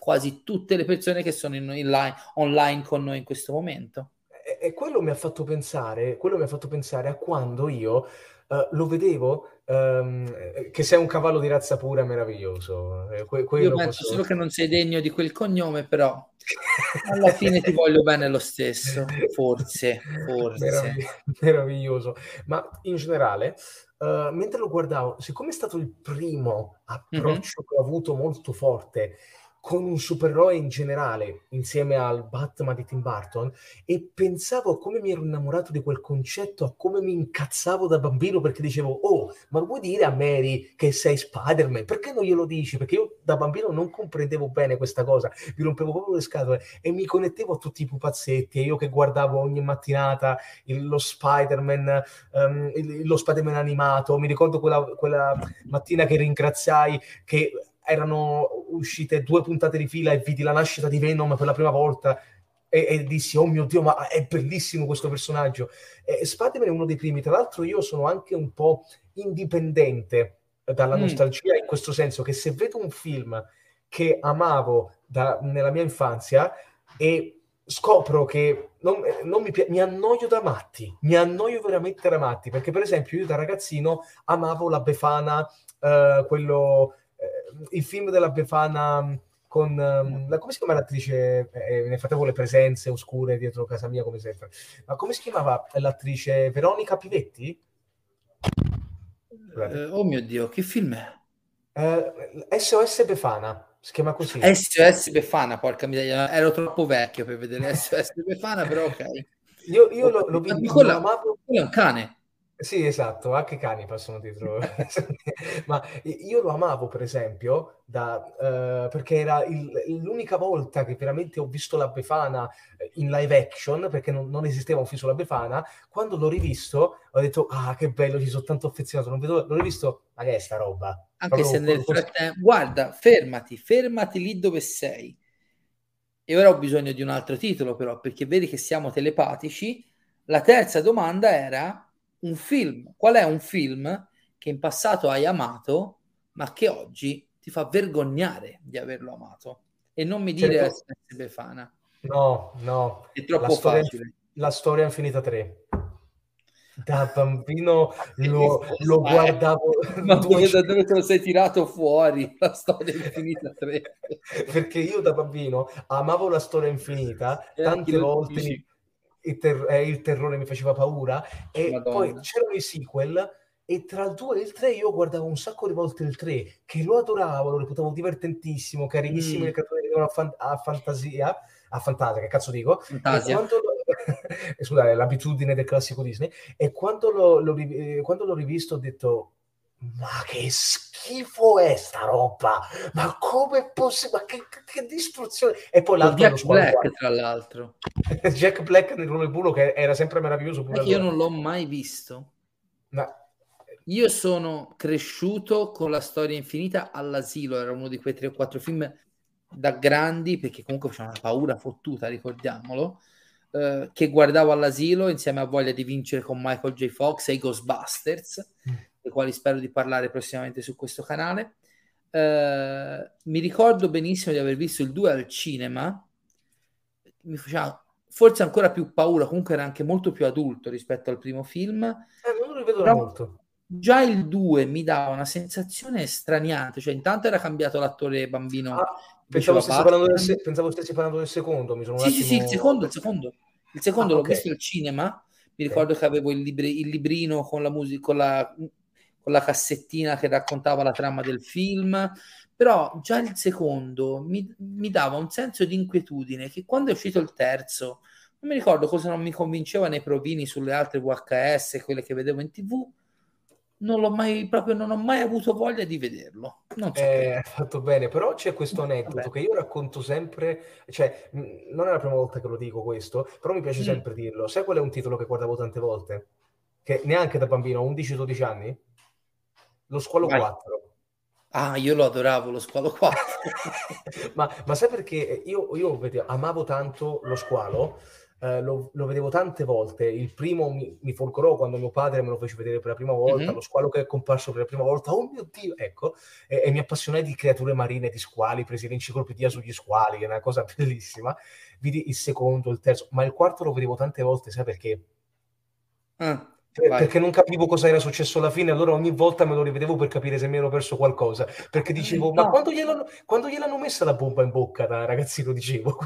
Speaker 1: quasi tutte le persone che sono in, in line, online con noi in questo momento.
Speaker 2: e quello mi ha fatto pensare, quello mi ha fatto pensare a quando io uh, lo vedevo um, che sei un cavallo di razza pura meraviglioso.
Speaker 1: Eh, que- io penso posso... solo che non sei degno di quel cognome, però alla fine ti voglio bene lo stesso, forse, forse.
Speaker 2: Meravigli- meraviglioso. Ma in generale, uh, mentre lo guardavo, siccome è stato il primo approccio mm-hmm. che ho avuto molto forte con un supereroe in generale, insieme al Batman di Tim Burton, e pensavo a come mi ero innamorato di quel concetto, a come mi incazzavo da bambino perché dicevo, oh, ma vuoi dire a Mary che sei Spider-Man? Perché non glielo dici? Perché io da bambino non comprendevo bene questa cosa, mi rompevo proprio le scatole e mi connettevo a tutti i pupazzetti e io che guardavo ogni mattinata il, lo Spider-Man, um, il, lo Spider-Man animato, mi ricordo quella, quella mattina che ringraziai che erano uscite due puntate di fila e vidi la nascita di Venom per la prima volta e, e dissi, oh mio Dio, ma è bellissimo questo personaggio. E Spider-Man è uno dei primi, tra l'altro io sono anche un po' indipendente dalla mm. nostalgia, in questo senso che se vedo un film che amavo da, nella mia infanzia e scopro che non, non mi, mi, annoio da matti, mi annoio veramente da matti, perché per esempio io da ragazzino amavo la Befana, uh, quello il film della Befana con um, la, come si chiama l'attrice? Eh, nel frattempo le presenze oscure dietro casa mia, come sempre. Ma come si chiamava l'attrice Veronica Pivetti?
Speaker 1: Eh, oh mio Dio, che film è?
Speaker 2: Eh, SOS Befana si chiama così.
Speaker 1: SOS Befana, porca miseria, ero troppo vecchio per vedere SOS Befana, però ok.
Speaker 2: Io, io lo, lo, lo,
Speaker 1: lo amavo. Quello è un cane.
Speaker 2: Sì, esatto, anche i cani passano dietro. Ma io lo amavo, per esempio, da, uh, perché era il, l'unica volta che veramente ho visto la Befana eh, in live action, perché non, non, esisteva un film sulla Befana. Quando l'ho rivisto, ho detto, ah, che bello, ci sono tanto affezionato. Non vedo, l'ho rivisto, ma che è sta roba?
Speaker 1: Anche se nel frattempo... Guarda, fermati, fermati lì dove sei. E ora ho bisogno di un altro titolo, però, perché vedi che siamo telepatici. La terza domanda era un film. Qual è un film che in passato hai amato, ma che oggi ti fa vergognare di averlo amato? E non mi dire certo. SS Befana.
Speaker 2: No, no.
Speaker 1: È troppo la storia, facile.
Speaker 2: La storia infinita 3. Da bambino lo, lo guardavo.
Speaker 1: Ma dove, da dove te lo sei tirato fuori la storia infinita 3?
Speaker 2: Perché io da bambino amavo la storia infinita, tante volte il, ter- eh, il terrore mi faceva paura e Madonna. poi c'erano i sequel e tra il 2 e il 3 io guardavo un sacco di volte il 3 che lo adoravo, lo reputavo divertentissimo, carinissimo mm. le cartone che a, fan- a fantasia a fantasia, che cazzo dico?
Speaker 1: Fantasia.
Speaker 2: Scusate, l'abitudine del classico Disney. E quando l'ho, l'ho, eh, quando l'ho rivisto ho detto ma che schifo è sta roba? Ma come possibile? Ma che, che, distruzione! E poi l'altro
Speaker 1: Jack Black, tra l'altro.
Speaker 2: Jack Black nel ruolo del bullo che era sempre meraviglioso.
Speaker 1: Pure io non l'ho mai visto.
Speaker 2: Ma...
Speaker 1: Io sono cresciuto con la storia infinita all'asilo, era uno di quei tre o quattro film da grandi, perché comunque faceva una paura fottuta, ricordiamolo, eh, che guardavo all'asilo insieme a Voglia di vincere con Michael J. Fox e i Ghostbusters. Mm dei quali spero di parlare prossimamente su questo canale. Uh, mi ricordo benissimo di aver visto il 2 al cinema, mi faceva forse ancora più paura, comunque era anche molto più adulto rispetto al primo film.
Speaker 2: Eh, non lo rivedo molto.
Speaker 1: Già il 2 mi dava una sensazione straniante, cioè intanto era cambiato l'attore bambino. Ah,
Speaker 2: pensavo, stessi del pensavo, stessi parlando del, secondo, mi sono
Speaker 1: sì, sì, sì, il secondo, il secondo. Il secondo ah, l'ho okay. visto al cinema, mi ricordo okay. che avevo il, libri- il librino con la musica, con la con la cassettina che raccontava la trama del film, però già il secondo mi, mi dava un senso di inquietudine che quando è uscito il terzo, non mi ricordo cosa non mi convinceva nei provini sulle altre VHS, quelle che vedevo in tv, non l'ho mai proprio non ho mai avuto voglia di vederlo. Non so
Speaker 2: eh, fatto bene, però c'è questo aneddoto Vabbè. che io racconto sempre, cioè non è la prima volta che lo dico questo, però mi piace mm. sempre dirlo. Sai qual è un titolo che guardavo tante volte? Che neanche da bambino, 11-12 anni? Lo squalo Vai. 4.
Speaker 1: Ah, io lo adoravo, lo squalo 4.
Speaker 2: ma, ma, sai perché io, io amavo tanto lo squalo? Eh, lo, lo, vedevo tante volte. Il primo mi, mi, folgorò quando mio padre me lo fece vedere per la prima volta, mm-hmm. lo squalo che è comparso per la prima volta. Oh mio Dio, ecco. E, e mi appassionai di creature marine, di squali, presi l'enciclopedia sugli squali, che è una cosa bellissima. vidi il secondo, il terzo, ma il quarto lo vedevo tante volte, sai perché?
Speaker 1: Ah, vai.
Speaker 2: Perché non capivo cosa era successo alla fine, allora ogni volta me lo rivedevo per capire se mi ero perso qualcosa. Perché dicevo, ma
Speaker 1: No.
Speaker 2: quando gliel'hanno, quando gliel'hanno messa la bomba in bocca da ragazzino, dicevo.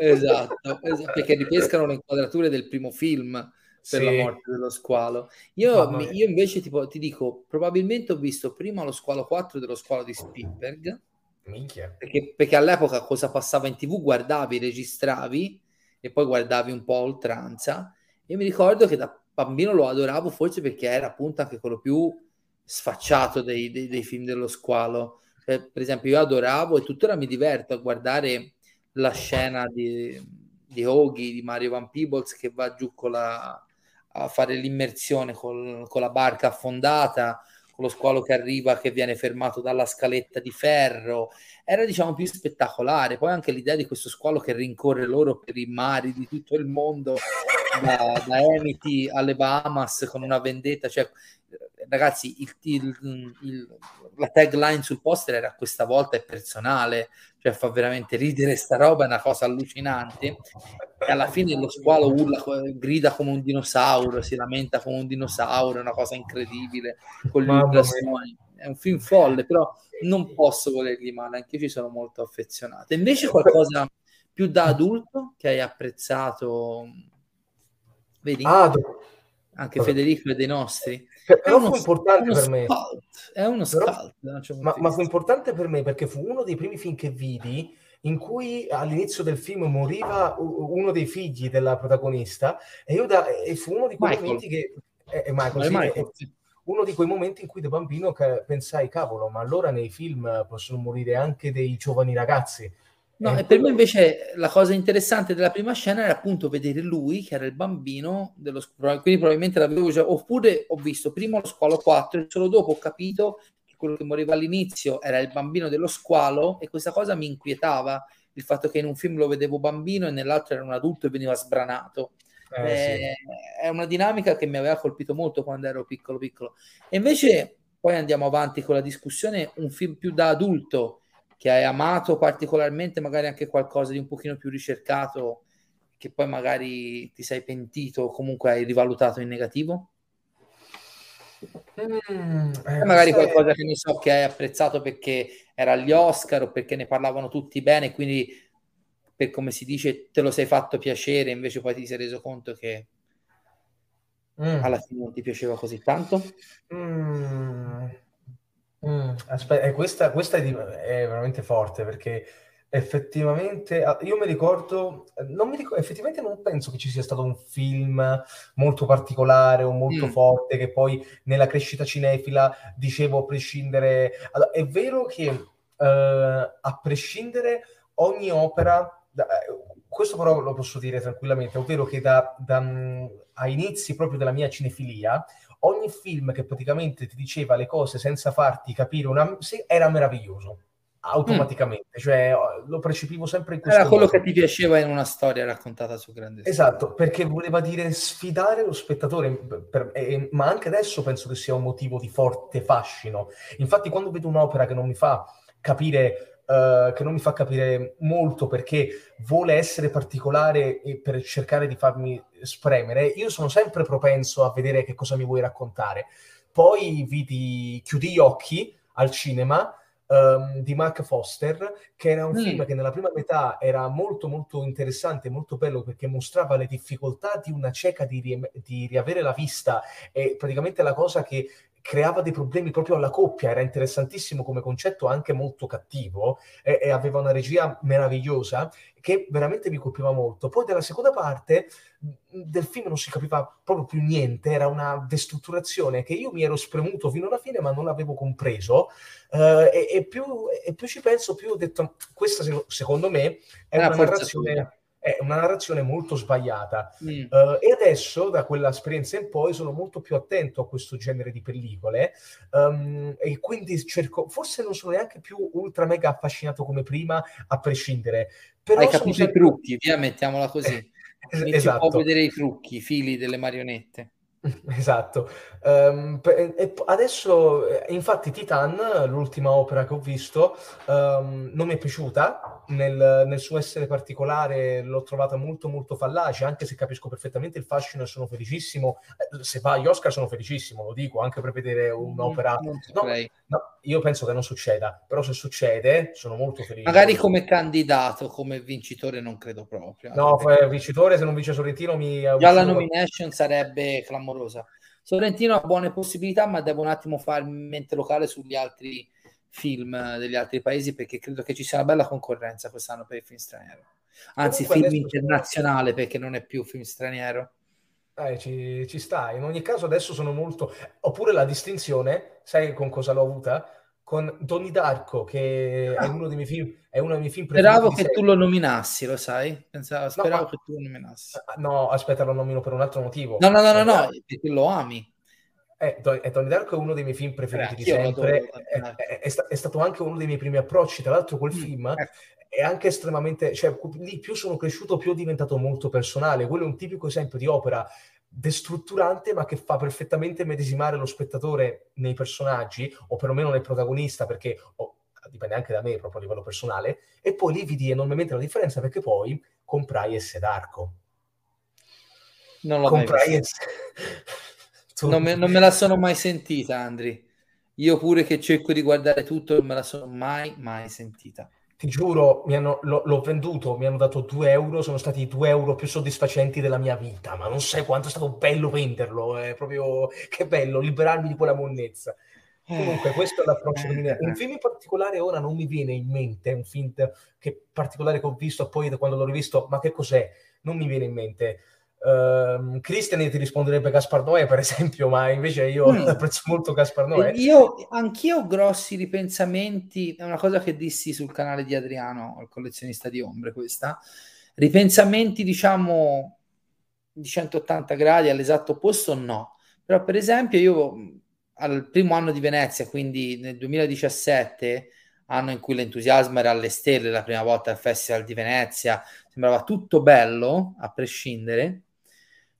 Speaker 1: Esatto, esatto, perché ripescano le inquadrature del primo film per la
Speaker 2: Sì.
Speaker 1: morte dello squalo. Io, mi- io invece tipo, ti dico, probabilmente ho visto prima lo squalo 4 dello squalo di Spielberg,
Speaker 2: Minchia.
Speaker 1: perché, perché all'epoca cosa passava in tv, guardavi, registravi e poi guardavi un po' a oltranza. E mi ricordo che da bambino lo adoravo, forse perché era appunto anche quello più sfacciato dei, dei- dei film dello squalo. Eh, per esempio, io adoravo e tuttora mi diverto a guardare la scena di, di Hoagie, di Mario Van Peebles che va giù con la, a fare l'immersione col- con la barca affondata, con lo squalo che arriva, che viene fermato dalla scaletta di ferro. Era diciamo più spettacolare. Poi anche l'idea di questo squalo che rincorre loro per i mari di tutto il mondo, da, da Amity alle Bahamas con una vendetta. Cioè, ragazzi, il- il- il- la tagline sul poster era questa volta è personale, cioè fa veramente ridere sta roba, è una cosa allucinante. E alla fine lo squalo urla, grida come un dinosauro, si lamenta come un dinosauro, è una cosa incredibile, con ultrasuoni. È un film folle, però non posso volergli male, anche io ci sono molto affezionato. Invece qualcosa più da adulto che hai apprezzato, vedi?
Speaker 2: Ah,
Speaker 1: anche
Speaker 2: vabbè.
Speaker 1: Federico è dei nostri.
Speaker 2: Per-
Speaker 1: È
Speaker 2: però
Speaker 1: uno,
Speaker 2: fu importante per me.
Speaker 1: è uno
Speaker 2: Però-
Speaker 1: da un certo
Speaker 2: Ma, ma fu importante per me perché fu uno dei primi film che vidi in cui all'inizio del film moriva uno dei figli della protagonista e, io da, e fu uno di quei
Speaker 1: Michael.
Speaker 2: momenti che... eh, eh, Michael,
Speaker 1: è
Speaker 2: sì,
Speaker 1: Michael, sì.
Speaker 2: uno di quei momenti in cui da bambino pensai, cavolo, ma allora nei film possono morire anche dei giovani ragazzi.
Speaker 1: No,
Speaker 2: Eh,
Speaker 1: e per me invece la cosa interessante della prima scena era appunto vedere lui, che era il bambino dello squalo, quindi probabilmente l'avevo già, oppure ho visto prima lo squalo 4 e solo dopo ho capito che quello che moriva all'inizio era il bambino dello squalo e questa cosa mi inquietava, il fatto che in un film lo vedevo bambino e nell'altro era un adulto e veniva sbranato.
Speaker 2: Eh, sì.
Speaker 1: Eh, è una dinamica che mi aveva colpito molto quando ero piccolo piccolo. E invece poi andiamo avanti con la discussione, un film più da adulto che hai amato particolarmente, magari anche qualcosa di un pochino più ricercato che poi magari ti sei pentito o comunque hai rivalutato in negativo?
Speaker 2: Mm, eh,
Speaker 1: magari
Speaker 2: questa è-
Speaker 1: qualcosa che ne so che hai apprezzato perché era agli Oscar o perché ne parlavano tutti bene, quindi per come si dice te lo sei fatto piacere, invece poi ti sei reso conto che
Speaker 2: Mm.
Speaker 1: alla fine non ti piaceva così tanto?
Speaker 2: Mm. Mm, aspetta, eh, questa, questa è, di- è veramente forte perché effettivamente ah, io mi ricordo, non mi ricordo, effettivamente non penso che ci sia stato un film molto particolare o molto
Speaker 1: Mm.
Speaker 2: forte che poi nella crescita cinefila dicevo a prescindere. Allora, è vero che eh, a prescindere ogni opera, da- eh, questo però lo posso dire tranquillamente, ovvero che da, da, mm, a inizi proprio della mia cinefilia ogni film che praticamente ti diceva le cose senza farti capire una... sì, era meraviglioso automaticamente, cioè lo percepivo sempre in questo
Speaker 1: Era quello
Speaker 2: modo.
Speaker 1: che ti piaceva in una storia raccontata su grande.
Speaker 2: Esatto, perché voleva dire sfidare lo spettatore, per- e- ma anche adesso penso che sia un motivo di forte fascino. Infatti, quando vedo un'opera che non mi fa capire, eh, che non mi fa capire molto perché vuole essere particolare per cercare di farmi spremere, io sono sempre propenso a vedere che cosa mi vuoi raccontare. Poi vidi Chiudi gli occhi al cinema ehm, di Mark Foster, che era un
Speaker 1: Mm.
Speaker 2: film che nella prima metà era molto molto interessante, molto bello perché mostrava le difficoltà di una cieca di, ri- di riavere la vista e praticamente la cosa che creava dei problemi proprio alla coppia, era interessantissimo come concetto, anche molto cattivo e, e aveva una regia meravigliosa che veramente mi colpiva molto. Poi della seconda parte del film non si capiva proprio più niente, era una destrutturazione che io mi ero spremuto fino alla fine ma non l'avevo compreso eh, e, e più, e più ci penso più ho detto questa se- secondo me è
Speaker 1: È una
Speaker 2: una
Speaker 1: forzatura.
Speaker 2: È una narrazione molto sbagliata.
Speaker 1: Mm.
Speaker 2: Eh, e adesso, da quell'esperienza in poi, sono molto più attento a questo genere di pellicole ehm, e quindi cerco, forse non sono neanche più ultra mega affascinato come prima, a prescindere. Però
Speaker 1: Hai capito
Speaker 2: sempre-
Speaker 1: i trucchi, via, mettiamola così. Po'
Speaker 2: esatto.
Speaker 1: vedere i trucchi, i fili delle marionette.
Speaker 2: Esatto. Um, e adesso, eh, infatti, Titan, l'ultima opera che ho visto, um, non mi è piaciuta nel, nel, suo essere particolare, l'ho trovata molto, molto fallace, anche se capisco perfettamente il fascino e sono felicissimo. Eh, se va agli Oscar, sono felicissimo, lo dico, anche per vedere un'opera. No, no, io penso che non succeda, però se succede, sono molto felice.
Speaker 1: Magari come candidato, come vincitore, non credo proprio.
Speaker 2: No, perché... vincitore, se non vince Sorrentino, mi.
Speaker 1: Già la nomination sarebbe clamorosa. Sorrentino ha buone possibilità, ma devo un attimo fare mente locale sugli altri film degli altri paesi perché credo che ci sia una bella concorrenza quest'anno per il film straniero. Anzi, Comunque film internazionale sono... perché non è più film straniero.
Speaker 2: Eh, ci, ci, sta. In ogni caso adesso sono molto... Oppure la distinzione, sai con cosa l'ho avuta? Con Donnie Darko, che è uno dei miei film, è uno dei miei film
Speaker 1: preferiti. Speravo che tu lo nominassi, lo sai? Pensavo, speravo no, che tu lo nominassi.
Speaker 2: No, aspetta, lo nomino per un altro motivo.
Speaker 1: No, no, no, no, no perché lo ami.
Speaker 2: Eh, Tony Darko è uno dei miei film preferiti di sempre, è, è, è, è, stato anche uno dei miei primi approcci, tra l'altro quel mm, film eh. è anche estremamente, cioè lì più sono cresciuto più è diventato molto personale, quello è un tipico esempio di opera destrutturante ma che fa perfettamente medesimare lo spettatore nei personaggi o perlomeno nel protagonista perché oh, dipende anche da me proprio a livello personale e poi lì vidi enormemente la differenza perché poi comprai S d'Arco
Speaker 1: non l'ho comprai S non me, non me, la sono mai sentita, Andri. Io pure che cerco di guardare tutto, non me la sono mai, mai sentita.
Speaker 2: Ti giuro, hanno, lo, l'ho venduto, mi hanno dato 2 euro, sono stati i 2 euro più soddisfacenti della mia vita, ma non sai quanto è stato bello venderlo, è proprio che bello liberarmi di quella monnezza. Comunque, questo è l'approccio eh, che Un film in particolare ora non mi viene in mente, un film che particolare che ho visto, poi da quando l'ho rivisto, ma che cos'è? Non mi viene in mente. Uh, Christian ti risponderebbe Gaspar Noè, per esempio, ma invece io mm. apprezzo molto Gaspar Noè.
Speaker 1: Io anch'io ho grossi ripensamenti, è una cosa che dissi sul canale di Adriano, il collezionista di ombre, questa. Ripensamenti, diciamo, di 180 gradi all'esatto opposto, no. Però, per esempio, io al primo anno di Venezia, quindi nel 2017, anno in cui l'entusiasmo era alle stelle, la prima volta al Festival di Venezia, sembrava tutto bello, a prescindere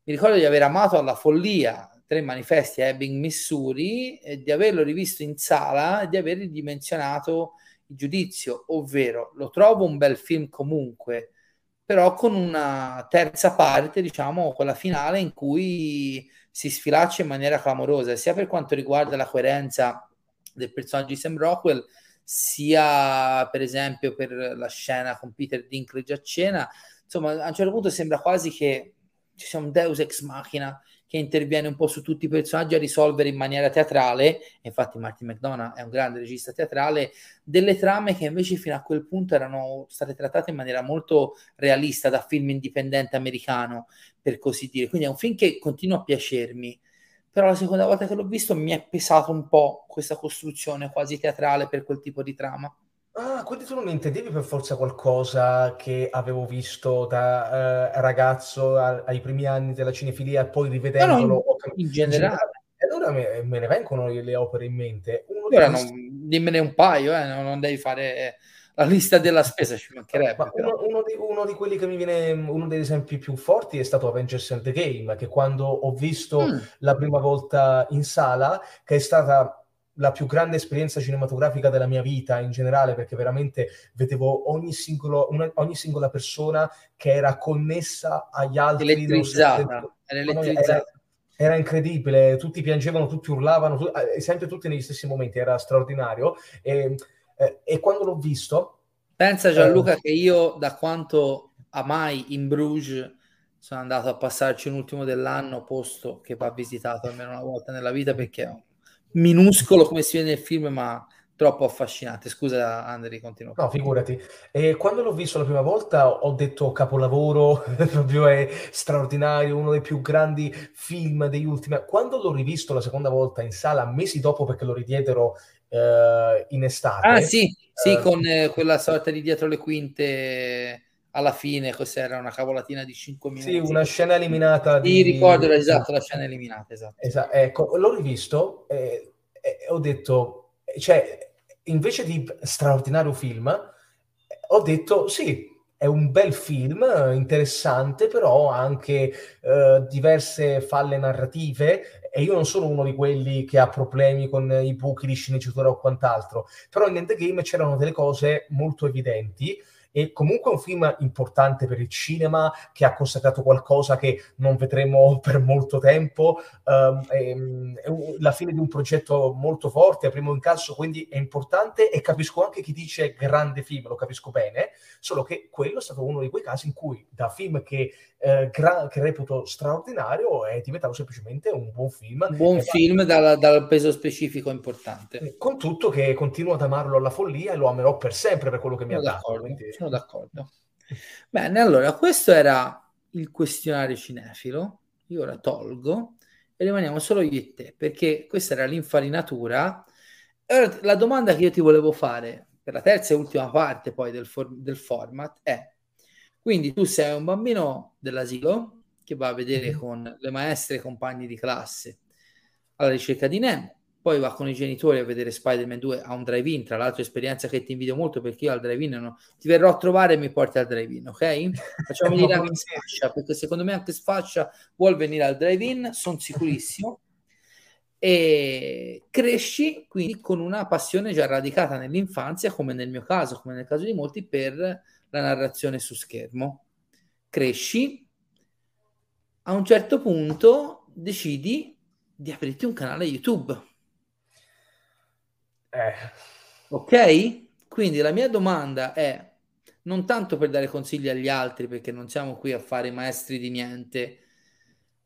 Speaker 1: mi ricordo di aver amato alla follia tre manifesti a Ebbing, Missouri, e di averlo rivisto in sala e di aver ridimensionato il giudizio, ovvero lo trovo un bel film comunque, però con una terza parte, diciamo, quella finale in cui si sfilaccia in maniera clamorosa, sia per quanto riguarda la coerenza del personaggio di Sam Rockwell, sia per esempio per la scena con Peter Dinklage a cena. Insomma, a un certo punto sembra quasi che ci sia un deus ex machina che interviene un po' su tutti i personaggi a risolvere in maniera teatrale, infatti Martin McDonough è un grande regista teatrale, delle trame che invece fino a quel punto erano state trattate in maniera molto realista da film indipendente americano, per così dire. Quindi è un film che continua a piacermi, però la seconda volta che l'ho visto mi è pesato un po' questa costruzione quasi teatrale per quel tipo di trama.
Speaker 2: Ah, quindi tu non intendevi per forza qualcosa che avevo visto da eh, ragazzo a- ai primi anni della cinefilia e poi rivedendolo... No,
Speaker 1: no, in, in generale.
Speaker 2: E allora me, me, ne vengono le opere in mente.
Speaker 1: Allora, questi... non, dimmene un paio, eh, non, non, devi fare la lista della spesa, ci mancherebbe.
Speaker 2: Uno, uno, di, uno, di, quelli che mi viene, uno degli esempi più forti è stato Avengers Endgame, che quando ho visto mm. la prima volta in sala, che è stata la più grande esperienza cinematografica della mia vita in generale, perché veramente vedevo ogni, singolo, una, ogni singola persona che era connessa agli altri.
Speaker 1: Elettrizzata. Era, elettrizzata.
Speaker 2: Era, era, incredibile, tutti piangevano, tutti urlavano, tu, eh, sempre tutti negli stessi momenti, era straordinario. E, eh, e quando l'ho visto...
Speaker 1: Pensa Gianluca eh, che io da quanto amai in Bruges sono andato a passarci un ultimo dell'anno, posto che va visitato almeno una volta nella vita perché minuscolo come si vede nel film, ma troppo affascinante. Scusa, Andri, continua.
Speaker 2: No, figurati. E quando l'ho visto la prima volta ho detto capolavoro, proprio è straordinario, uno dei più grandi film degli ultimi. Quando l'ho rivisto la seconda volta in sala, mesi dopo, perché lo ridiedero eh, in estate.
Speaker 1: Ah, sì, sì, eh, con eh, quella sorta di dietro le quinte alla fine cos'era una cavolatina di 5 minuti.
Speaker 2: Sì, una scena eliminata.
Speaker 1: Di... Sì, ricordo esatto, la scena eliminata, esatto.
Speaker 2: esatto. Ecco, l'ho rivisto e, e ho detto, cioè, invece di straordinario film, ho detto sì, è un bel film, interessante, però ha anche eh, diverse falle narrative e io non sono uno di quelli che ha problemi con i buchi di sceneggiatura o quant'altro, però in Endgame c'erano delle cose molto evidenti e comunque è un film importante per il cinema che ha consacrato qualcosa che non vedremo per molto tempo, um, è, è la fine di un progetto molto forte, a primo incasso, quindi è importante e capisco anche chi dice grande film, lo capisco bene, solo che quello è stato uno di quei casi in cui da film che, eh, gra- che reputo straordinario è diventato semplicemente un buon film.
Speaker 1: Un buon film dal, dal peso specifico importante.
Speaker 2: Con tutto che continuo ad amarlo alla follia e lo amerò per sempre per quello che mi ha dato.
Speaker 1: Quindi... Sono d'accordo. Bene, allora questo era il questionario cinefilo. Io ora tolgo e rimaniamo solo io e te, perché questa era l'infarinatura. Allora, la domanda che io ti volevo fare per la terza e ultima parte poi del, for- del format è, quindi tu sei un bambino dell'asilo che va a vedere mm-hmm. con le maestre e compagni di classe alla ricerca di Nemo, poi va con i genitori a vedere Spider-Man 2 a un drive-in, tra l'altro esperienza che ti invidio molto perché io al drive-in no, ti verrò a trovare e mi porti al drive-in, ok? Facciamo venire anche Sfascia, perché secondo me anche Sfascia vuol venire al drive-in, sono sicurissimo. e cresci quindi con una passione già radicata nell'infanzia, come nel mio caso, come nel caso di molti, per la narrazione su schermo. Cresci, a un certo punto decidi di aprirti un canale YouTube
Speaker 2: eh.
Speaker 1: Ok? Quindi la mia domanda è non tanto per dare consigli agli altri, perché non siamo qui a fare maestri di niente.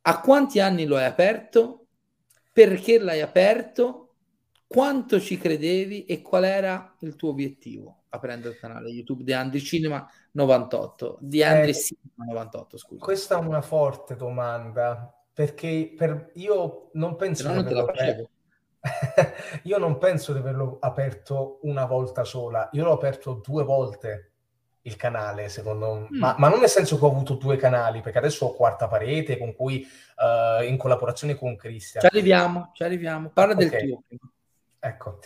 Speaker 1: A quanti anni lo hai aperto? Perché l'hai aperto? Quanto ci credevi e qual era il tuo obiettivo aprendo il canale YouTube di Andri Cinema 98? Di Andri eh, Cinema 98, scusa.
Speaker 2: Questa è una forte domanda, perché per, io non penso...
Speaker 1: che non te la facevo.
Speaker 2: Io non penso di averlo aperto una volta sola, io l'ho aperto due volte il canale, secondo me, mm. ma, ma, non nel senso che ho avuto due canali, perché adesso ho Quarta Parete con cui uh, in collaborazione con Cristian.
Speaker 1: Ci arriviamo, ci arriviamo. Parla okay. del tuo.
Speaker 2: Ecco.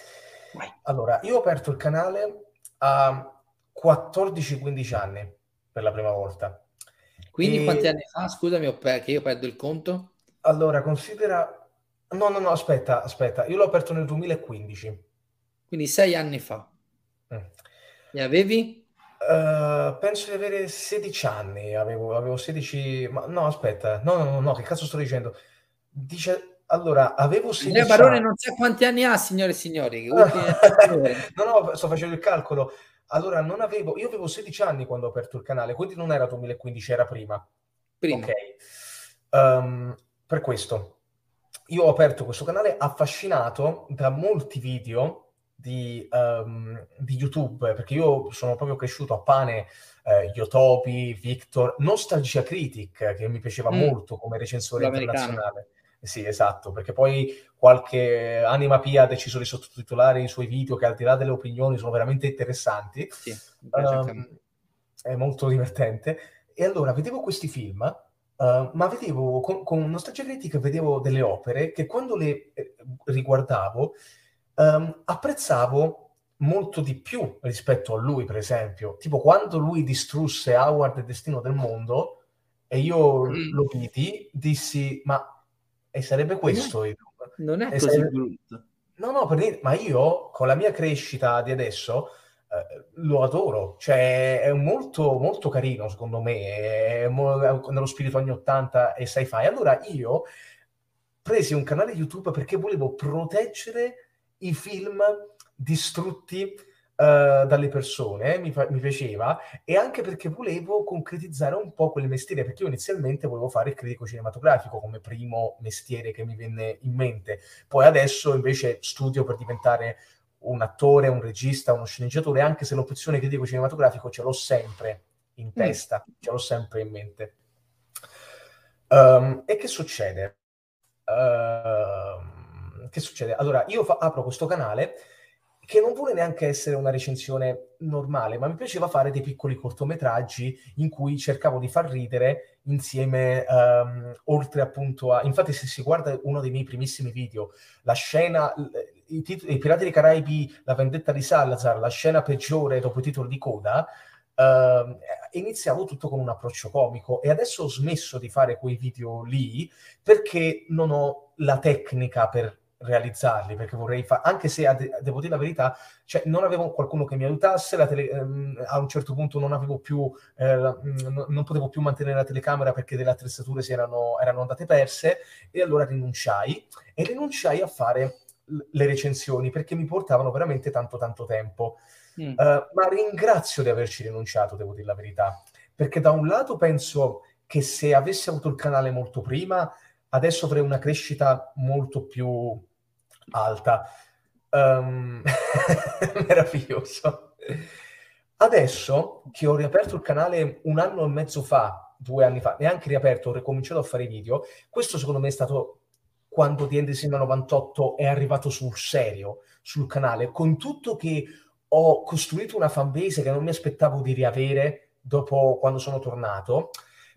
Speaker 2: Vai. Allora, io ho aperto il canale a 14-15 anni per la prima volta.
Speaker 1: Quindi e... quanti anni fa? Scusami, che io perdo il conto.
Speaker 2: Allora, considera No, no, no, aspetta, aspetta, io l'ho aperto nel 2015.
Speaker 1: Quindi sei anni fa. Mm. E avevi?
Speaker 2: Uh, penso di avere 16 anni, avevo, avevo 16, ma no, aspetta, no, no, no, no, che cazzo sto dicendo? Dice, allora, avevo 16
Speaker 1: anni. Barone non sa quanti anni ha, signore e signori.
Speaker 2: no, no, sto facendo il calcolo. Allora, non avevo, io avevo 16 anni quando ho aperto il canale, quindi non era 2015, era prima.
Speaker 1: Prima.
Speaker 2: Ok. Um, per questo, io ho aperto questo canale affascinato da molti video di, um, di YouTube, perché io sono proprio cresciuto a pane eh, Yotopi, Victor, Nostalgia Critic, che mi piaceva mm. molto come recensore internazionale. Sì, esatto, perché poi qualche anima pia ha deciso di sottotitolare i suoi video che al di là delle opinioni sono veramente interessanti.
Speaker 1: Sì,
Speaker 2: um, è molto divertente. E allora vedevo questi film Uh, ma vedevo con, con nostalgia critica vedevo delle opere che quando le eh, riguardavo um, apprezzavo molto di più rispetto a lui, per esempio. Tipo quando lui distrusse Howard e Destino del Mondo e io mm. lo vidi, dissi, ma e sarebbe questo.
Speaker 1: Non è
Speaker 2: e
Speaker 1: così sarebbe... brutto.
Speaker 2: No, no, per... ma io con la mia crescita di adesso lo adoro, cioè è molto, molto carino secondo me, è mo- nello spirito anni 80 e sci-fi. Allora io presi un canale YouTube perché volevo proteggere i film distrutti Uh, dalle persone, mi, fa- mi, piaceva, e anche perché volevo concretizzare un po' quel mestiere, perché io inizialmente volevo fare il critico cinematografico come primo mestiere che mi venne in mente, poi adesso invece studio per diventare un attore, un regista, uno sceneggiatore, anche se l'opzione critico cinematografico ce l'ho sempre in mm. testa, mm. ce l'ho sempre in mente. Um, e che succede? Uh, che succede? Allora, io fa- apro questo canale che non vuole neanche essere una recensione normale, ma mi piaceva fare dei piccoli cortometraggi in cui cercavo di far ridere insieme, um, oltre appunto a... Infatti se si guarda uno dei miei primissimi video, la scena, i, tit- i Pirati dei Caraibi, la vendetta di Salazar, la scena peggiore dopo i titoli di coda, uh, iniziavo tutto con un approccio comico e adesso ho smesso di fare quei video lì perché non ho la tecnica per realizzarli perché vorrei fare, anche se de- devo dire la verità, cioè non avevo qualcuno che mi aiutasse, tele- ehm, a un certo punto non avevo più, eh, n- non potevo più mantenere la telecamera perché delle attrezzature si erano, erano andate perse e allora rinunciai e rinunciai a fare le recensioni perché mi portavano veramente tanto tanto tempo. Mm. Uh, ma ringrazio di averci rinunciato, devo dire la verità, perché da un lato penso che se avessi avuto il canale molto prima adesso avrei una crescita molto più alta. Um, meraviglioso. Adesso che ho riaperto il canale un anno e mezzo fa, due anni fa, neanche riaperto, ho ricominciato a fare video, questo secondo me è stato quando The Endesim 98 è arrivato sul serio, sul canale, con tutto che ho costruito una fanbase che non mi aspettavo di riavere dopo quando sono tornato,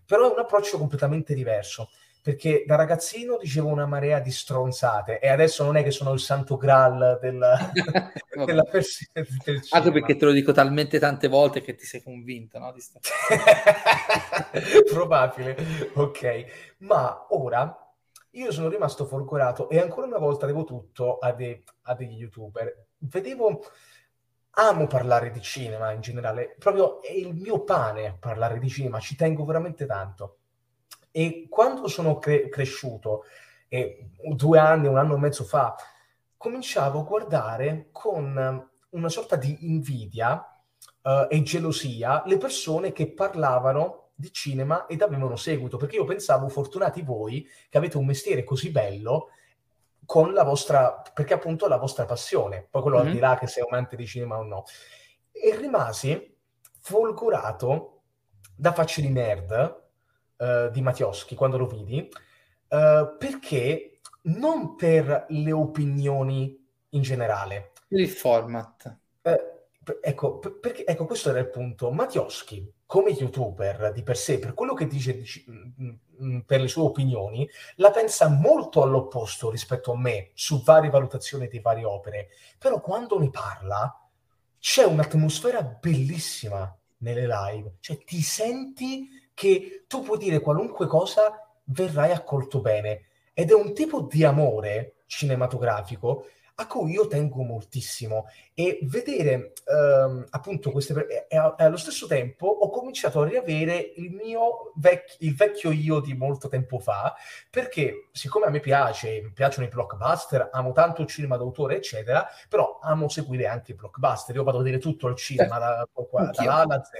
Speaker 2: però è un approccio completamente diverso perché da ragazzino dicevo una marea di stronzate e adesso non è che sono il santo graal del, della versione
Speaker 1: del Anche perché te lo dico talmente tante volte che ti sei convinto, no? Sta...
Speaker 2: Probabile, ok. Ma ora io sono rimasto folgorato e ancora una volta devo tutto a, de- a degli youtuber. Vedevo amo parlare di cinema in generale, proprio è il mio pane parlare di cinema, ci tengo veramente tanto. E quando sono cre- cresciuto, eh, due anni, un anno e mezzo fa, cominciavo a guardare con una sorta di invidia uh, e gelosia le persone che parlavano di cinema ed avevano seguito, perché io pensavo, fortunati voi, che avete un mestiere così bello con la vostra, perché appunto la vostra passione, poi quello mm-hmm. al di là che sei amante di cinema o no. E rimasi folgorato da facce di nerd uh, di Mattioschi quando lo vidi, uh, perché non per le opinioni in generale.
Speaker 1: Il format.
Speaker 2: Uh, ecco, per, perché, ecco, questo era il punto. Mattioschi, come youtuber di per sé, per quello che dice, dice mm, mm, per le sue opinioni, la pensa molto all'opposto rispetto a me su varie valutazioni di varie opere. Però quando ne parla c'è un'atmosfera bellissima nelle live, cioè ti senti che tu puoi dire qualunque cosa, verrai accolto bene. Ed è un tipo di amore cinematografico a cui io tengo moltissimo. E vedere um, appunto queste e, allo stesso tempo ho cominciato a riavere il mio vec- il vecchio io di molto tempo fa perché siccome a me piace mi piacciono i blockbuster amo tanto il cinema d'autore eccetera però amo seguire anche i blockbuster. Io vado a vedere tutto il cinema da, da, da A alla Z.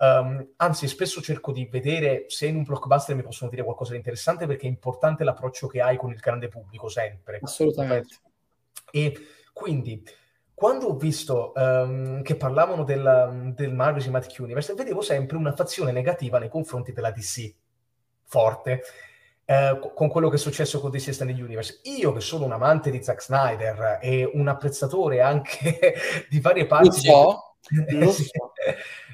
Speaker 2: Um, anzi, spesso cerco di vedere se in un blockbuster mi possono dire qualcosa di interessante perché è importante l'approccio che hai con il grande pubblico, sempre.
Speaker 1: Assolutamente.
Speaker 2: E quindi, quando ho visto um, che parlavano del, del Marvel Cinematic Universe, vedevo sempre una fazione negativa nei confronti della DC, forte. Eh, con quello che è successo con DC Extended Universe. Io che sono un amante di Zack Snyder e un apprezzatore anche di varie parti... Lo
Speaker 1: so, di... lo so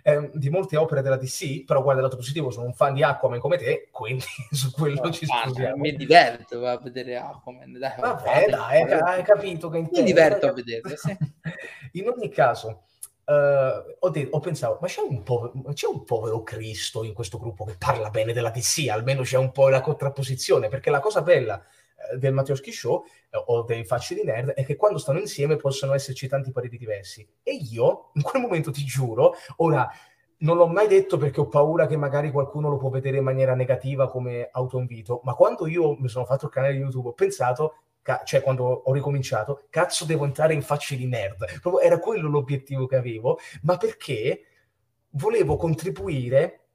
Speaker 2: eh, di molte opere della DC, però guarda il lato positivo, sono un fan di Aquaman come te, quindi su quello no, ci sposiamo.
Speaker 1: Mi diverto a vedere Aquaman.
Speaker 2: Dai, Vabbè, dai, hai, hai capito che
Speaker 1: Mi diverto a vederlo, sì.
Speaker 2: In ogni caso, Uh, ho, detto, ho, pensato, ma c'è un, povero, c'è un, povero, Cristo in questo gruppo che parla bene della DC, almeno c'è un po' la contrapposizione, perché la cosa bella del Matteoschi Show uh, o dei Facci di Nerd è che quando stanno insieme possono esserci tanti pareri diversi. E io, in quel momento ti giuro, ora non l'ho mai detto perché ho paura che magari qualcuno lo può vedere in maniera negativa come autoinvito, ma quando io mi sono fatto il canale YouTube ho pensato Ca- cioè quando ho ricominciato, cazzo devo entrare in facce di nerd. Proprio era quello l'obiettivo che avevo, ma perché volevo contribuire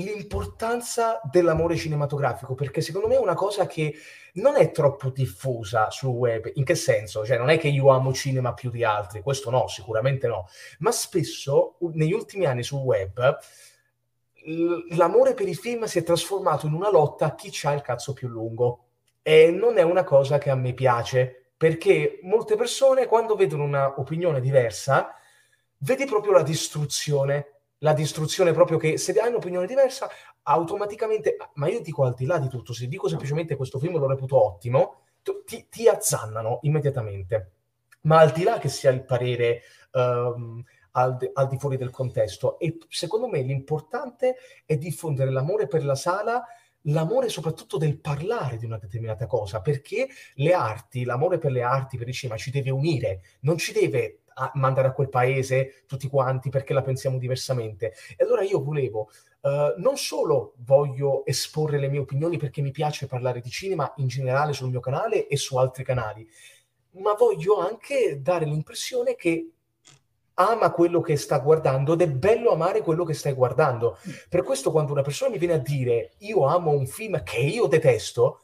Speaker 2: all'importanza dell'amore cinematografico, perché secondo me è una cosa che non è troppo diffusa sul web. In che senso? Cioè non è che io amo cinema più di altri, questo no, sicuramente no, ma spesso negli ultimi anni sul web l'amore per i film si è trasformato in una lotta a chi ha il cazzo più lungo e non è una cosa che a me piace, perché molte persone quando vedono un'opinione diversa, vedi proprio la distruzione, la distruzione proprio che se hai un'opinione diversa, automaticamente, ma io dico al di là di tutto, se dico semplicemente questo film lo reputo ottimo, ti, ti azzannano immediatamente. Ma al di là che sia il parere um, al, al, di fuori del contesto. E secondo me l'importante è diffondere l'amore per la sala, l'amore soprattutto del parlare di una determinata cosa, perché le arti, l'amore per le arti, per il cinema, ci deve unire, non ci deve a mandare a quel paese tutti quanti perché la pensiamo diversamente. E allora io volevo, uh, non solo voglio esporre le mie opinioni perché mi piace parlare di cinema in generale sul mio canale e su altri canali, ma voglio anche dare l'impressione che ama quello che sta guardando ed è bello amare quello che stai guardando. Per questo quando una persona mi viene a dire io amo un film che io detesto,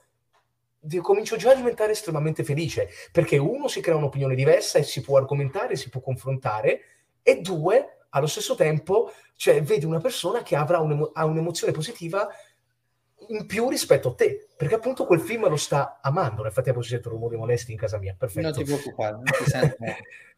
Speaker 2: comincio già a diventare estremamente felice, perché uno si crea un'opinione diversa e si può argomentare, si può confrontare, e due, allo stesso tempo, cioè vedi una persona che avrà un'emo- ha un'emozione positiva in più rispetto a te, perché appunto quel film lo sta amando. Nel frattempo si sentono rumori molesti in casa mia, perfetto.
Speaker 1: Non ti preoccupare, non ti sento.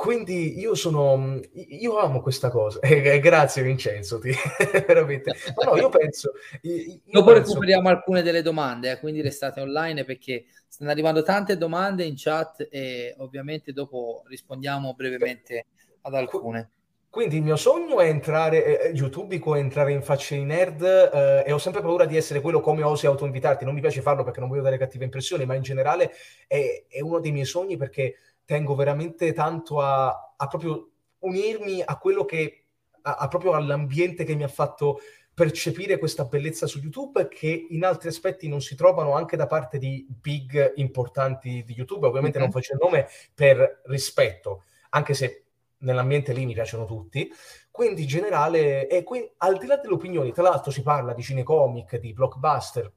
Speaker 2: Quindi io sono, io amo questa cosa. Eh, grazie Vincenzo, ti, veramente. Ma no, io penso.
Speaker 1: Io Dopo penso... recuperiamo alcune delle domande, eh, quindi restate online perché stanno arrivando tante domande in chat e ovviamente dopo rispondiamo brevemente ad alcune.
Speaker 2: Quindi il mio sogno è entrare, eh, youtubico, entrare in facce di nerd eh, e ho sempre paura di essere quello come osi autoinvitarti. Non mi piace farlo perché non voglio dare cattive impressioni, ma in generale è, è uno dei miei sogni perché tengo veramente tanto a, a proprio unirmi a quello che, a, a, proprio all'ambiente che mi ha fatto percepire questa bellezza su YouTube che in altri aspetti non si trovano anche da parte di big importanti di YouTube. Ovviamente mm-hmm. non faccio il nome per rispetto, anche se nell'ambiente lì mi piacciono tutti. Quindi in generale, e qui, al di là delle opinioni, tra l'altro si parla di cinecomic, di blockbuster,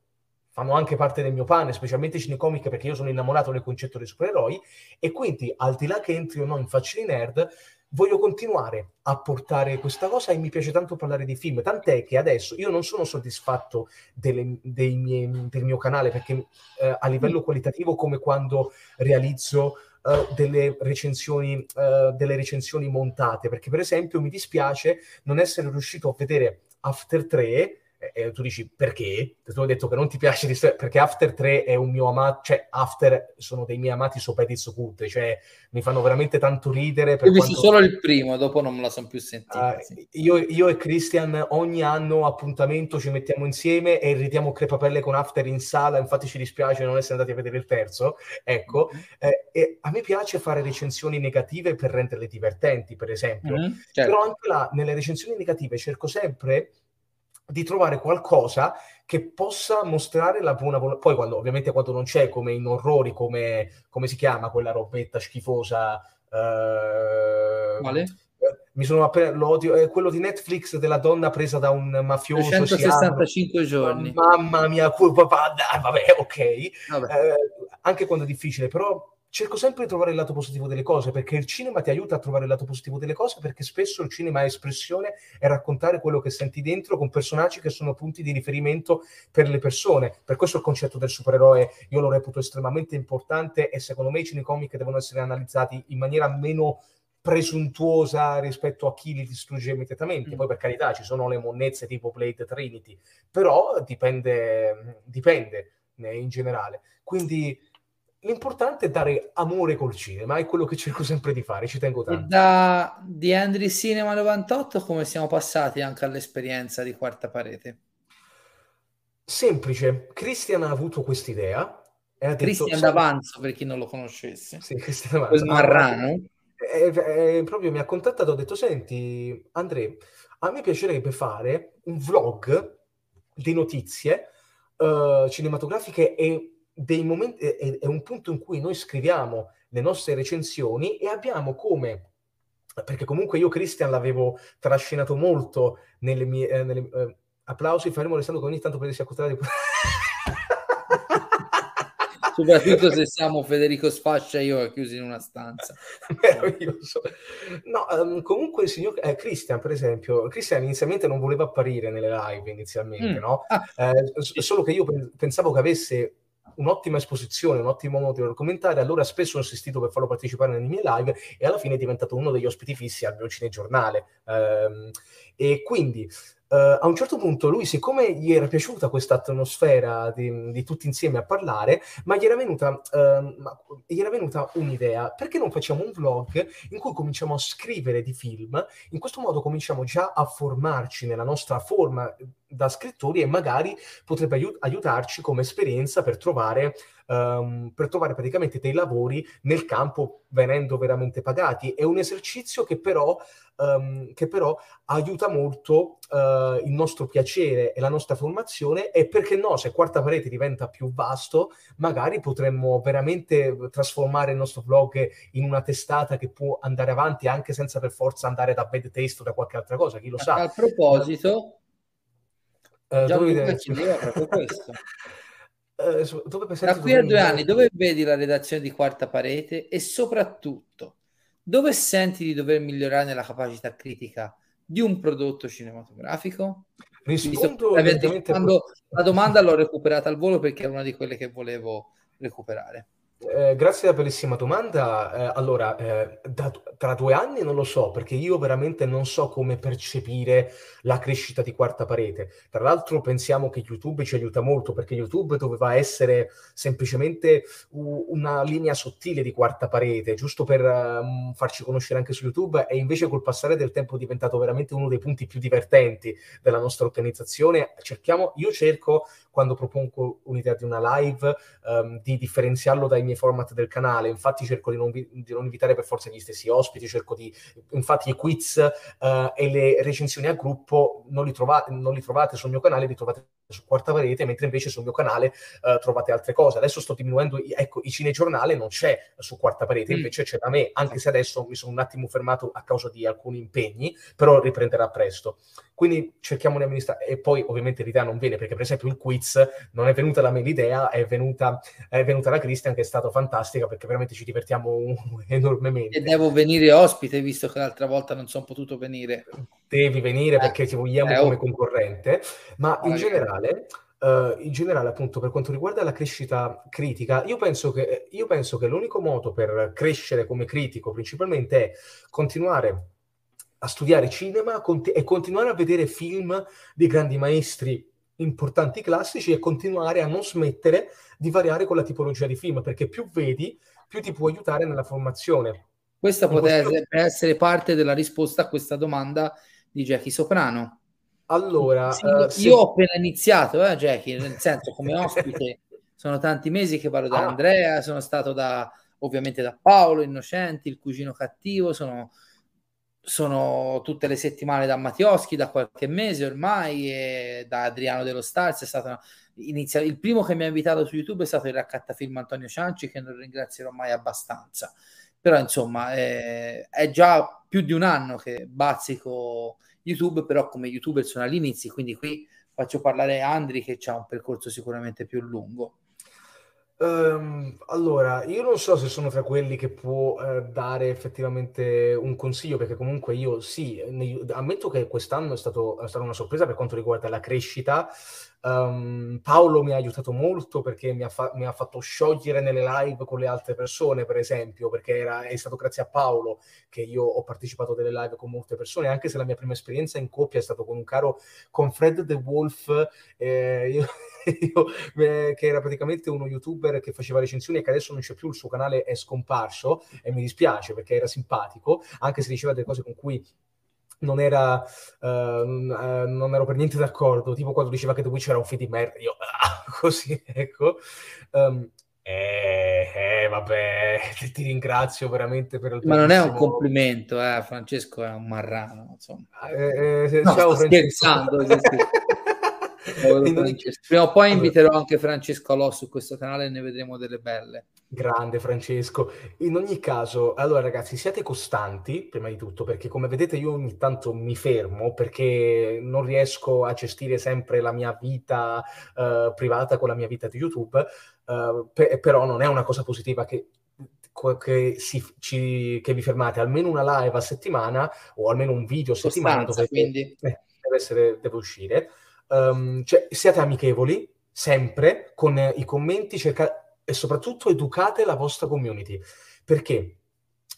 Speaker 2: fanno anche parte del mio pane, specialmente cinecomiche, perché io sono innamorato del concetto dei supereroi, e quindi, al di là che entri o no in faccia di nerd, voglio continuare a portare questa cosa e mi piace tanto parlare di film, tant'è che adesso io non sono soddisfatto delle, miei, del mio canale, perché eh, a livello mm. qualitativo, come quando realizzo Uh, delle, recensioni, uh, delle recensioni montate, perché per esempio mi dispiace non essere riuscito a vedere After 3 e tu dici perché? Tu hai detto che non ti piace di perché After 3 è un mio amato, cioè After sono dei miei amati sopetizzo culte, cioè mi fanno veramente tanto ridere.
Speaker 1: Per Ho visto quanto... solo il primo, dopo non me la sono più sentita.
Speaker 2: Uh, sì. io, io, e Christian ogni anno appuntamento ci mettiamo insieme e ridiamo crepapelle con After in sala, infatti ci dispiace non essere andati a vedere il terzo, ecco. Mm-hmm. Eh, e a me piace fare recensioni negative per renderle divertenti, per esempio. Mm-hmm, certo. Però anche là, nelle recensioni negative cerco sempre di trovare qualcosa che possa mostrare la buona volontà. Poi, quando, ovviamente, quando non c'è, come in orrori, come, come si chiama quella robetta schifosa. Uh,
Speaker 1: Quale?
Speaker 2: Mi sono appena l'odio, è quello di Netflix della donna presa da un mafioso.
Speaker 1: 165 giorni.
Speaker 2: Mamma mia, vabbè, ok. Vabbè. Eh, anche quando è difficile, però cerco sempre di trovare il lato positivo delle cose, perché il cinema ti aiuta a trovare il lato positivo delle cose, perché spesso il cinema è espressione e raccontare quello che senti dentro con personaggi che sono punti di riferimento per le persone. Per questo il concetto del supereroe io lo reputo estremamente importante e secondo me i cinecomic devono essere analizzati in maniera meno presuntuosa rispetto a chi li distrugge immediatamente. Mm. Poi per carità ci sono le monnezze tipo Blade Trinity, però dipende, dipende eh, in generale. Quindi l'importante è dare amore col cinema, è quello che cerco sempre di fare, ci tengo tanto.
Speaker 1: E da di Andri Cinema 98 come siamo passati anche all'esperienza di Quarta Parete?
Speaker 2: Semplice, Christian ha avuto quest'idea.
Speaker 1: Christian D'Avanzo, per chi non lo conoscesse.
Speaker 2: Sì, Christian D'Avanzo.
Speaker 1: Quel marrano.
Speaker 2: E, e, e, proprio mi ha contattato, ho detto, senti, Andrea, a me piacerebbe fare un vlog di notizie uh, cinematografiche e dei momenti, è, è un punto in cui noi scriviamo le nostre recensioni e abbiamo come perché comunque io Christian l'avevo trascinato molto nelle mie eh, nelle, eh, applausi faremo restando che ogni tanto per si accostare di
Speaker 1: soprattutto se siamo Federico Sfascia e io chiusi in una stanza
Speaker 2: meraviglioso no um, comunque il signor eh, Christian per esempio Christian inizialmente non voleva apparire nelle live inizialmente mm. no? Ah. Eh, solo che io pensavo che avesse un'ottima esposizione, un ottimo modo di commentare, allora spesso ho insistito per farlo partecipare nelle mie live e alla fine è diventato uno degli ospiti fissi al mio cinegiornale. Um, e quindi Uh, a un certo punto lui, siccome gli era piaciuta questa atmosfera di, di tutti insieme a parlare, ma gli era, venuta, uh, gli era venuta un'idea, perché non facciamo un vlog in cui cominciamo a scrivere di film, in questo modo cominciamo già a formarci nella nostra forma da scrittori e magari potrebbe aiut- aiutarci come esperienza per trovare um, per trovare praticamente dei lavori nel campo venendo veramente pagati. È un esercizio che però, um, che però aiuta molto uh, il nostro piacere e la nostra formazione e perché no, se quarta parete diventa più vasto, magari potremmo veramente trasformare il nostro blog in una testata che può andare avanti anche senza per forza andare da bad taste o da qualche altra cosa, chi lo sa.
Speaker 1: A proposito, uh, già dove... proprio questo.
Speaker 2: Eh, dove Tra
Speaker 1: qui a due anni, dove vedi la redazione di Quarta Parete e soprattutto dove senti di dover migliorare nella capacità critica di un prodotto cinematografico?
Speaker 2: Rispondo
Speaker 1: quando la domanda l'ho recuperata al volo perché è una di quelle che volevo recuperare.
Speaker 2: Eh, grazie alla bellissima domanda. Eh, allora, eh, da, tra due anni non lo so, perché io veramente non so come percepire la crescita di quarta parete. Tra l'altro pensiamo che YouTube ci aiuta molto, perché YouTube doveva essere semplicemente u- una linea sottile di quarta parete, giusto per um, farci conoscere anche su YouTube, e invece col passare del tempo è diventato veramente uno dei punti più divertenti della nostra organizzazione. Cerchiamo, io cerco, quando propongo un'idea di una live, um, di differenziarlo dai miei miei format del canale, infatti cerco di non, di non invitare per forza gli stessi ospiti, cerco di, infatti i quiz uh, e le recensioni a gruppo non li, trovate, non li trovate sul mio canale, li trovate su Quarta Parete, mentre invece sul mio canale uh, trovate altre cose. Adesso sto diminuendo, ecco, il cinegiornale non c'è su Quarta Parete, mm. invece c'è da me, anche se adesso mi sono un attimo fermato a causa di alcuni impegni, però riprenderà presto. Quindi cerchiamo di amministrare, e poi ovviamente l'idea non viene, perché per esempio il quiz non è venuta da me l'idea, è venuta, è venuta da Christian che è stata fantastica perché veramente ci divertiamo enormemente.
Speaker 1: E devo venire ospite, visto che l'altra volta non sono potuto venire.
Speaker 2: Devi venire eh. perché ti vogliamo eh, come oh. concorrente, ma in generale... Uh, in generale, appunto, per quanto riguarda la crescita critica, io penso, che, io penso che l'unico modo per crescere come critico principalmente è continuare a studiare cinema cont- e continuare a vedere film di grandi maestri importanti classici e continuare a non smettere di variare con la tipologia di film, perché più vedi, più ti può aiutare nella formazione.
Speaker 1: Questa potrebbe questo... essere parte della risposta a questa domanda di Jackie Soprano.
Speaker 2: Allora,
Speaker 1: sì, uh, se... io ho appena iniziato, eh, Jackie, nel senso come ospite sono tanti mesi che parlo da ah. Andrea, sono stato da ovviamente da Paolo Innocenti, il cugino cattivo, sono sono tutte le settimane da Mattioschi da qualche mese ormai e da Adriano dello Stars è stato inizia... il primo che mi ha invitato su YouTube è stato il raccattafilm Antonio Cianci che non ringrazierò mai abbastanza. Però insomma è, è già più di un anno che bazzico YouTube però come youtuber sono agli inizi quindi qui faccio parlare Andri che ha un percorso sicuramente più lungo
Speaker 2: Um, allora, io non so se sono tra quelli che può uh, dare effettivamente un consiglio, perché comunque io sì, ne, ammetto che quest'anno è, stato, è, stata una sorpresa per quanto riguarda la crescita. Um, Paolo mi ha aiutato molto perché mi ha, fa- mi ha, fatto sciogliere nelle live con le altre persone, per esempio, perché era, è stato grazie a Paolo che io ho partecipato delle live con molte persone, anche se la mia prima esperienza in coppia è stato con un caro, con Fred The Wolf. Eh, io, io, eh, che era praticamente uno youtuber che faceva recensioni e che adesso non c'è più, il suo canale è scomparso e mi dispiace perché era simpatico, anche se diceva delle cose con cui non era uh, non ero per niente d'accordo tipo quando diceva che The Witch era un film di merda io ah, così ecco. Um, eh, eh, vabbè ti ringrazio veramente per il
Speaker 1: ma non è un complimento eh, Francesco è un marrano insomma.
Speaker 2: Eh, eh, no, ciao
Speaker 1: scherzando Prima o poi inviterò anche Francesco Alò su questo canale e ne vedremo delle belle.
Speaker 2: Grande Francesco. In ogni caso, allora ragazzi, siate costanti, prima di tutto, perché come vedete io ogni tanto mi fermo perché non riesco a gestire sempre la mia vita uh, privata con la mia vita di YouTube, uh, pe- però non è una cosa positiva che che, si, ci, che, vi fermate almeno una live a settimana o almeno un video a settimana
Speaker 1: dove quindi. Eh,
Speaker 2: deve, essere, deve uscire um, cioè, siate amichevoli sempre con i commenti cerca- e soprattutto educate la vostra community. Perché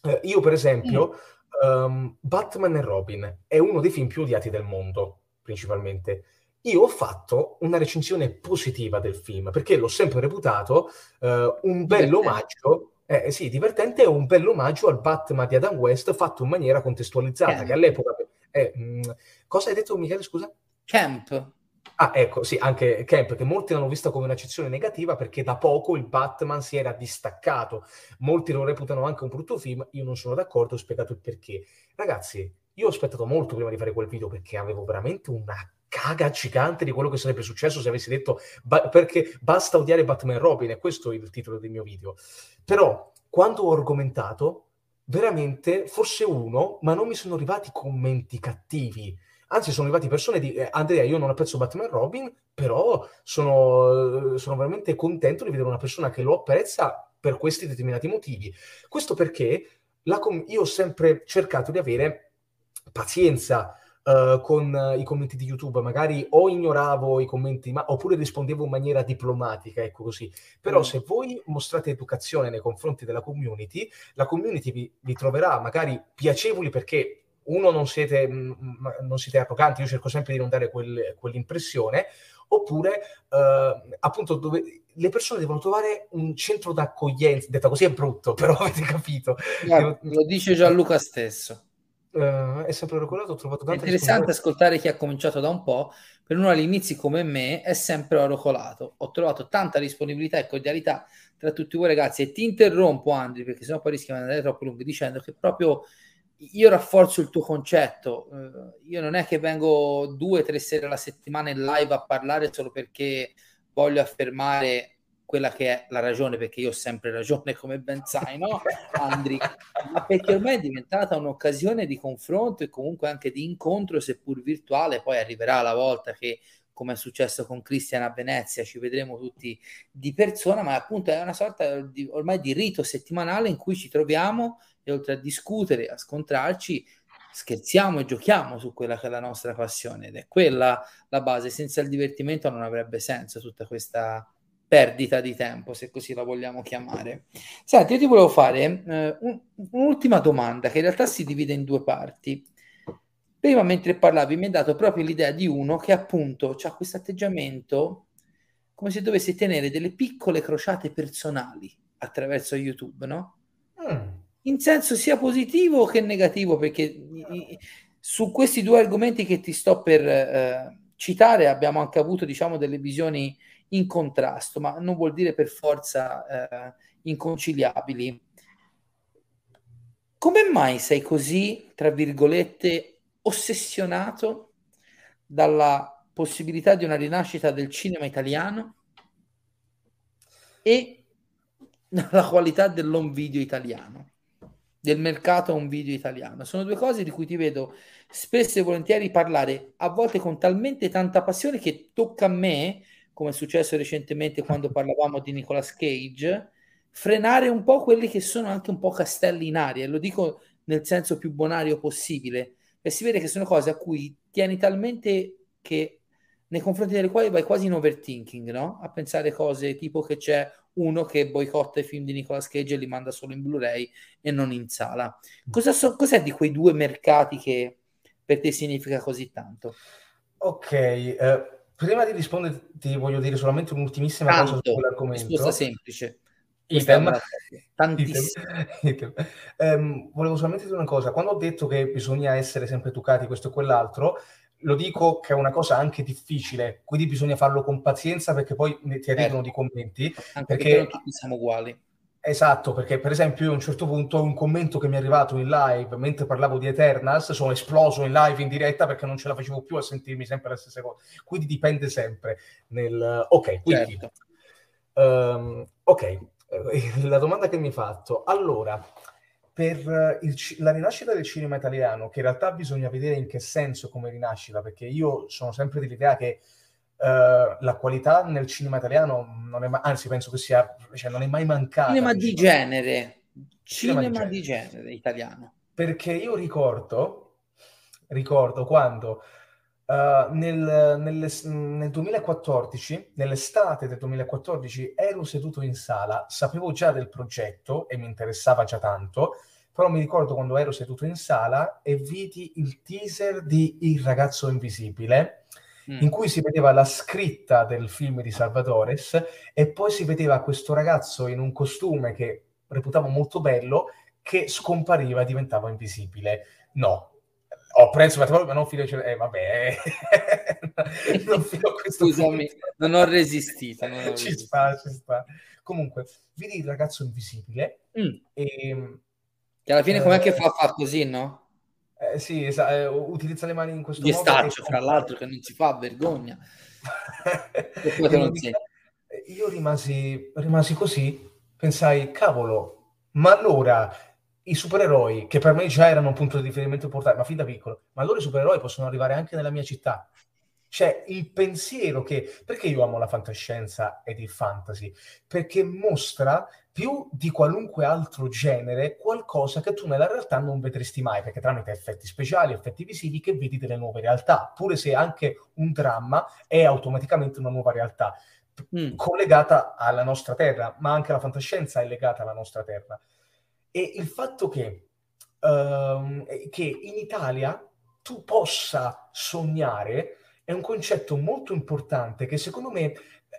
Speaker 2: eh, io, per esempio, mm. um, Batman e Robin è uno dei film più odiati del mondo. principalmente. Io ho fatto una recensione positiva del film perché l'ho sempre reputato uh, un bello omaggio eh, sì, divertente è un bel omaggio al Batman di Adam West fatto in maniera contestualizzata, Camp. che all'epoca... Eh, mh, cosa hai detto Michele, scusa?
Speaker 1: Camp.
Speaker 2: Ah, ecco, sì, anche Camp, che molti l'hanno vista come un'accezione negativa perché da poco il Batman si era distaccato. Molti lo reputano anche un brutto film, io non sono d'accordo, ho spiegato il perché. Ragazzi, io ho aspettato molto prima di fare quel video perché avevo veramente una caga gigante di quello che sarebbe successo se avessi detto ba- perché basta odiare Batman Robin, e questo è il titolo del mio video. Però quando ho argomentato, veramente forse uno, ma non mi sono arrivati commenti cattivi. Anzi, sono arrivati persone di eh, Andrea, io non apprezzo Batman Robin, però sono, sono veramente contento di vedere una persona che lo apprezza per questi determinati motivi. Questo perché com- io ho sempre cercato di avere pazienza uh, con uh, i commenti di YouTube, magari o ignoravo i commenti, ma, oppure rispondevo in maniera diplomatica, ecco così. Però mm. se voi mostrate educazione nei confronti della community, la community vi, vi troverà magari piacevoli perché uno non siete, mm, mm, non siete arroganti, io cerco sempre di non dare quel, quell'impressione, oppure uh, appunto dove le persone devono trovare un centro d'accoglienza, detta così è brutto, però avete capito.
Speaker 1: Guarda, Devo... Lo dice Gianluca stesso
Speaker 2: uh, è sempre regolato. Ho trovato
Speaker 1: tante È interessante ascoltare chi ha cominciato da un po'. Per uno agli inizi come me è sempre oro colato. Ho trovato tanta disponibilità e cordialità tra tutti voi ragazzi. E ti interrompo, Andri, perché sennò poi rischiamo di andare troppo lunghi, dicendo che proprio io rafforzo il tuo concetto. Uh, io non è che vengo due o tre sere alla settimana in live a parlare solo perché voglio affermare quella che è la ragione, perché io ho sempre ragione, come ben sai, no, Andri? Ma perché ormai è diventata un'occasione di confronto e comunque anche di incontro, seppur virtuale. Poi arriverà la volta che, come è successo con Cristian a Venezia, ci vedremo tutti di persona, ma appunto è una sorta di, ormai di rito settimanale in cui ci troviamo e oltre a discutere, a scontrarci, scherziamo e giochiamo su quella che è la nostra passione ed è quella la base. Senza il divertimento non avrebbe senso tutta questa perdita di tempo, se così la vogliamo chiamare. Senti, io ti volevo fare eh, un, un'ultima domanda che in realtà si divide in due parti. Prima, mentre parlavi, mi è dato proprio l'idea di uno che appunto ha questo atteggiamento come se dovesse tenere delle piccole crociate personali attraverso YouTube, no? Mm. In senso sia positivo che negativo, perché su questi due argomenti che ti sto per eh, citare abbiamo anche avuto, diciamo, delle visioni in contrasto, ma non vuol dire per forza eh, inconciliabili. Come mai sei così, tra virgolette, ossessionato dalla possibilità di una rinascita del cinema italiano e dalla qualità dell'home video italiano, del mercato home video italiano? Sono due cose di cui ti vedo spesso e volentieri parlare, a volte con talmente tanta passione che tocca a me come è successo recentemente quando parlavamo di Nicolas Cage, frenare un po' quelli che sono anche un po' castelli in aria, e lo dico nel senso più bonario possibile, e si vede che sono cose a cui tieni talmente che nei confronti delle quali vai quasi in overthinking, no? A pensare cose tipo che c'è uno che boicotta i film di Nicolas Cage e li manda solo in Blu-ray e non in sala. Cosa so, cos'è di quei due mercati che per te significa così tanto?
Speaker 2: Ok, eh, prima di rispondere ti voglio dire solamente un'ultimissima Tanto, cosa su quell'argomento.
Speaker 1: Risposta semplice.
Speaker 2: Item. Tantissimo. Item. Um, volevo solamente dire una cosa. Quando ho detto che bisogna essere sempre educati, questo e quell'altro, lo dico che è una cosa anche difficile, quindi bisogna farlo con pazienza perché poi ti arrivano certo. di commenti.
Speaker 1: Anche perché, perché non tutti siamo uguali.
Speaker 2: Esatto, perché per esempio io a un certo punto un commento che mi è arrivato in live mentre parlavo di Eternals, sono esploso in live in diretta perché non ce la facevo più a sentirmi sempre la stessa cosa. Quindi dipende sempre nel... Ok, quindi... Certo. Um, ok, eh, la domanda che mi hai fatto. Allora, per il, la rinascita del cinema italiano, che in realtà bisogna vedere in che senso come rinascita, perché io sono sempre dell'idea che Uh, la qualità nel cinema italiano non è mai, anzi penso che sia, cioè non è mai mancata.
Speaker 1: Cinema diciamo. di genere, cinema, cinema di, genere. di, genere. italiano.
Speaker 2: Perché io ricordo, ricordo quando uh, nel, nel, nel 2014, nell'estate del 2014, ero seduto in sala, sapevo già del progetto e mi interessava già tanto, però mi ricordo quando ero seduto in sala e vidi il teaser di Il ragazzo invisibile, mm. in cui si vedeva la scritta del film di Salvatores e poi si vedeva questo ragazzo in un costume che reputavo molto bello che scompariva e diventava invisibile. No, ho preso ma non fino a... Eh, vabbè,
Speaker 1: non fino a questo Scusami, non ho resistito. Non ho
Speaker 2: ci
Speaker 1: resistito.
Speaker 2: sta, ci sta. Comunque, vedi il ragazzo invisibile mm.
Speaker 1: e... Che alla fine eh, com'è che fa, fa così, no?
Speaker 2: Eh, sì, esa- eh, utilizza le mani in questo
Speaker 1: Gli modo. Staccio, che... fra l'altro, che non si fa vergogna.
Speaker 2: Io rimasi, rimasi così, pensai, cavolo, ma allora i supereroi, che per me già erano un punto di riferimento importante, ma fin da piccolo, ma allora i supereroi possono arrivare anche nella mia città. Cioè, il pensiero che... Perché io amo la fantascienza ed il fantasy? Perché mostra più di qualunque altro genere qualcosa che tu nella realtà non vedresti mai, perché tramite effetti speciali, effetti visivi, che vedi delle nuove realtà, pure se anche un dramma è automaticamente una nuova realtà, mm. collegata alla nostra terra, ma anche la fantascienza è legata alla nostra terra. E il fatto che, uh, che in Italia tu possa sognare è un concetto molto importante che secondo me,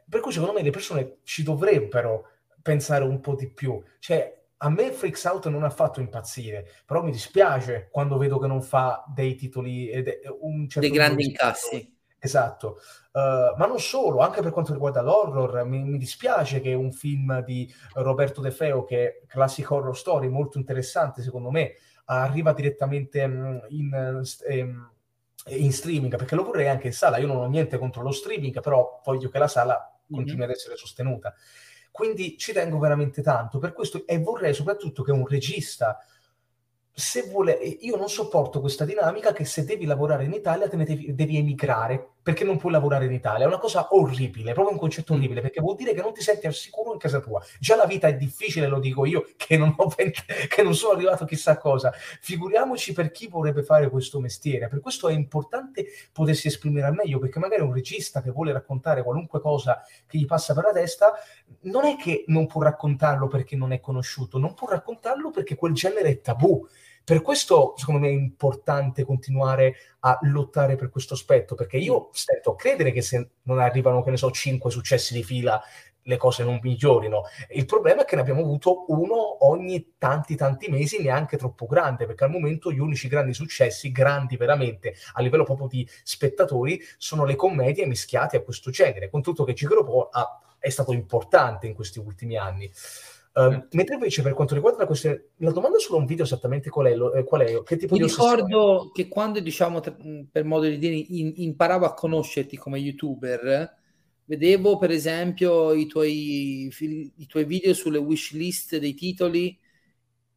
Speaker 2: per cui secondo me le persone ci dovrebbero pensare un po' di più. Cioè, a me Freaks Out non ha fatto impazzire, però mi dispiace quando vedo che non fa dei titoli, eh, un
Speaker 1: certo dei grandi incassi.
Speaker 2: Esatto, uh, ma non solo, anche per quanto riguarda l'horror, mi, mi, dispiace che un film di Roberto De Feo, che è classic horror story, molto interessante secondo me, arriva direttamente um, in, um, in streaming, perché lo vorrei anche in sala. Io non ho niente contro lo streaming, però voglio che la sala continui mm-hmm. ad essere sostenuta. Quindi ci tengo veramente tanto per questo e vorrei soprattutto che un regista se vuole, io non sopporto questa dinamica che se devi lavorare in Italia te ne devi, devi, emigrare perché non puoi lavorare in Italia. È una cosa orribile, proprio un concetto mm. orribile, perché vuol dire che non ti senti al sicuro in casa tua. Già la vita è difficile, lo dico io, che non, ho, che non sono arrivato chissà cosa. Figuriamoci per chi vorrebbe fare questo mestiere. Per questo è importante potersi esprimere al meglio, perché magari un regista che vuole raccontare qualunque cosa che gli passa per la testa, non è che non può raccontarlo perché non è conosciuto, non può raccontarlo perché quel genere è tabù per questo, secondo me, è importante continuare a lottare per questo aspetto, perché io stento a credere che se non arrivano, che ne so, cinque successi di fila, le cose non migliorino. Il problema è che ne abbiamo avuto uno ogni tanti tanti mesi, neanche troppo grande, perché al momento gli unici grandi successi, grandi veramente a livello proprio di spettatori, sono le commedie mischiate a questo genere, con tutto che Gigolo è stato importante in questi ultimi anni. Uh, mentre invece per quanto riguarda la questione, la domanda sulla un video esattamente qual è, eh, qual è che tipo
Speaker 1: Mi di ricordo che quando diciamo per modo di dire in, imparavo a conoscerti come youtuber, vedevo per esempio i tuoi, i tuoi video sulle wish list dei titoli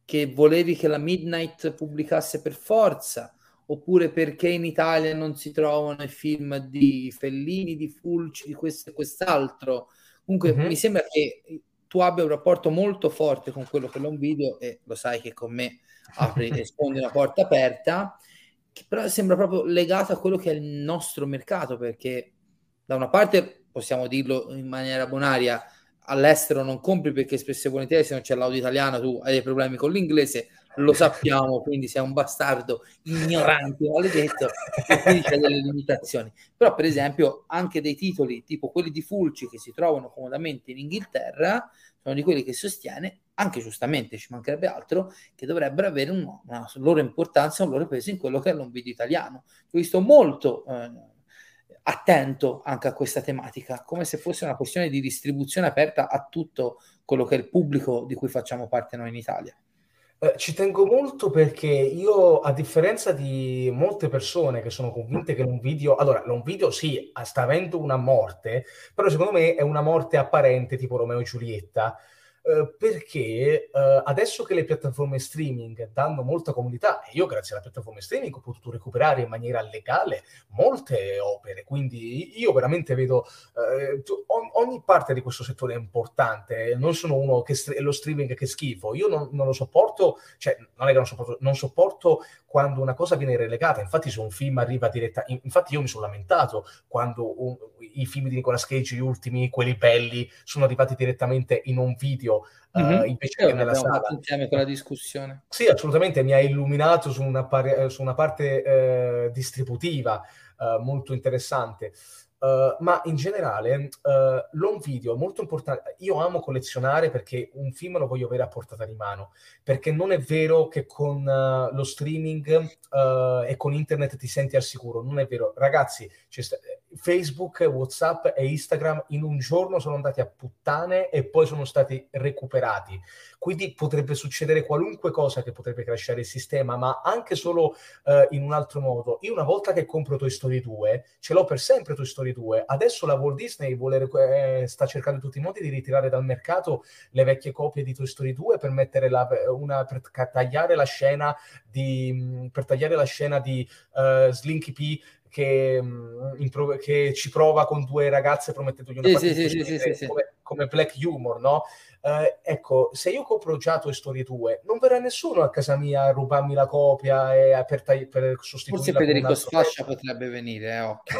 Speaker 1: che volevi che la Midnight pubblicasse per forza, oppure perché in Italia non si trovano i film di Fellini, di Fulci, di questo e quest'altro. Comunque mm-hmm. mi sembra che tu abbia un rapporto molto forte con quello che è un video e lo sai che con me apri e sfondi una porta aperta, che però sembra proprio legato a quello che è il nostro mercato, perché da una parte possiamo dirlo in maniera bonaria, all'estero non compri perché spesso e volentieri se non c'è l'audio italiano tu hai dei problemi con l'inglese, lo sappiamo, quindi sei un bastardo ignorante, maledetto, e quindi c'è delle limitazioni. Però, per esempio, anche dei titoli tipo quelli di Fulci che si trovano comodamente in Inghilterra sono di quelli che sostiene, anche giustamente ci mancherebbe altro, che dovrebbero avere un, una loro importanza, un loro peso in quello che è video italiano. Ho visto molto eh, attento anche a questa tematica, come se fosse una questione di distribuzione aperta a tutto quello che è il pubblico di cui facciamo parte noi in Italia.
Speaker 2: Eh, ci tengo molto perché io, a differenza di molte persone che sono convinte che un video, allora, un video sì, sta avendo una morte, però secondo me è una morte apparente tipo Romeo e Giulietta. Uh, perché uh, adesso che le piattaforme streaming danno molta comunità, e io grazie alla piattaforma streaming ho potuto recuperare in maniera legale molte opere, quindi io veramente vedo uh, ogni parte di questo settore è importante, non sono uno che st- lo streaming che schifo, io non, non, lo sopporto, cioè non è che non sopporto, non sopporto quando una cosa viene relegata, infatti se un film arriva direttamente, infatti io mi sono lamentato quando un, i film di Nicolas Cage, gli ultimi, quelli belli, sono arrivati direttamente in un video video
Speaker 1: Mhm.
Speaker 2: uh, invece che nella sala.
Speaker 1: fatto insieme quella discussione.
Speaker 2: Sì, assolutamente, mi ha illuminato su una, par- su una parte eh, distributiva eh, molto interessante. Uh, ma in generale uh, l'home video è molto importante. Io amo collezionare perché un film lo voglio avere a portata di mano, perché non è vero che con uh, lo streaming e con internet ti senti al sicuro, non è vero. Ragazzi, sta- Facebook, WhatsApp e Instagram in un giorno sono andati a puttane e poi sono stati recuperati. Quindi potrebbe succedere qualunque cosa che potrebbe crashare il sistema, ma anche solo in un altro modo. Io una volta che compro Toy Story 2, ce l'ho per sempre Toy Story 2. Adesso la Walt Disney vuole, eh, sta cercando in tutti i modi di ritirare dal mercato le vecchie copie di Toy Story 2 per la, una, per tagliare la scena di, per tagliare la scena di uh, Slinky P che, pro- che, ci prova con due ragazze promettendogli una
Speaker 1: sì, sì, sì, sì, sì,
Speaker 2: come, come, black humor, no? Uh, ecco, se io compro già Toy Story 2, non verrà nessuno a casa mia a rubarmi la copia e per, tagli- per sostituirla
Speaker 1: Forse Federico Sfascia potrebbe venire, eh, occhio.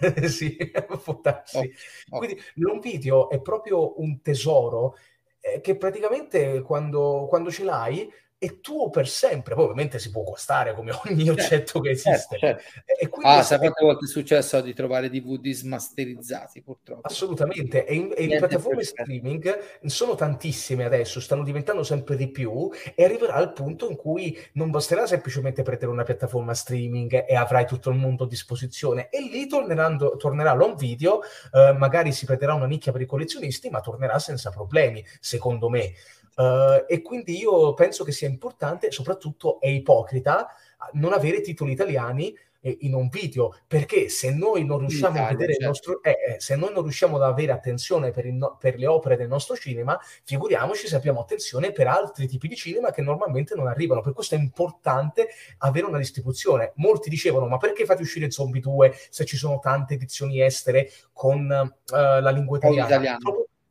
Speaker 2: sì, può darsi.
Speaker 1: Occhio, occhio.
Speaker 2: Quindi l'home video è proprio un tesoro eh, che praticamente quando, quando ce l'hai è tuo per sempre. Poi ovviamente si può costare come ogni oggetto che esiste.
Speaker 1: Certo, certo.
Speaker 2: E quindi
Speaker 1: Ah, sai quante volte è successo di trovare DVD smasterizzati, purtroppo.
Speaker 2: Assolutamente, e, in- e le
Speaker 1: Niente
Speaker 2: piattaforme streaming sono tantissime adesso, stanno diventando sempre di più e arriverà il punto in cui non basterà semplicemente prendere una piattaforma streaming e avrai tutto il mondo a disposizione e lì tornerà l'home video, eh, magari si prenderà una nicchia per i collezionisti, ma tornerà senza problemi, secondo me. Eh, e quindi io penso che sia importante, soprattutto è ipocrita, non avere titoli italiani eh, in un video, perché se noi non riusciamo a
Speaker 1: Italia,
Speaker 2: vedere il
Speaker 1: certo.
Speaker 2: nostro eh, eh, se noi non riusciamo ad avere attenzione per, il no- per le opere del nostro cinema, figuriamoci se abbiamo attenzione per altri tipi di cinema che normalmente non arrivano. Per questo è importante avere una distribuzione. Molti dicevano: ma perché fate uscire Zombie 2 se ci sono tante edizioni estere con eh, la lingua italiana?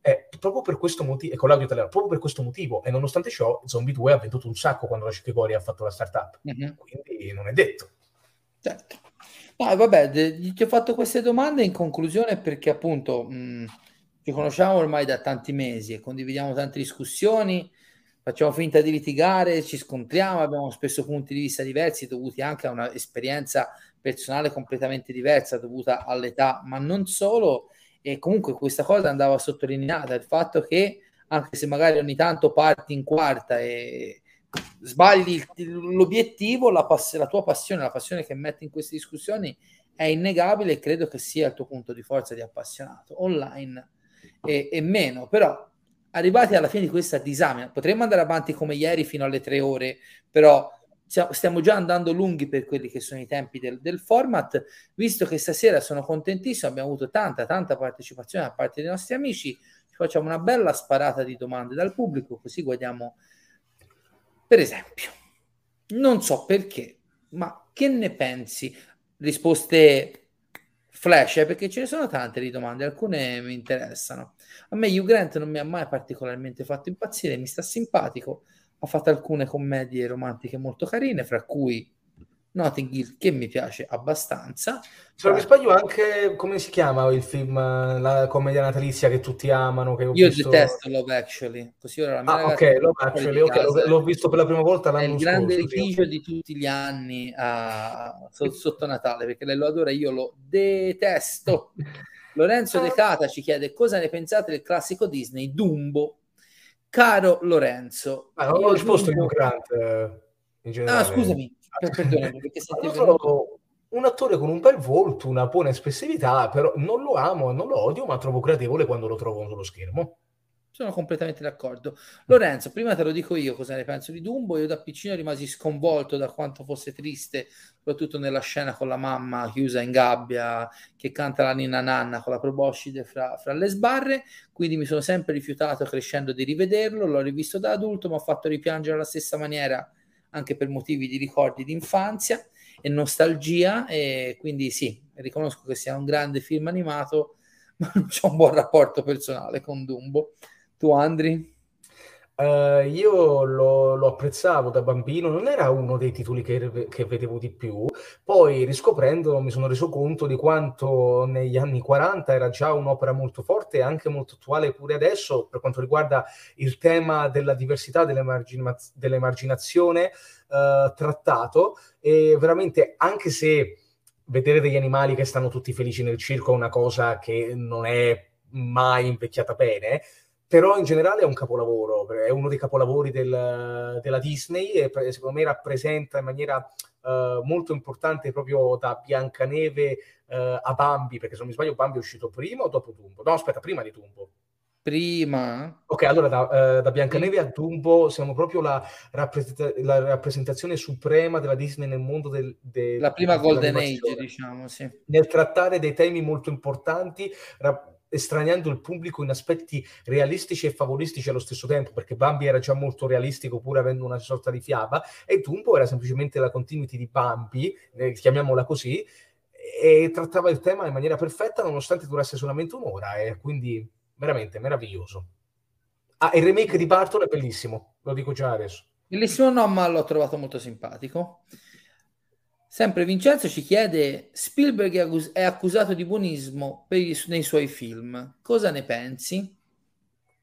Speaker 1: L'italiano.
Speaker 2: Proprio, per questo motivo, e con l'audio italiano, proprio per questo motivo, e nonostante ciò, Zombie 2 ha venduto un sacco quando la Shikigori ha fatto la startup.
Speaker 1: Mhm.
Speaker 2: Quindi non è detto.
Speaker 1: Certo. No, vabbè, de- ti ho fatto queste domande in conclusione perché appunto mh, ci conosciamo ormai da tanti mesi e condividiamo tante discussioni, facciamo finta di litigare, ci scontriamo, abbiamo spesso punti di vista diversi dovuti anche a un'esperienza personale completamente diversa dovuta all'età, ma non solo. E comunque questa cosa andava sottolineata, il fatto che anche se magari ogni tanto parti in quarta e sbagli l'obiettivo, la, pass- la tua passione, la passione che metti in queste discussioni è innegabile e credo che sia il tuo punto di forza di appassionato online e, e meno, però arrivati alla fine di questa disamina, potremmo andare avanti come ieri fino alle tre ore, però stiamo già andando lunghi per quelli che sono i tempi del, del format, visto che stasera sono contentissimo, abbiamo avuto tanta, tanta partecipazione da parte dei nostri amici, ci facciamo una bella sparata di domande dal pubblico, così guardiamo per esempio, non so perché, ma che ne pensi? Risposte flash, eh, perché ce ne sono tante di domande, alcune mi interessano. A me Hugh Grant non mi ha mai particolarmente fatto impazzire, mi sta simpatico, ha fatto alcune commedie romantiche molto carine, fra cui Notting Hill, che mi piace abbastanza.
Speaker 2: Se non mi sbaglio, anche come si chiama il film, la commedia natalizia che tutti amano? Che
Speaker 1: Io
Speaker 2: visto...
Speaker 1: detesto Love Actually, così ora la mia
Speaker 2: Ah, ok, Love Actually,
Speaker 1: di
Speaker 2: ok, l'ho, l'ho visto per la prima volta
Speaker 1: è
Speaker 2: l'anno
Speaker 1: il grande
Speaker 2: scorso. sì.
Speaker 1: litigio di tutti gli anni so- sotto Natale perché lei lo adora io lo detesto Lorenzo De Cata ci chiede cosa ne pensate del classico Disney Dumbo caro Lorenzo
Speaker 2: Ah, non ho
Speaker 1: io
Speaker 2: risposto Hugh Grant eh, in generale.
Speaker 1: ah scusami per- perdonami perché intervenuto.
Speaker 2: trovo un attore con un bel volto, una buona espressività, però non lo amo e non lo odio, ma trovo gradevole quando lo trovo sullo schermo.
Speaker 1: Sono completamente d'accordo. Lorenzo, prima te lo dico io cosa ne penso di Dumbo. Io da piccino rimasi sconvolto da quanto fosse triste, soprattutto nella scena con la mamma chiusa in gabbia che canta la ninna nanna con la proboscide fra, fra le sbarre. Quindi mi sono sempre rifiutato crescendo di rivederlo. L'ho rivisto da adulto, mi ha fatto ripiangere alla stessa maniera anche per motivi di ricordi di infanzia e nostalgia. E quindi sì, riconosco che sia un grande film animato, ma non c'ho un buon rapporto personale con Dumbo. Tu, Andri?
Speaker 2: Uh, io lo, lo, apprezzavo da bambino, non era uno dei titoli che, che, vedevo di più, poi riscoprendo mi sono reso conto di quanto negli anni 40 era già un'opera molto forte e anche molto attuale pure adesso per quanto riguarda il tema della diversità, dell'emarginazione uh, trattato e veramente anche se vedere degli animali che stanno tutti felici nel circo è una cosa che non è mai invecchiata bene, però in generale è un capolavoro, è uno dei capolavori del, della Disney e secondo me rappresenta in maniera uh, molto importante proprio da Biancaneve uh, a Bambi, perché se non mi sbaglio Bambi è uscito prima o dopo Dumbo? No, aspetta, prima di Dumbo.
Speaker 1: Prima.
Speaker 2: Ok, allora da, uh, da Biancaneve a Dumbo siamo proprio la, rappresenta- la, rappresentazione suprema della Disney nel mondo del... del
Speaker 1: la prima Golden Age, diciamo, sì.
Speaker 2: Nel trattare dei temi molto importanti, ra- estraniando il pubblico in aspetti realistici e favolistici allo stesso tempo, perché Bambi era già molto realistico pur avendo una sorta di fiaba, e Dumbo era semplicemente la continuity di Bambi, eh, chiamiamola così, e trattava il tema in maniera perfetta nonostante durasse solamente un'ora, e quindi veramente meraviglioso. Ah, il remake di Barton è bellissimo, lo dico già adesso.
Speaker 1: Bellissimo, no, ma l'ho trovato molto simpatico. Sempre Vincenzo ci chiede: Spielberg è accusato di buonismo i, nei suoi film. Cosa ne pensi?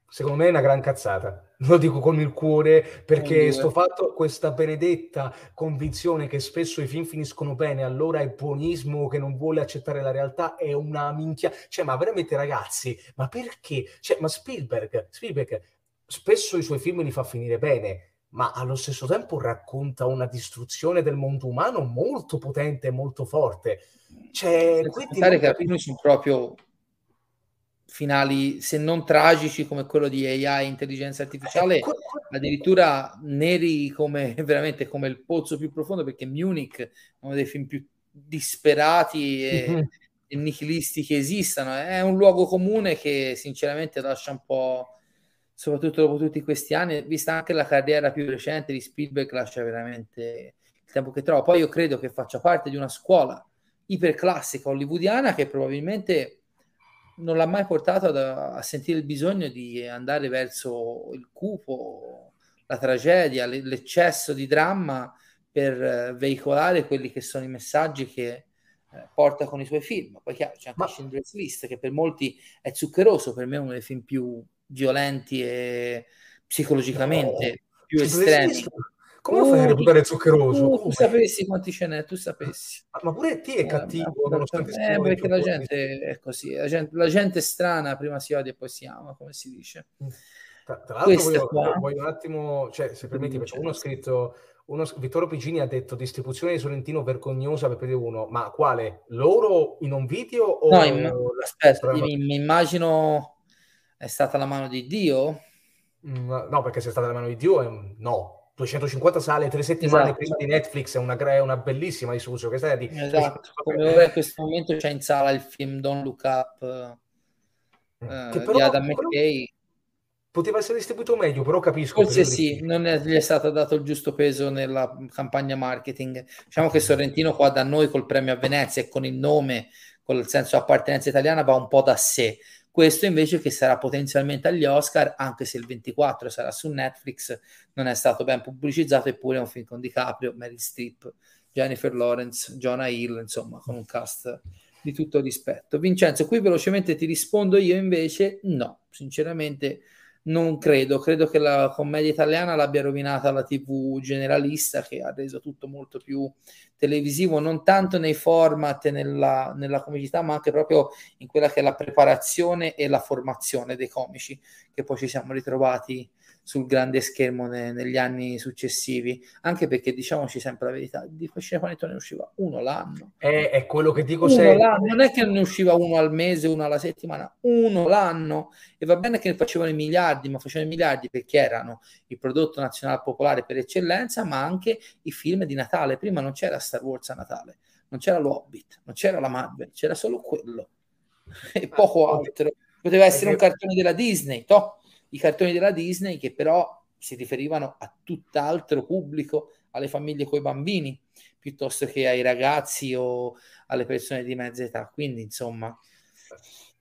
Speaker 2: Secondo me è una gran cazzata. Lo dico con il cuore perché oh, sto fatto questa benedetta convinzione che spesso i film finiscono bene, allora è buonismo che non vuole accettare la realtà, è una minchia. Cioè, ma veramente ragazzi, ma perché? Cioè, ma Spielberg, Spielberg spesso i suoi film li fa finire bene ma allo stesso tempo racconta una distruzione del mondo umano molto potente e molto forte. Cioè,
Speaker 1: quindi che alcuni sono proprio finali, se non tragici come quello di AI, intelligenza artificiale, eh, addirittura neri come veramente come il pozzo più profondo, perché Munich è uno dei film più disperati e, mm-hmm. e nihilisti che esistano. È un luogo comune che sinceramente lascia un po' soprattutto dopo tutti questi anni, vista anche la carriera più recente di Spielberg, lascia veramente il tempo che trova. Poi io credo che faccia parte di una scuola iperclassica hollywoodiana che probabilmente non l'ha mai portato ad, a sentire il bisogno di andare verso il cupo, la tragedia, l'eccesso di dramma per eh, veicolare quelli che sono i messaggi che eh, porta con i suoi film. Poi chiaro, c'è anche Ma... Schindler's List che per molti è zuccheroso, per me è uno dei film più violenti e psicologicamente no. più estremi.
Speaker 2: Come lo fai a reputare zuccheroso?
Speaker 1: Tu, tu sapessi quanti ce n'è, tu sapessi.
Speaker 2: Ma pure ti è cattivo, eh, nonostante
Speaker 1: eh, perché la gente è così, la gente, la gente, è strana, prima si odia e poi si ama, come si dice.
Speaker 2: Mm. Tra, tra l'altro voglio, voglio, un attimo, cioè, se permetti, perché uno ha scritto, uno, Vittorio Pigini ha detto distribuzione di Sorrentino vergognosa per PD 1, ma quale? Loro in un video o...
Speaker 1: No, in, aspetta, mi, mi immagino è stata la mano di Dio?
Speaker 2: Mm, no, perché se è stata la mano di Dio, no. 250 sale, tre settimane esatto. prima di Netflix, è una, è una bellissima distribuzione. Questa è di...
Speaker 1: Esatto, come ora in questo momento c'è in sala il film Don't Look Up eh, però, di Adam McKay.
Speaker 2: Poteva essere distribuito meglio, però capisco.
Speaker 1: Forse sì, non è, gli è stato dato il giusto peso nella campagna marketing. Diciamo che Sorrentino qua da noi col premio a Venezia e con il nome, con il senso di appartenenza italiana, va un po' da sé questo invece che sarà potenzialmente agli Oscar, anche se il 24 sarà su Netflix, non è stato ben pubblicizzato, eppure è un film con DiCaprio, Meryl Streep, Jennifer Lawrence, Jonah Hill, insomma, con un cast di tutto rispetto. Vincenzo, qui velocemente ti rispondo io invece no, sinceramente non credo, credo che la commedia italiana l'abbia rovinata la TV generalista che ha reso tutto molto più televisivo, non tanto nei format e nella, nella comicità, ma anche proprio in quella che è la preparazione e la formazione dei comici, che poi ci siamo ritrovati sul grande schermo ne, negli anni successivi, anche perché diciamoci sempre la verità, di Cinepanettone ne usciva uno l'anno.
Speaker 2: È, è quello che dico sempre.
Speaker 1: Non è che ne usciva uno al mese, uno alla settimana, uno l'anno. E va bene che ne facevano i miliardi, ma facevano i miliardi perché erano il prodotto nazionale popolare per eccellenza, ma anche i film di Natale. Prima non c'era Star Wars a Natale, non c'era l'Hobbit, non c'era la Marvel, c'era solo quello e poco altro. Poteva essere un cartone della Disney, toh i cartoni della Disney che però si riferivano a tutt'altro pubblico, alle famiglie con i bambini, piuttosto che ai ragazzi o alle persone di mezza età. Quindi, insomma,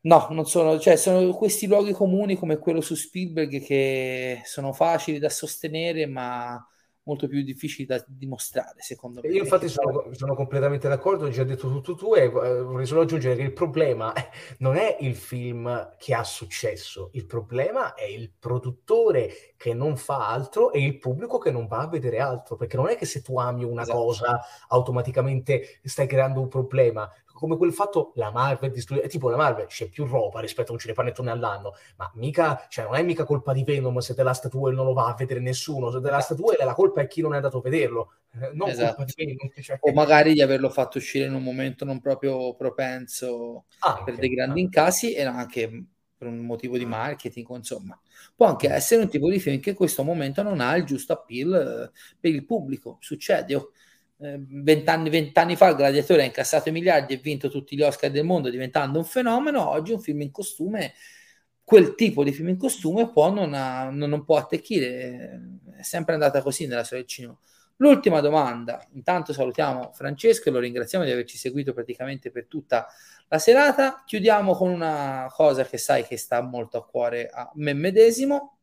Speaker 1: No, non sono, cioè sono questi luoghi comuni come quello su Spielberg che sono facili da sostenere, ma molto più difficili da dimostrare, secondo me.
Speaker 2: Io infatti sono, sono completamente d'accordo, hai già detto tutto tu e eh, vorrei solo aggiungere che il problema non è il film che ha successo, il problema è il produttore che non fa altro e il pubblico che non va a vedere altro, perché non è che se tu ami una esatto. cosa automaticamente stai creando un problema, come quel fatto la Marvel distrugge, tipo la Marvel c'è più roba rispetto a un cinepanettone all'anno, ma mica, cioè non è mica colpa di Venom se The Last Duel non lo va a vedere nessuno, se The Last Duel la colpa è chi non è andato a vederlo, eh, non esatto. colpa di Venom.
Speaker 1: Cioè... O magari di averlo fatto uscire in un momento non proprio propenso anche, per dei grandi anche. incassi e anche per un motivo di marketing, insomma. Può anche essere un tipo di film che in questo momento non ha il giusto appeal eh, per il pubblico, succede. Oh vent'anni, vent'anni fa il Gladiatore ha incassato i miliardi e vinto tutti gli Oscar del mondo diventando un fenomeno, oggi un film in costume, quel tipo di film in costume può non, ha, non può attecchire, è sempre andata così nella storia del cinema. L'ultima domanda, intanto salutiamo Francesco e lo ringraziamo di averci seguito praticamente per tutta la serata. Chiudiamo con una cosa che sai che sta molto a cuore a me medesimo,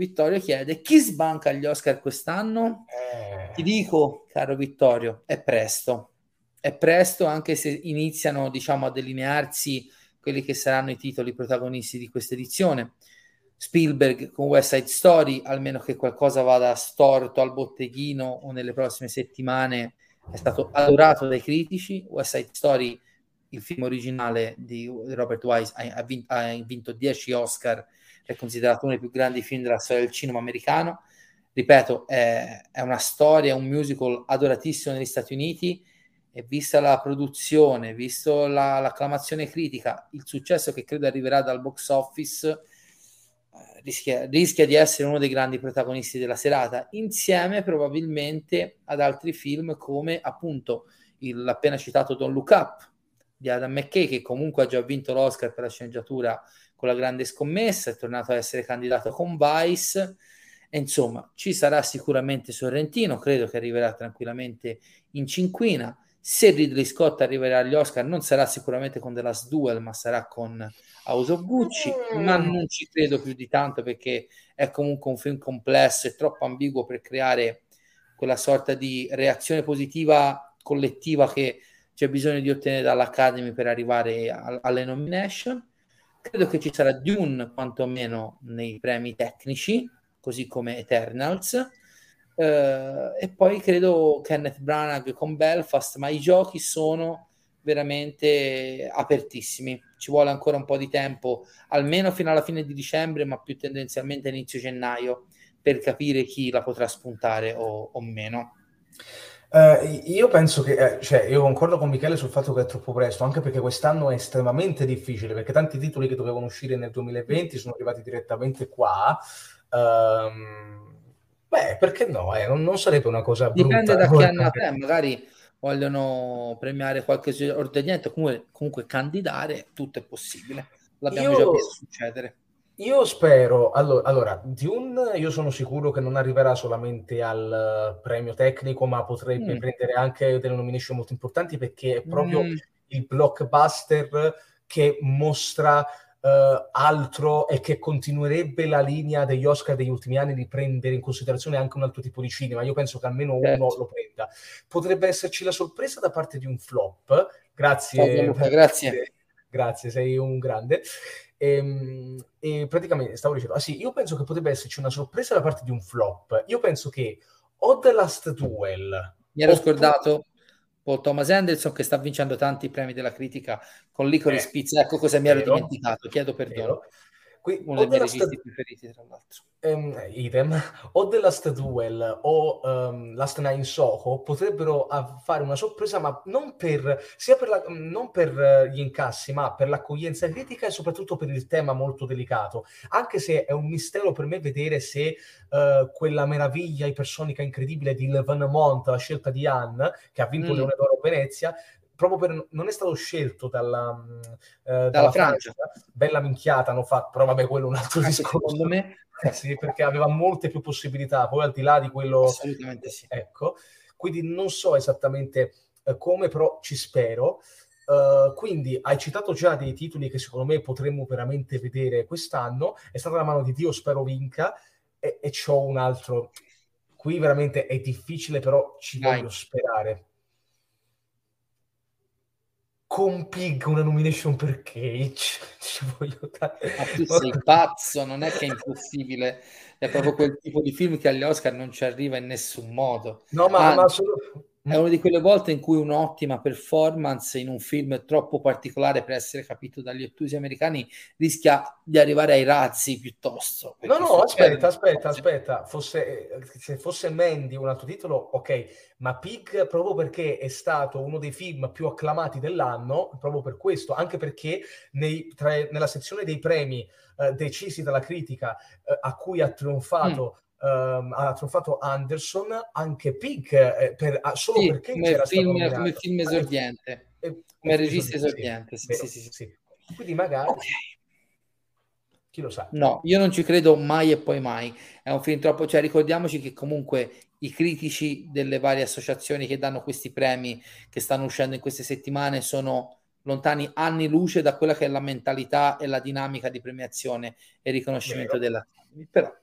Speaker 1: Vittorio chiede chi sbanca gli Oscar quest'anno? Eh. Ti dico, caro Vittorio, è presto. È presto anche se iniziano, diciamo, a delinearsi quelli che saranno i titoli protagonisti di questa edizione. Spielberg con West Side Story, almeno che qualcosa vada storto al botteghino o nelle prossime settimane, è stato adorato dai critici. West Side Story, il film originale di Robert Wise, ha, vinto, ha vinto 10 Oscar è considerato uno dei più grandi film della storia del cinema americano. Ripeto, è, è una storia, un musical adoratissimo negli Stati Uniti e vista la produzione, visto la, l'acclamazione critica, il successo che credo arriverà dal box office, eh, rischia, rischia, di essere uno dei grandi protagonisti della serata, insieme probabilmente ad altri film come appunto il, l'appena citato Don't Look Up di Adam McKay, che comunque ha già vinto l'Oscar per la sceneggiatura con la grande scommessa, è tornato a essere candidato con Vice. E insomma, ci sarà sicuramente Sorrentino, credo che arriverà tranquillamente in cinquina. Se Ridley Scott arriverà agli Oscar, non sarà sicuramente con The Last Duel, ma sarà con House of Gucci. Mm. Ma non ci credo più di tanto perché è comunque un film complesso e troppo ambiguo per creare quella sorta di reazione positiva collettiva che c'è bisogno di ottenere dall'Academy per arrivare a, alle nomination. Credo che ci sarà Dune quantomeno nei premi tecnici, così come Eternals. Uh, e poi credo Kenneth Branagh con Belfast, ma i giochi sono veramente apertissimi. Ci vuole ancora un po' di tempo, almeno fino alla fine di dicembre, ma più tendenzialmente inizio gennaio, per capire chi la potrà spuntare o, o meno.
Speaker 2: Uh, io penso che, eh, cioè, io concordo con Michele sul fatto che è troppo presto, anche perché quest'anno è estremamente difficile, perché tanti titoli che dovevano uscire nel 2020 sono arrivati direttamente qua. Um, beh, perché no? Eh? Non, non, sarebbe una cosa brutta.
Speaker 1: Dipende da che hanno a te, magari vogliono premiare qualche ordinamento, comunque, comunque candidare, tutto è possibile. L'abbiamo io... già visto succedere.
Speaker 2: Io spero, allora, allora, Dune io sono sicuro che non arriverà solamente al uh, premio tecnico, ma potrebbe mm. prendere anche delle nomination molto importanti perché è proprio mm. il blockbuster che mostra uh, altro e che continuerebbe la linea degli Oscar degli ultimi anni di prendere in considerazione anche un altro tipo di cinema. Io penso che almeno certo. uno lo prenda. Potrebbe esserci la sorpresa da parte di un flop. Grazie.
Speaker 1: Luca, grazie.
Speaker 2: Grazie, sei un grande. E, ehm, e, praticamente stavo dicendo, ah sì, io penso che potrebbe esserci una sorpresa da parte di un flop. Io penso che o The Last Duel...
Speaker 1: Mi ero scordato Paul Thomas Anderson che sta vincendo tanti premi della critica con Licorice eh, Pizza. Ecco cosa mi ero dimenticato, chiedo perdono. Vero.
Speaker 2: Qui, Uno dei miei registi st- preferiti, tra l'altro. Um, idem. O The Last Duel o um, Last Nine Soho potrebbero fare una sorpresa, ma non per, sia per, la, non per gli incassi, ma per l'accoglienza critica e soprattutto per il tema molto delicato. Anche se è un mistero per me vedere se uh, quella meraviglia ipersonica incredibile di Le Mont, la scelta di Anne, che ha vinto mm. Leone d'Oro a Venezia, proprio per, non è stato scelto dalla,
Speaker 1: eh, dalla, dalla Francia.
Speaker 2: Francia. Bella minchiata hanno fatto, però vabbè, quello è un altro Anche discorso. Secondo me. Eh sì, perché aveva molte più possibilità, poi al di là di quello...
Speaker 1: Assolutamente sì.
Speaker 2: Ecco, quindi non so esattamente eh, come, però ci spero. Uh, quindi hai citato già dei titoli che secondo me potremmo veramente vedere quest'anno. È stata la mano di Dio, spero vinca. E, e c'ho un altro. Qui veramente è difficile, però ci Vai. voglio sperare con Pig una nomination per Cage. Ci voglio
Speaker 1: dare. Ma tu sei pazzo, non è che è impossibile. È proprio quel tipo di film che agli Oscar non ci arriva in nessun modo.
Speaker 2: No, ma, Anzi, ma solo
Speaker 1: è una di quelle volte in cui un'ottima performance in un film troppo particolare per essere capito dagli ottusi americani rischia di arrivare ai razzi piuttosto.
Speaker 2: No, no, aspetta, aspetta, aspetta. Fosse, se fosse Mandy un altro titolo, ok, ma Pig proprio perché è stato uno dei film più acclamati dell'anno, proprio per questo, anche perché nei, tra, nella sezione dei premi eh, decisi dalla critica eh, a cui ha trionfato mm um, ha trionfato Anderson, anche Pig, eh, per, solo
Speaker 1: sì,
Speaker 2: perché
Speaker 1: come c'era film, stato come film esordiente, eh, come regista esordiente. Sì, sì, sì, sì,
Speaker 2: Quindi magari... Okay. Chi lo sa?
Speaker 1: No, io non ci credo mai e poi mai. È un film troppo... Cioè, ricordiamoci che comunque i critici delle varie associazioni che danno questi premi, che stanno uscendo in queste settimane, sono lontani anni luce da quella che è la mentalità e la dinamica di premiazione e riconoscimento Vero. della... Però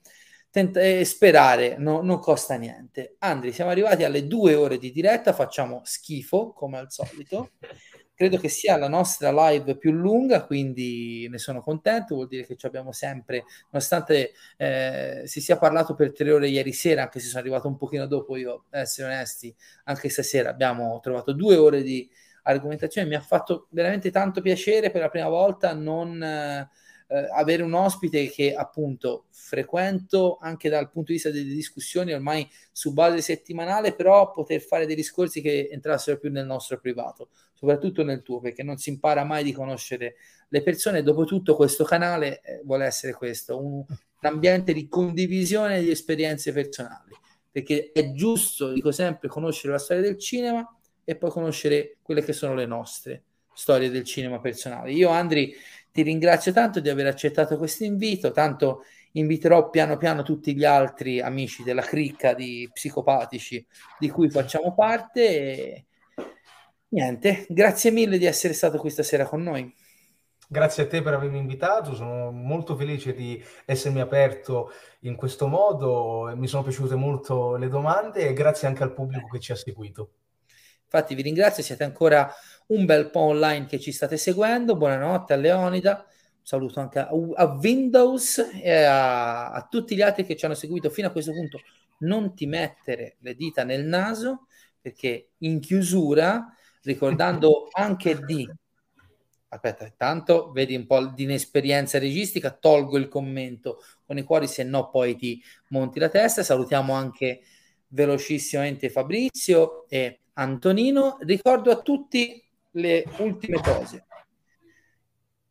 Speaker 1: Tenta- eh, sperare no, non costa niente. Andri, siamo arrivati alle due ore di diretta, facciamo schifo come al solito. Credo che sia la nostra live più lunga, quindi ne sono contento. Vuol dire che ci abbiamo sempre, nonostante eh, si sia parlato per tre ore ieri sera, anche se sono arrivato un pochino dopo, io, essere onesti, anche stasera abbiamo trovato due ore di argomentazione. Mi ha fatto veramente tanto piacere per la prima volta non. Eh, eh, avere un ospite che appunto frequento anche dal punto di vista delle discussioni ormai su base settimanale, però poter fare dei discorsi che entrassero più nel nostro privato, soprattutto nel tuo, perché non si impara mai di conoscere le persone. Dopotutto questo canale eh, vuole essere questo, un, un ambiente di condivisione di esperienze personali, perché è giusto, dico sempre, conoscere la storia del cinema e poi conoscere quelle che sono le nostre storie del cinema personale. Io, Andri, ti ringrazio tanto di aver accettato questo invito, tanto inviterò piano piano tutti gli altri amici della cricca di psicopatici di cui facciamo parte e niente, grazie mille di essere stato questa sera con noi.
Speaker 2: Grazie a te per avermi invitato, sono molto felice di essermi aperto in questo modo, mi sono piaciute molto le domande e grazie anche al pubblico che ci ha seguito.
Speaker 1: Infatti vi ringrazio, siete ancora un bel po' online che ci state seguendo. Buonanotte a Leonida, un saluto anche a, a Windows e a, a, tutti gli altri che ci hanno seguito fino a questo punto. Non ti mettere le dita nel naso perché in chiusura, ricordando anche di... Aspetta, intanto vedi un po' di inesperienza registica, tolgo il commento con i cuori, se no poi ti monti la testa. Salutiamo anche velocissimamente Fabrizio e Antonino. Ricordo a tutti le ultime cose.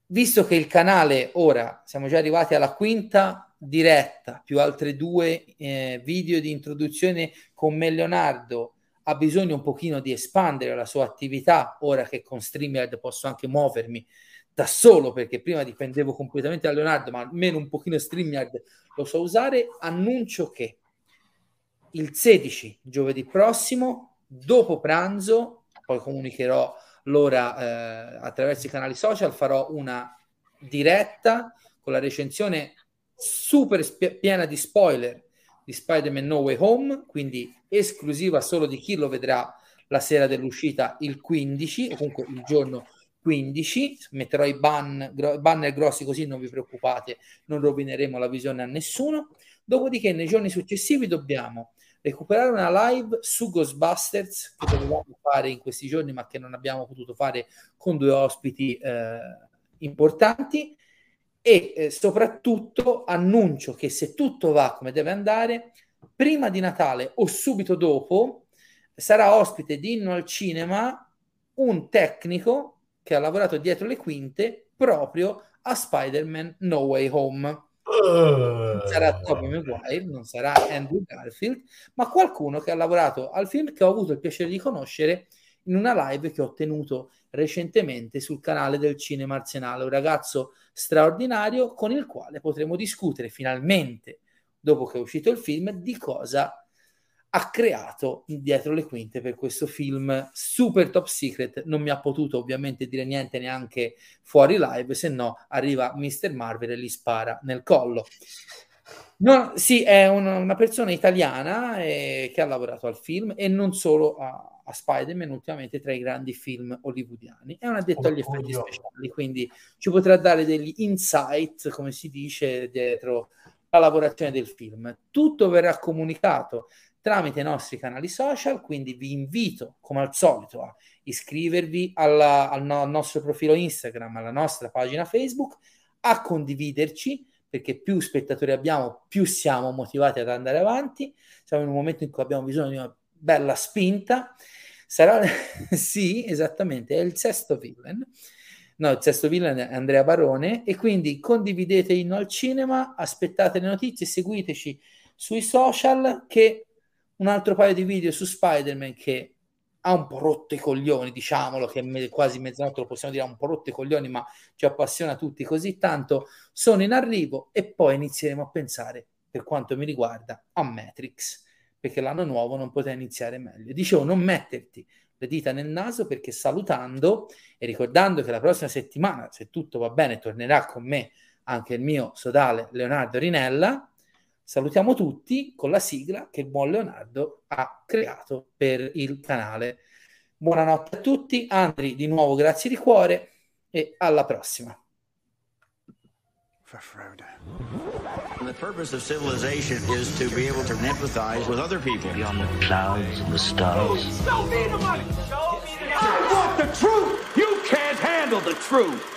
Speaker 1: Visto che il canale ora siamo già arrivati alla quinta diretta, più altre due eh, video di introduzione con me Leonardo, ha bisogno un pochino di espandere la sua attività, ora che con StreamYard posso anche muovermi da solo, perché prima dipendevo completamente da Leonardo, ma almeno un pochino StreamYard lo so usare, annuncio che il 16 giovedì prossimo, dopo pranzo, poi comunicherò l'ora eh, attraverso i canali social farò una diretta con la recensione super sp- piena di spoiler di Spider-Man No Way Home, quindi esclusiva solo di chi lo vedrà la sera dell'uscita il 15 o comunque il giorno 15 metterò i ban, gro- banner grossi così non vi preoccupate non rovineremo la visione a nessuno. Dopodiché nei giorni successivi dobbiamo recuperare una live su Ghostbusters che dovevamo fare in questi giorni ma che non abbiamo potuto fare con due ospiti eh, importanti. E eh, soprattutto annuncio che se tutto va come deve andare prima di Natale o subito dopo sarà ospite di Inno al Cinema un tecnico che ha lavorato dietro le quinte proprio a Spider-Man No Way Home non sarà Tobey Maguire, non sarà Andrew Garfield, ma qualcuno che ha lavorato al film che ho avuto il piacere di conoscere in una live che ho tenuto recentemente sul canale del Cinema Arsenale, un ragazzo straordinario con il quale potremo discutere finalmente, dopo che è uscito il film, di cosa ha creato dietro le quinte per questo film super top secret. Non mi ha potuto ovviamente dire niente neanche fuori live, se no arriva Mr. Marvel e gli spara nel collo. No, sì, è una, una persona italiana eh, che ha lavorato al film e non solo a, a, Spider-Man, ultimamente tra i grandi film hollywoodiani. È un addetto agli effetti speciali, quindi ci potrà dare degli insight, come si dice, dietro la lavorazione del film. Tutto verrà comunicato tramite i nostri canali social, quindi vi invito, come al solito, a iscrivervi alla, al, no, al nostro profilo Instagram, alla nostra pagina Facebook, a condividerci perché più spettatori abbiamo, più siamo motivati ad andare avanti. Siamo in un momento in cui abbiamo bisogno di una bella spinta. Sarà sì, esattamente, è il sesto villain. No, il sesto villain è Andrea Barone e quindi condividete Inno al Cinema, aspettate le notizie, seguiteci sui social che un altro paio di video su Spider-Man che ha un po' rotto i coglioni, diciamolo, che è quasi mezzanotte lo possiamo dire, ha un po' rotto i coglioni, ma ci appassiona tutti così tanto, sono in arrivo e poi inizieremo a pensare, per quanto mi riguarda, a Matrix, perché l'anno nuovo non poteva iniziare meglio. Dicevo, non metterti le dita nel naso perché salutando e ricordando che la prossima settimana, se tutto va bene, tornerà con me anche il mio sodale Leonardo Rinella, Salutiamo tutti con la sigla che il buon Leonardo ha creato per il canale. Buonanotte a tutti, Andri, di nuovo grazie di cuore e alla prossima. For Frodo. The purpose of civilization is to be able to empathize with other people. Beyond the clouds and the stars. Show me the money! Show me the money! I want the truth! You can't handle the truth!